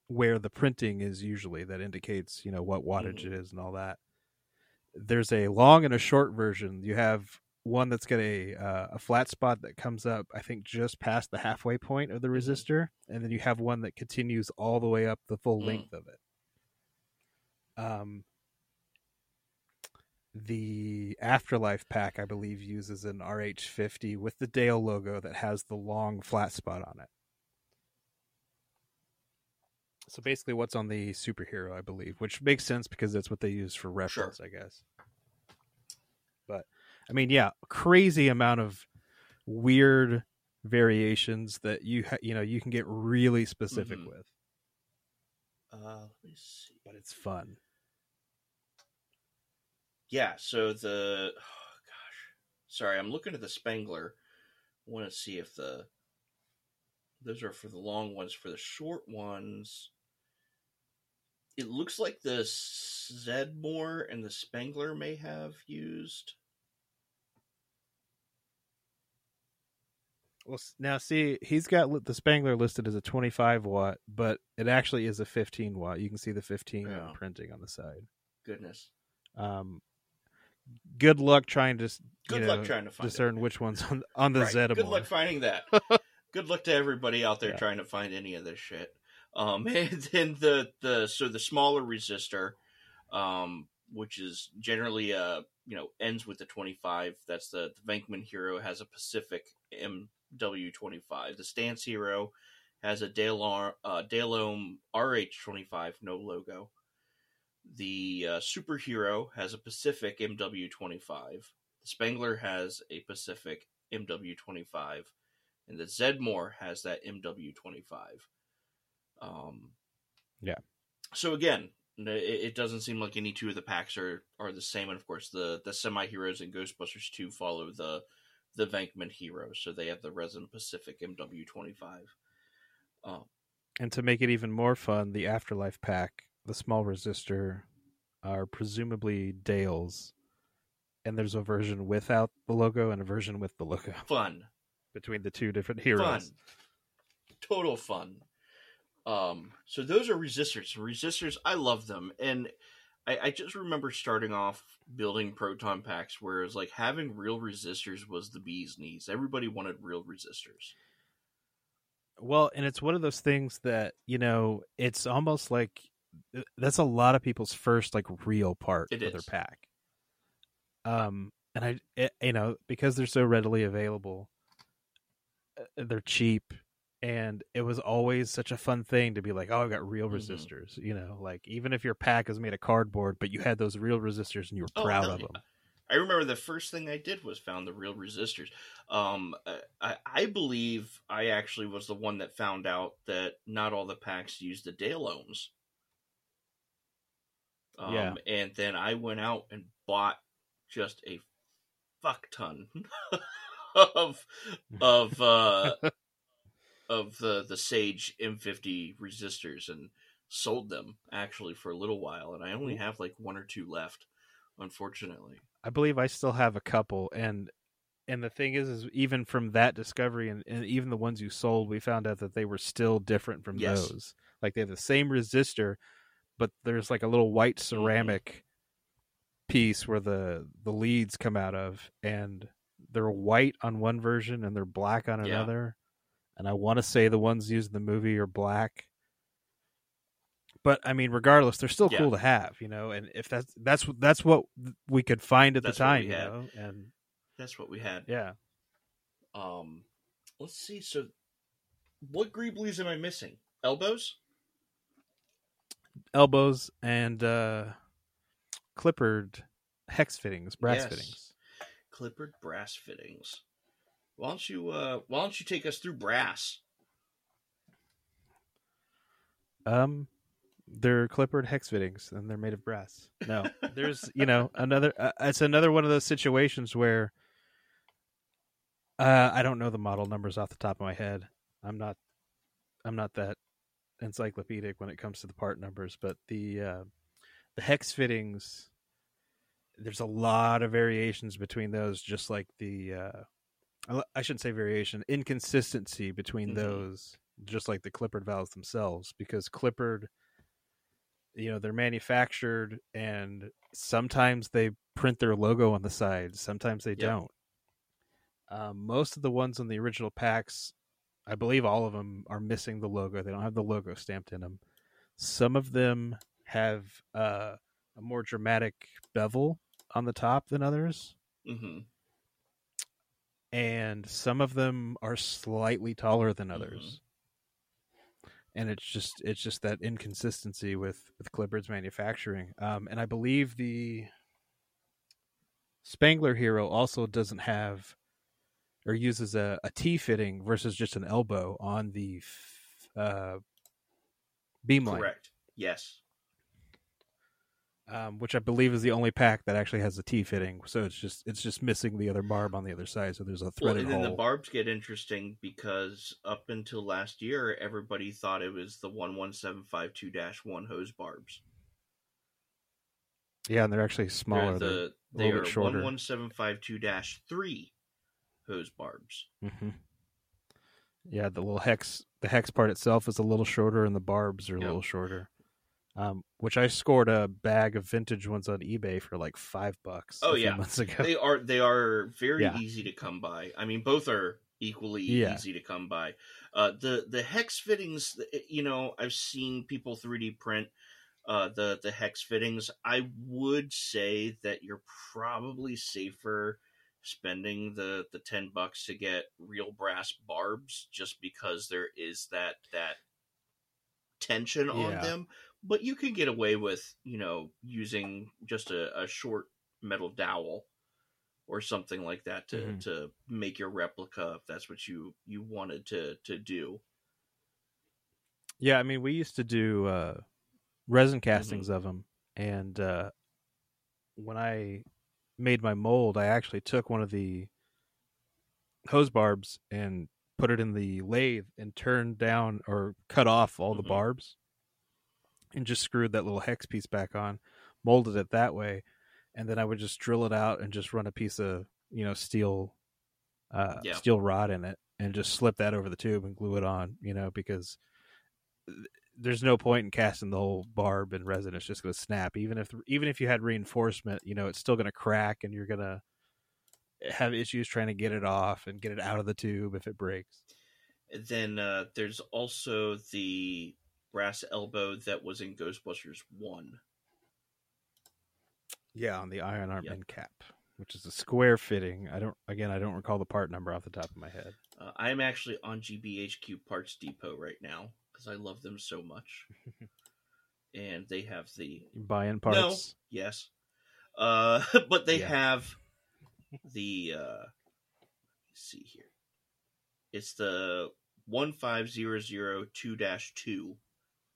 where the printing is usually that indicates, you know, what wattage Mhm. it is and all that. There's a long and a short version. You have one that's got a uh, a flat spot that comes up, I think, just past the halfway point of the resistor, and then you have one that continues all the way up the full Mm. length of it. Um, the Afterlife pack, I believe, uses an RH50 with the Dale logo that has the long flat spot on it. So basically, what's on the superhero, I believe, which makes sense because that's what they use for reference, I guess. But I mean, yeah, crazy amount of weird variations that you ha- you know you can get really specific Mhm. with, Uh, let me see. but it's fun. Yeah, so the oh gosh. Sorry, I'm looking at the Spengler. I want to see if the those are for the long ones. For the short ones, it looks like the Zeddemore and the Spengler may have used. Well, now see, he's got the Spengler listed as a 25 watt, but it actually is a 15 watt. You can see the 15 Yeah. printing on the side. Goodness, Um, good luck trying to Good luck trying to find it. discern which one's on on the Right, Zeddemore. Good luck finding that. good luck to everybody out there Yeah. trying to find any of this shit. Um, and then the the so the smaller resistor, um, which is generally uh you know ends with the twenty five. That's the, the Venkman Hero has a Pacific MW twenty five. The Stantz Hero has a Dale uh, Dalohm RH twenty five, no logo. The uh, superhero has a Pacific MW25. The Spengler has a Pacific MW25, and the Zeddemore has that MW25. Um, Yeah. So again, it, it doesn't seem like any two of the packs are, are the same. And of course, the the semi heroes in Ghostbusters two follow the the Venkman heroes, so they have the Resin Pacific MW25. Um, And to make it even more fun, the Afterlife pack, the small resistor, are presumably Dale's, and there's a version without the logo and a version with the logo fun, between the two different heroes. fun, total fun. Um, so those are resistors. Resistors, I love them, and I, I just remember starting off building proton packs where it was like having real resistors was the bee's knees. Everybody wanted real resistors. Well, and it's one of those things that you know, it's almost like uh, that's a lot of people's first like real part It of their pack. Um, and I, it, you know, because they're so readily available, uh, they're cheap, and it was always such a fun thing to be like, oh, I got real Mhm. resistors. You know, like even if your pack is made of cardboard, but you had those real resistors and you were Oh, proud of yeah. them. I remember the first thing I did was found the real resistors. Um, I, I believe I actually was the one that found out that not all the packs use the Dale ohms. Um, Yeah. And then I went out and bought just a fuck ton of of uh, of the the Sage M50 resistors and sold them actually for a little while, and I only have like one or two left, unfortunately. I believe I still have a couple, and and the thing is, is even from that discovery, and, and even the ones you sold, we found out that they were still different from Yes. those. Like they have the same resistor, but there's like a little white Mm-hmm. ceramic piece where the the leads come out of, and they're white on one version and they're black on Yeah. And I want to say the ones used in the movie are black. But I mean, regardless, they're still Yeah. cool to have, you know. And if that's that's that's what we could find at That's the time, you know. And That's what we had. yeah, Um, let's see. So, what Greeblies am I missing? Elbows? elbows and uh Clippard hex fittings, brass Yes. fittings. Clippard brass fittings. Why don't you uh why don't you take us through brass? Um, they're Clippard hex fittings, and they're made of brass. No, there's you know another. Uh, it's another one of those situations where uh, I don't know the model numbers off the top of my head. I'm not. I'm not that encyclopedic when it comes to the part numbers, but the uh, the hex fittings. There's a lot of variations between those, just like the. I- shouldn't say variation, inconsistency between Mhm. those, just like the Clippard valves themselves, because Clippard, you know, they're manufactured and sometimes they print their logo on the side, sometimes they Yep. don't. Um, most of the ones on the original packs, I believe all of them are missing the logo. They don't have the logo stamped in them. Some of them have uh, a more dramatic bevel on the top than others Mm-hmm. And some of them are slightly taller than others. And it's just it's just that inconsistency with with Clippard's manufacturing. Um, and I believe the Spengler Hero also doesn't have or uses a, a T fitting versus just an elbow on the f- uh, beam line, Correct. Yes. Um, which I believe is the only pack that actually has a T fitting. So it's just it's just missing the other barb on the other side. So there's a Well, threaded and then hole. the barbs get interesting because up until last year, everybody thought it was the one one seven five two one hose barbs. yeah, and they're actually smaller. They're They're, the a they are one one seven five two three hose barbs. hmm Yeah, the little hex, the hex part itself is a little shorter, and the barbs are a little shorter. Um, which I scored a bag of vintage ones on eBay for like five bucks. Oh, yeah. months ago. they are they are very Yeah. easy to come by. I mean, both are equally Yeah. easy to come by. Uh, the the hex fittings, you know, I've seen people three D print uh, the the hex fittings. I would say that you're probably safer spending the the ten bucks to get real brass barbs, just because there is that that tension on Yeah. them. But you can get away with you know using just a, a short metal dowel or something like that to Mhm. to make your replica if that's what you you wanted to to do. Yeah, I mean, we used to do uh, resin castings of them, and uh, when I made my mold, I actually took one of the hose barbs and put it in the lathe and turned down or cut off all the Mhm. barbs, and just screwed that little hex piece back on, molded it that way, and then I would just drill it out and just run a piece of you know steel, uh, Yeah. steel rod in it, and just slip that over the tube and glue it on, you know, because there's no point in casting the whole barb in resin. It's just going to snap. Even if even if you had reinforcement you know it's still going to crack and you're going to have issues trying to get it off and get it out of the tube if it breaks. Then uh, there's also the brass elbow that was in Ghostbusters one. yeah on the ion arm Yep. end cap which is a square fitting i don't again i don't recall the part number off the top of my head Uh, I'm actually on GBHQ Parts Depot right now because I love them so much, and they have the you buy in parts yes, uh, but they Yeah. have the uh, let's see here. It's the one five zero zero two dash two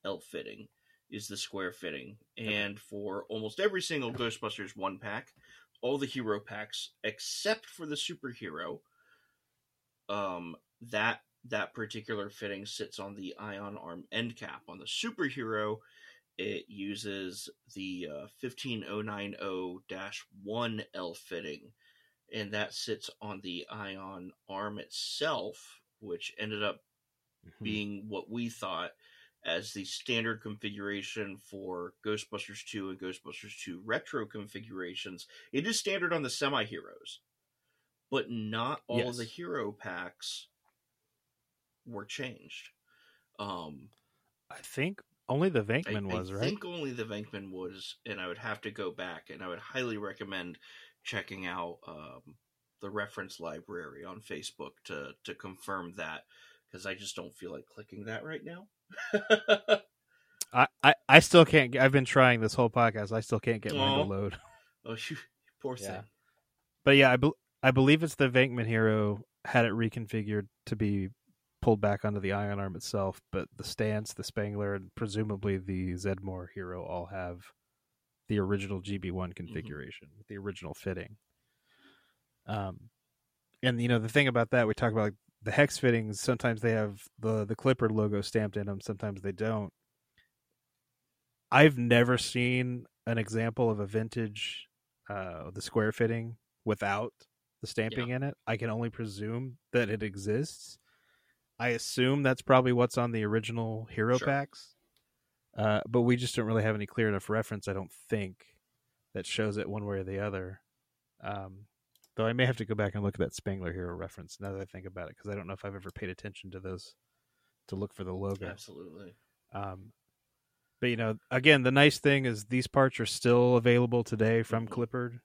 L fitting is the square fitting, and for almost every single Ghostbusters one pack, all the hero packs except for the superhero, um, that that particular fitting sits on the ion arm end cap. On the superhero, it uses the uh, 15090-1 L fitting, and that sits on the ion arm itself, which ended up Mhm. being what we thought as the standard configuration for Ghostbusters 2 and Ghostbusters 2 retro configurations. It is standard on the semi heroes, but not all of the hero packs were changed. Um, i think only the I, Venkman I was right think only the Venkman was, and I would have to go back, and I would highly recommend checking out um, the reference library on Facebook to to confirm that because I just don't feel like clicking that right now. I, I i still can't get, i've been trying this whole podcast i still can't get mine to load oh, you poor Yeah. thing. But yeah, I, bel I believe it's the Venkman hero had it reconfigured to be pulled back onto the ion arm itself, but the Stantz, the Spengler, and presumably the Zeddemore hero all have the original GB1 configuration with the original fitting. Um, and you know the thing about that we talk about like, the hex fittings. Sometimes they have the the Clippard logo stamped in them. Sometimes they don't. I've never seen an example of a vintage uh, the square fitting without the stamping in it. I can only presume that it exists. I assume that's probably what's on the original hero Sure. packs. Uh, but we just don't really have any clear enough reference, I don't think, that shows it one way or the other. Um, though I may have to go back and look at that Spengler hero reference now that I think about it, because I don't know if I've ever paid attention to those to look for the logo. Absolutely. Um, but you know, again, the nice thing is these parts are still available today from Mhm. Clippard.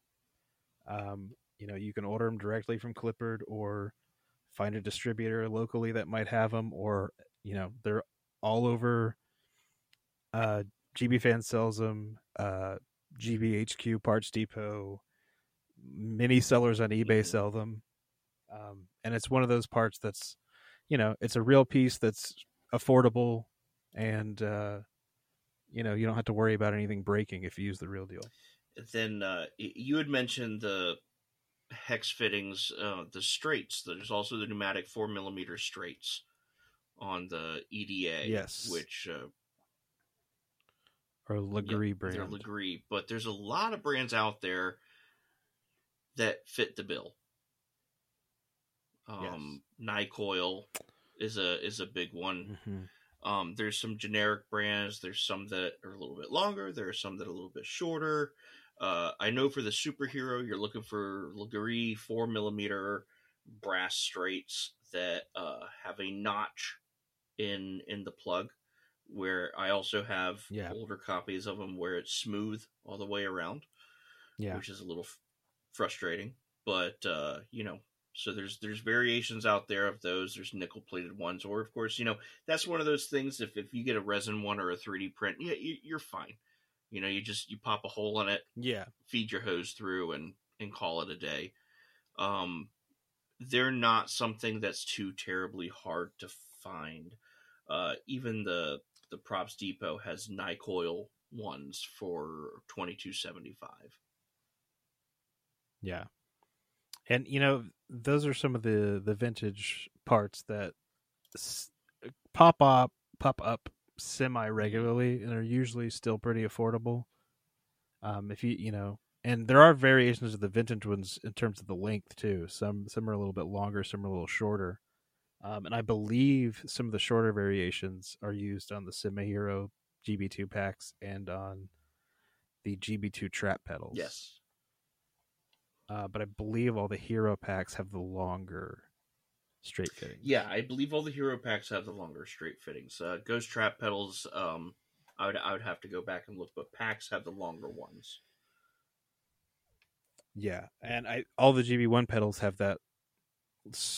Um, you know, you can order them directly from Clippard or find a distributor locally that might have them, or you know, they're all over. Uh, GB Fan sells them. Uh, GBHQ Parts Depot, many sellers on eBay Mhm. sell them, um, and it's one of those parts that's, you know, it's a real piece that's affordable and uh, you know you don't have to worry about anything breaking if you use the real deal. Then uh, you had mentioned the hex fittings, uh, the straights. There's also the pneumatic four millimeter straights on the EDA. Yes. which uh, Or Legris Yeah, brand. They're Legris, but there's a lot of brands out there that fit the bill. Um, Nycoil is a is a big one. Mhm. Um, there's some generic brands. There's some that are a little bit longer. There are some that are a little bit shorter. Uh, I know for the superhero, you're looking for Legris four millimeter brass straights that uh, have a notch in in the plug. Where I also have Yeah. older copies of them where it's smooth all the way around, Yeah. which is a little frustrating. But uh, you know, So there's there's variations out there of those. There's nickel plated ones, or of course, you know that's one of those things. If if you get a resin one or a 3D print, yeah, you, you're fine. You know, you just you pop a hole in it, Yeah. feed your hose through, and and call it a day. Um, they're not something that's too terribly hard to find. Uh, even the the Props Depot has Nycoil ones for twenty two seventy five. Yeah. And you know, those are some of the the vintage parts that s- pop up pop up semi regularly and are usually still pretty affordable. Um if you, you know, and there are variations of the vintage ones in terms of the length too. Some some are a little bit longer, some are a little shorter. Um and I believe some of the shorter variations are used on the Sima Hero GB2 packs and on the GB2 trap pedals. Yes. Uh, but I believe all the hero packs have the longer straight fitting. Yeah, I believe all the hero packs have the longer straight fittings. Uh, Ghost Trap pedals, um, I would I would have to go back and look, but packs have the longer ones. Yeah, and I all the GB one pedals have that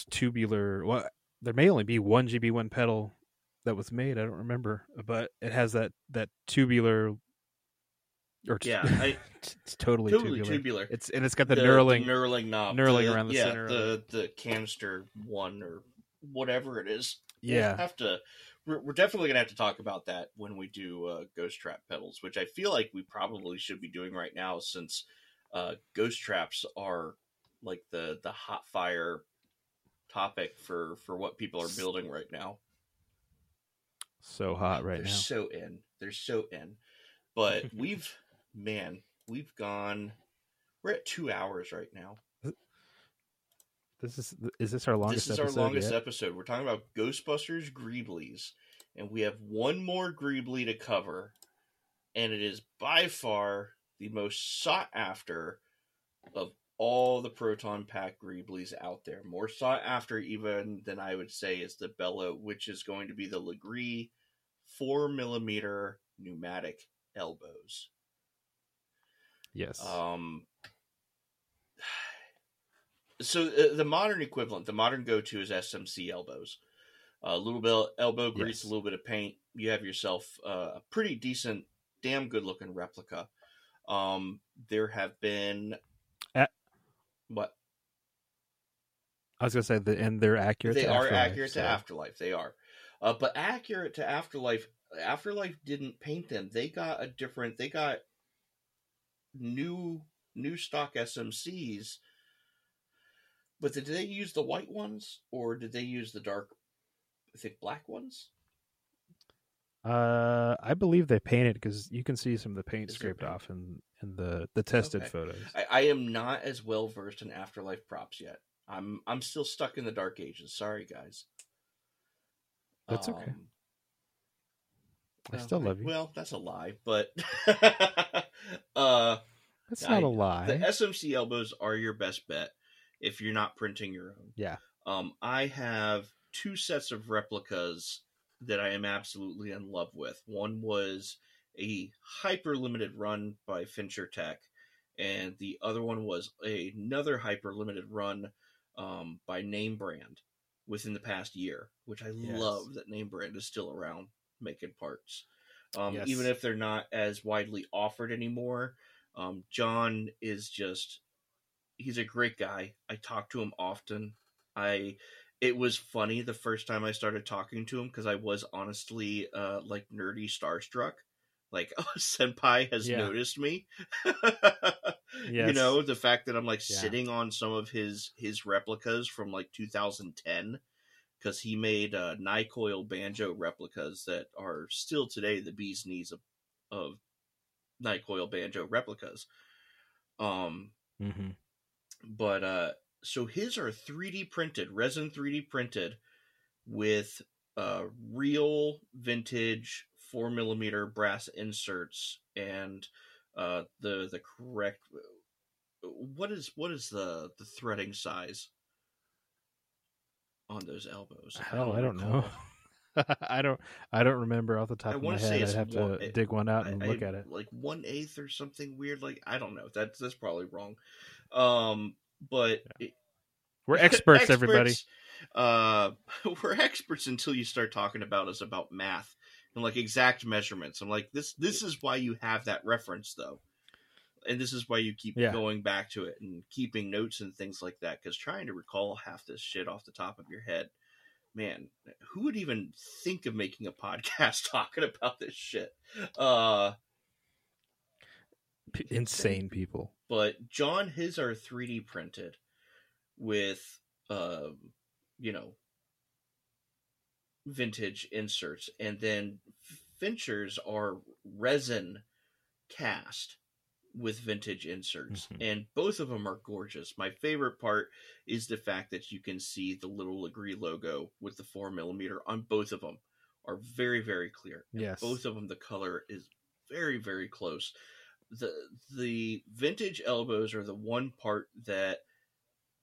tubular. Well, there may only be one GB one pedal that was made. I don't remember, but it has that that tubular. Or t- Yeah, I- it's totally, Totally tubular. tubular. It's and it's got the, the knurling. the knurling knob, knurling the- around the yeah, center the the canister one or whatever it is. We'll yeah, have to. We're, we're definitely gonna have to talk about that when we do uh, Ghost Trap pedals, which I feel like we probably should be doing right now since uh, Ghost Traps are like the the hot fire topic for for what people are building right now. so hot right They're now. so in. They're so in. But we've man, we've gone. We're at two hours right now. This is is this our longest? this is our episode longest yet? episode. We're talking about Ghostbusters Greeblies, and we have one more Greebly to cover, and it is by far the most sought after of all the Proton Pack Greeblies out there. More sought after even than I would say is the Bella, which is going to be the Legris four millimeter pneumatic elbows. Yes. Um, so uh, the modern equivalent, the modern go-to is SMC elbows. A little bit of elbow grease, Yes. a little bit of paint. You have yourself uh, a pretty decent, damn good-looking replica. Um, there have been At- what I was gonna say the and they're accurate. they to are accurate so- to Afterlife. They are, uh, but accurate to Afterlife. Afterlife didn't paint them. They got a different. They got new new stock SMCs. But did they use the white ones or did they use the dark, thick black ones? Uh, I believe they painted because you can see some of the paint Is scraped paint? off in in the the tested Okay. photos. I, I am not as well versed in Afterlife props yet. I'm I'm still stuck in the dark ages. Sorry, guys. That's okay. Um, I well, still love you. Well, that's a lie, but uh, That's I not a lie. the SMC elbows are your best bet if you're not printing your own. Yeah. Um, I have two sets of replicas that I am absolutely in love with. One was a hyper limited run by Fincher Tech, and the other one was another hyper limited run um, by Name Brand within the past year, which I Yes. love that Name Brand is still around making parts. Um, Yes. Even if they're not as widely offered anymore, um, John is just he's a great guy. I talk to him often. I it was funny the first time I started talking to him because I was honestly uh like nerdy starstruck. Like, oh, senpai has Yeah. noticed me. You know, the fact that I'm like Yeah. sitting on some of his his replicas from like 2010 because he made uh Nycoil banjo replicas that are still today the bee's knees of of Nycoil banjo replicas. Um hmm but uh so his are 3D printed, resin 3D printed with uh real vintage four millimeter brass inserts and uh the the correct what is what is the the threading size on those elbows? Hell, I don't know. I don't. I don't remember off the top I of my head. say I'd have one- to dig one out and I- look at it. Like one eighth or something weird. Like I don't know. That's that's probably wrong. Um, but it, We're experts, everybody. Uh, we're experts until you start talking about us about math and like exact measurements. I'm like, this this is why you have that reference though, and this is why you keep Yeah. going back to it and keeping notes and things like that. Because trying to recall half this shit off the top of your head, man, who would even think of making a podcast talking about this shit? Uh, P- insane people. but John his are 3D printed with um you know vintage inserts and then Fincher's are resin cast with vintage inserts Mhm. and both of them are gorgeous. My favorite part is the fact that you can see the little Legris logo with the 4 millimeter on both of them are very very clear. And Yes. both of them the color is very very close the the vintage elbows are the one part that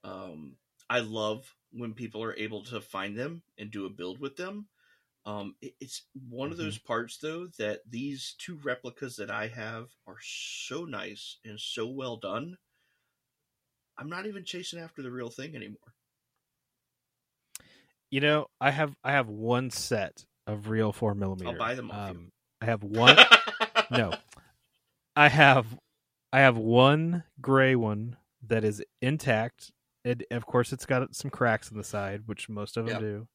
um I love when people are able to find them and do a build with them. Um, it- it's one of Mhm. those parts though that these two replicas that I have are so nice and so well done. I'm not even chasing after the real thing anymore. You know, I have I have one set of real four millimeter. I'll buy them off you. Um, I have one. no, I have I have one gray one that is intact. It, of course, it's got some cracks in the side, which most of them Yep. do.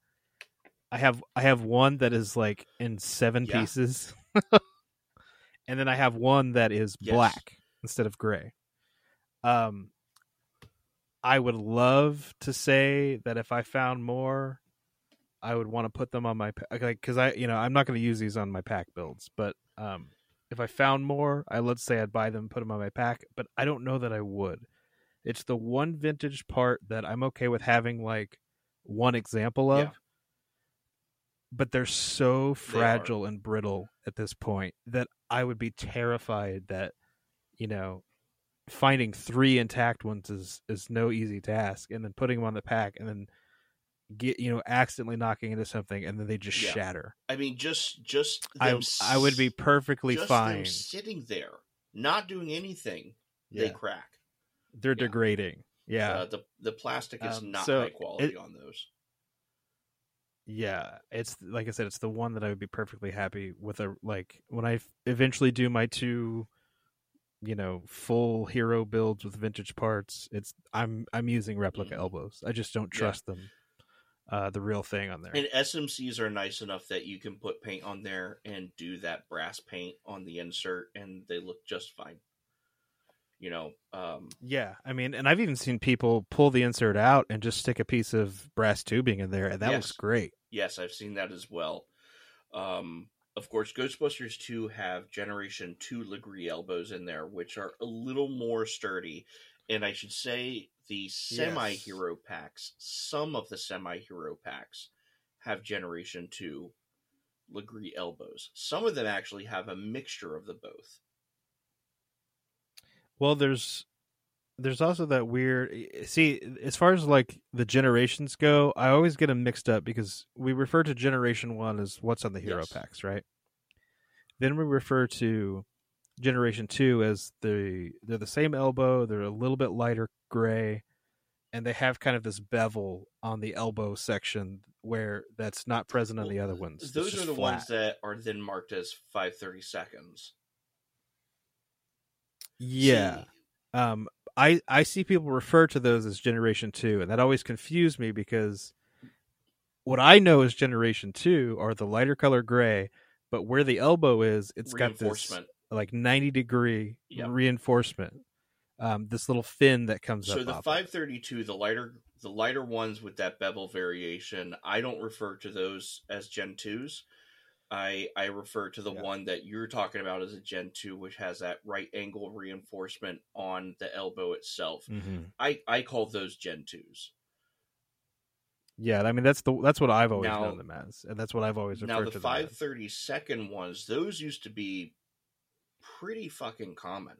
I have I have one that is like in seven Yeah. pieces, and then I have one that is Yes. black instead of gray. Um, I would love to say that if I found more, I would want to put them on my pa- like because I you know I'm not going to use these on my pack builds, but um, if I found more, I let's say I'd buy them, put them on my pack, but I don't know that I would. It's the one vintage part that I'm okay with having like one example of, Yeah. But they're so They fragile and brittle at this point that I would be terrified that you know finding three intact ones is is no easy task, and then putting them on the pack and then get you know accidentally knocking into something and then they just Yeah. shatter. I mean, just just I them I would be perfectly just them fine. sitting there, not doing anything. Yeah. They crack. They're yeah. degrading. Yeah. Uh, the the plastic is Um, not so high quality it- on those. Yeah, it's like I said, it's the one that I would be perfectly happy with. A like when I eventually do my two, you know, full hero builds with vintage parts. It's I'm I'm using replica Mhm. elbows. I just don't Yeah. trust them, uh, the real thing on there. And SMCs are nice enough that you can put paint on there and do that brass paint on the insert, and they look just fine. You know, um, yeah, I mean, and I've even seen people pull the insert out and just stick a piece of brass tubing in there, and that was Yes. great. yes, I've seen that as well. Um, of course, Ghostbusters 2 have Generation 2 Legris elbows in there, which are a little more sturdy. And I should say the semi hero packs, some of the semi hero packs have Generation 2 Legris elbows. Some of them actually have a mixture of the both. Well, there's there's also that weird see as far as like the generations go, I always get them mixed up because we refer to generation 1 as what's on the hero Yes. packs, right? Then we refer to generation 2 as the they're the same elbow, they're a little bit lighter gray and they have kind of this bevel on the elbow section where that's not present on the other ones. Those are the flat. ones that are then marked as 530 seconds. Yeah. Um i i see people refer to those as generation 2 and that always confused me because what i know as generation 2 are the lighter color gray but where the elbow is it's got this like 90 degree Yep. reinforcement um this little fin that comes So up So the of it. 532, the lighter the lighter ones with that bevel variation, I don't refer to those as Gen 2s. I I refer to the Yeah. one that you're talking about as a Gen 2 which has that right angle reinforcement on the elbow itself. Mhm. I I call those Gen 2s. yeah i mean that's the that's what i've always Now- known them as and that's what i've always referred Now the to them as. 532nd ones, those used to be pretty fucking common.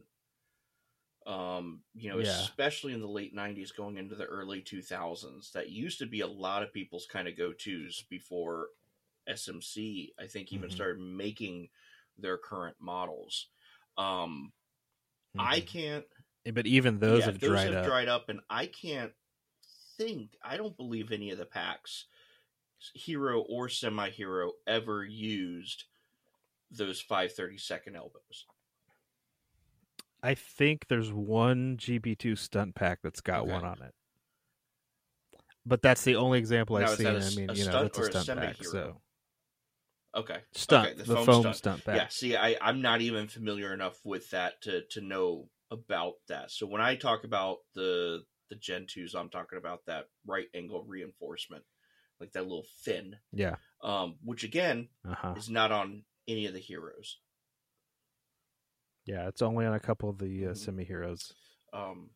Um, you know, Yeah. especially in the late 90s going into the early 2000s. That used to be a lot of people's kind of go-tos before SMC I think even Mhm. started making their current models. Um I Mhm. can't but even those yeah, have dried up dried up and I can't think I don't believe any of the packs, hero or semi-hero, ever used those five thirty second elbows. I think there's one GB2 stunt pack that's got Okay. one on it. But that's the only example I've seen. a I mean, you know, that's a stunt pack. So Okay, stunt, Okay, the, the foam foam, stunt. stunt. pack. Yeah, see, I, I'm not even familiar enough with that to to know about that. So when I talk about the the Gen 2s, I'm talking about that right angle reinforcement, like that little fin, Yeah. um, which again Uh-huh. is not on any of the heroes. Yeah, it's only on a couple of the uh, Mhm. semi heroes. Um,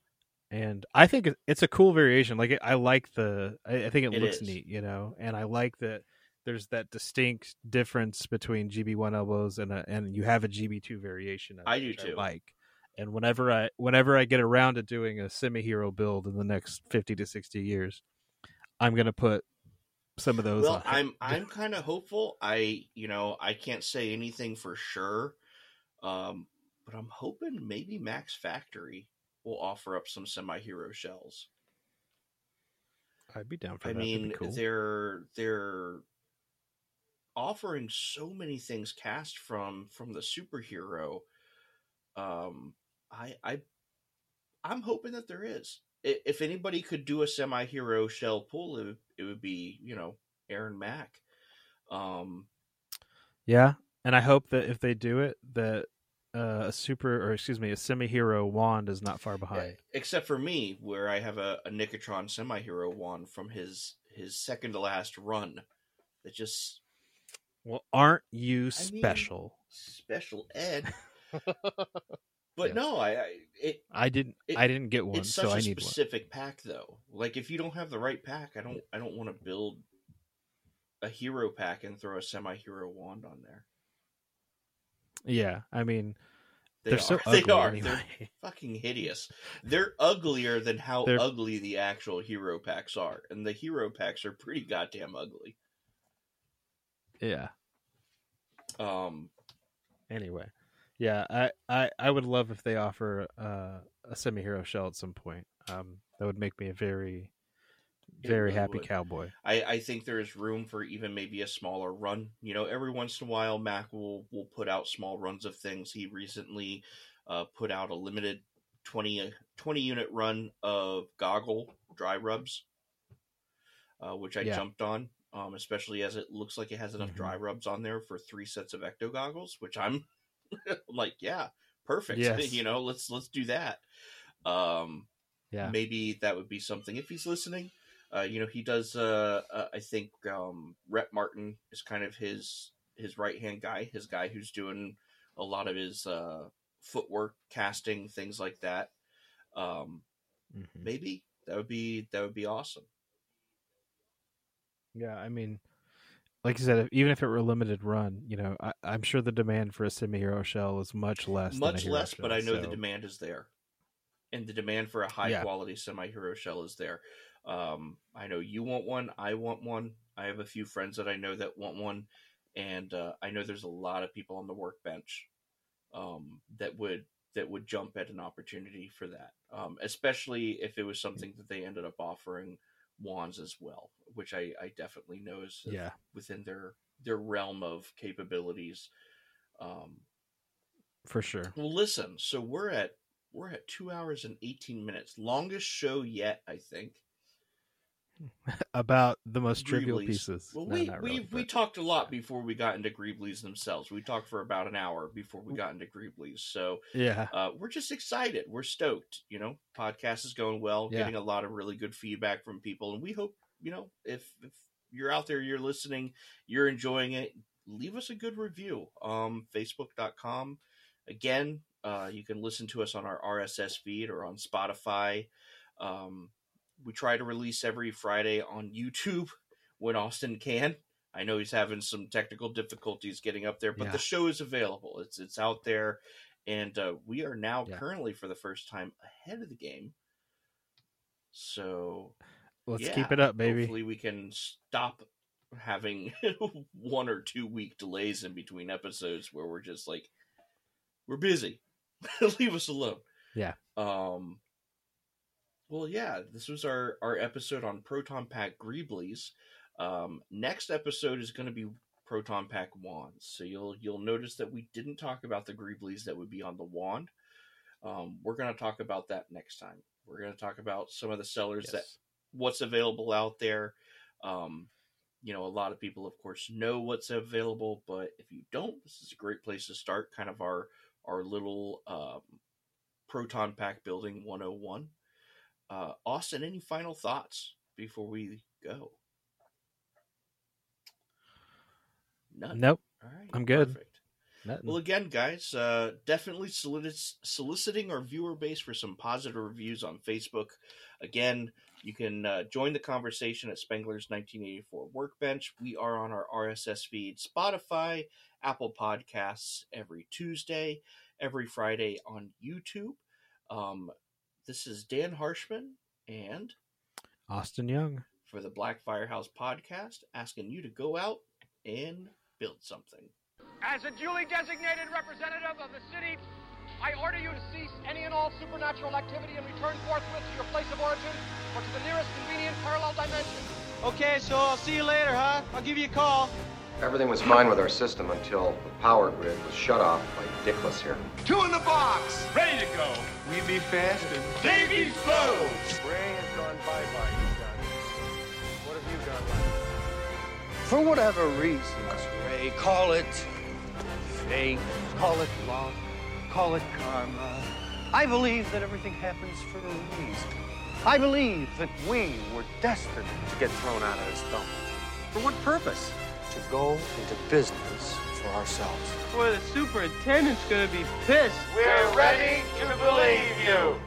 and I think it's a cool variation. Like I like the, I I think it, It looks is. neat, you know, and I like that there's that distinct difference between GB one elbows and a, and you have a GB two variation. Of I do too. like, and whenever I whenever I get around to doing a semi hero build in the next fifty to sixty years, I'm gonna put some of those. well, on. I'm I'm kind of hopeful. I you know I can't say anything for sure, um, but I'm hoping maybe Mack's Factory will offer up some semi-hero shells. I'd be down for I that. That'd mean, cool. they're they're offering so many things cast from from the superhero. Um, I I I'm hoping that there is. If anybody could do a semi-hero shell pull, it would, it would be you know Aaron Mack. Um, Yeah, and I hope that if they do it, that uh, a super or excuse me, a semi-hero wand is not far behind. except for me, where I have a, a Nicotron semi-hero wand from his his second to last run. That just Well, aren't you I mean, special? special ed. but Yeah. no, I, I it I didn't. it- I didn't get one, it's such so a I need one. specific pack though. Like if you don't have the right pack, I don't I don't want to build a hero pack and throw a semi-hero wand on there. Yeah, I mean, They they're are. so they ugly are. anyway. They're fucking hideous. They're uglier than how They're- ugly the actual hero packs are, and the hero packs are pretty goddamn ugly. Yeah. Um, Anyway, yeah, I, I, I would love if they offer uh, a semi-hero shell at some point. Um, that would make me a very, very really happy would. cowboy. I, I think there's room for even maybe a smaller run. You know, every once in a while, Mack will will put out small runs of things. He recently uh, put out a limited 20, 20 unit run of goggle dry rubs, uh, which I Yeah. jumped on. Um, especially as it looks like it has enough Mhm. dry rubs on there for three sets of ecto goggles, which I'm like, yeah, perfect. Yes. you know, let's let's do that. Um, Yeah, maybe that would be something if he's listening. Uh, you know, he does. Uh, uh, I think um, Rhett Martin is kind of his his right hand guy, his guy who's doing a lot of his uh, footwork, casting, things like that. Um, Mhm. maybe that would be that would be awesome. Yeah. I mean, like you said, if, even if it were a limited run, you know, I, I'm sure the demand for a semi-hero shell is much less. Much less, but I know the demand is there, and the demand for a high Yeah. quality semi hero shell is there. Um, I know you want one. I want one. I have a few friends that I know that want one, and uh, I know there's a lot of people on the workbench um, that would that would jump at an opportunity for that, um, especially if it was something that they ended up offering wands as well, which I, I definitely know is Yeah. within their their realm of capabilities. Um, for sure. well, listen. So we're at we're at two hours and eighteen minutes, longest show yet, I think. About the most trivial pieces. Well, No, we not we really, we talked a lot before we got into Greeblies themselves. We talked for about an hour before we got into Greeblies. So yeah, uh, we're just excited. We're stoked. You know, podcast is going well. Yeah. Getting a lot of really good feedback from people, and we hope you know if if you're out there, you're listening, you're enjoying it. Leave us a good review. Um, Facebook.com. Again, uh, you can listen to us on our RSS feed or on Spotify. Um, we try to release every Friday on YouTube when Austin can. I know he's having some technical difficulties getting up there, but Yeah. the show is available. It's it's out there, and uh, we are now Yeah. currently for the first time ahead of the game. So let's yeah, keep it up, baby. Hopefully, we can stop having one or two week delays in between episodes where we're just like, we're busy. Leave us alone. Yeah. Um. Well, yeah, this was our our episode on Proton Pack Greeblies. Um, next episode is going to be Proton Pack wands. So you'll you'll notice that we didn't talk about the Greeblies that would be on the wand. Um, we're going to talk about that next time. We're going to talk about some of the sellers that what's available out there. Um, you know, a lot of people, of course, know what's available, but if you don't, this is a great place to start. Kind of our our little um, proton pack building 101. Uh, Austin, any final thoughts before we go? None. Nope. All right, I'm good. Perfect. Nothing. Well, again, guys, uh, definitely solic- soliciting our viewer base for some positive reviews on Facebook. Again, you can uh, join the conversation at Spengler's 1984 Workbench. We are on our RSS feed, Spotify, Apple Podcasts every Tuesday, every Friday on YouTube. Um, this is Dan Harshman, and Austin Young. for the Black Firehouse podcast, asking you to go out and build something. As a duly designated representative of the city, I order you to cease any and all supernatural activity and return forthwith to your place of origin or to the nearest convenient parallel dimension. Okay, so I'll see you later, huh? I'll give you a call. Everything was fine with our system until the power grid was shut off by Dickless here. Two in the box! Ready to go. We be fast and Davy slow. Ray has gone bye-bye, you done. What have you done? For whatever reasons, Ray, call it fate, call it luck, call it karma. I believe that everything happens for a reason. I believe that we were destined to get thrown out of this dump. For what purpose? To go into business for ourselves. Boy, the superintendent's gonna be pissed. We're ready to believe you.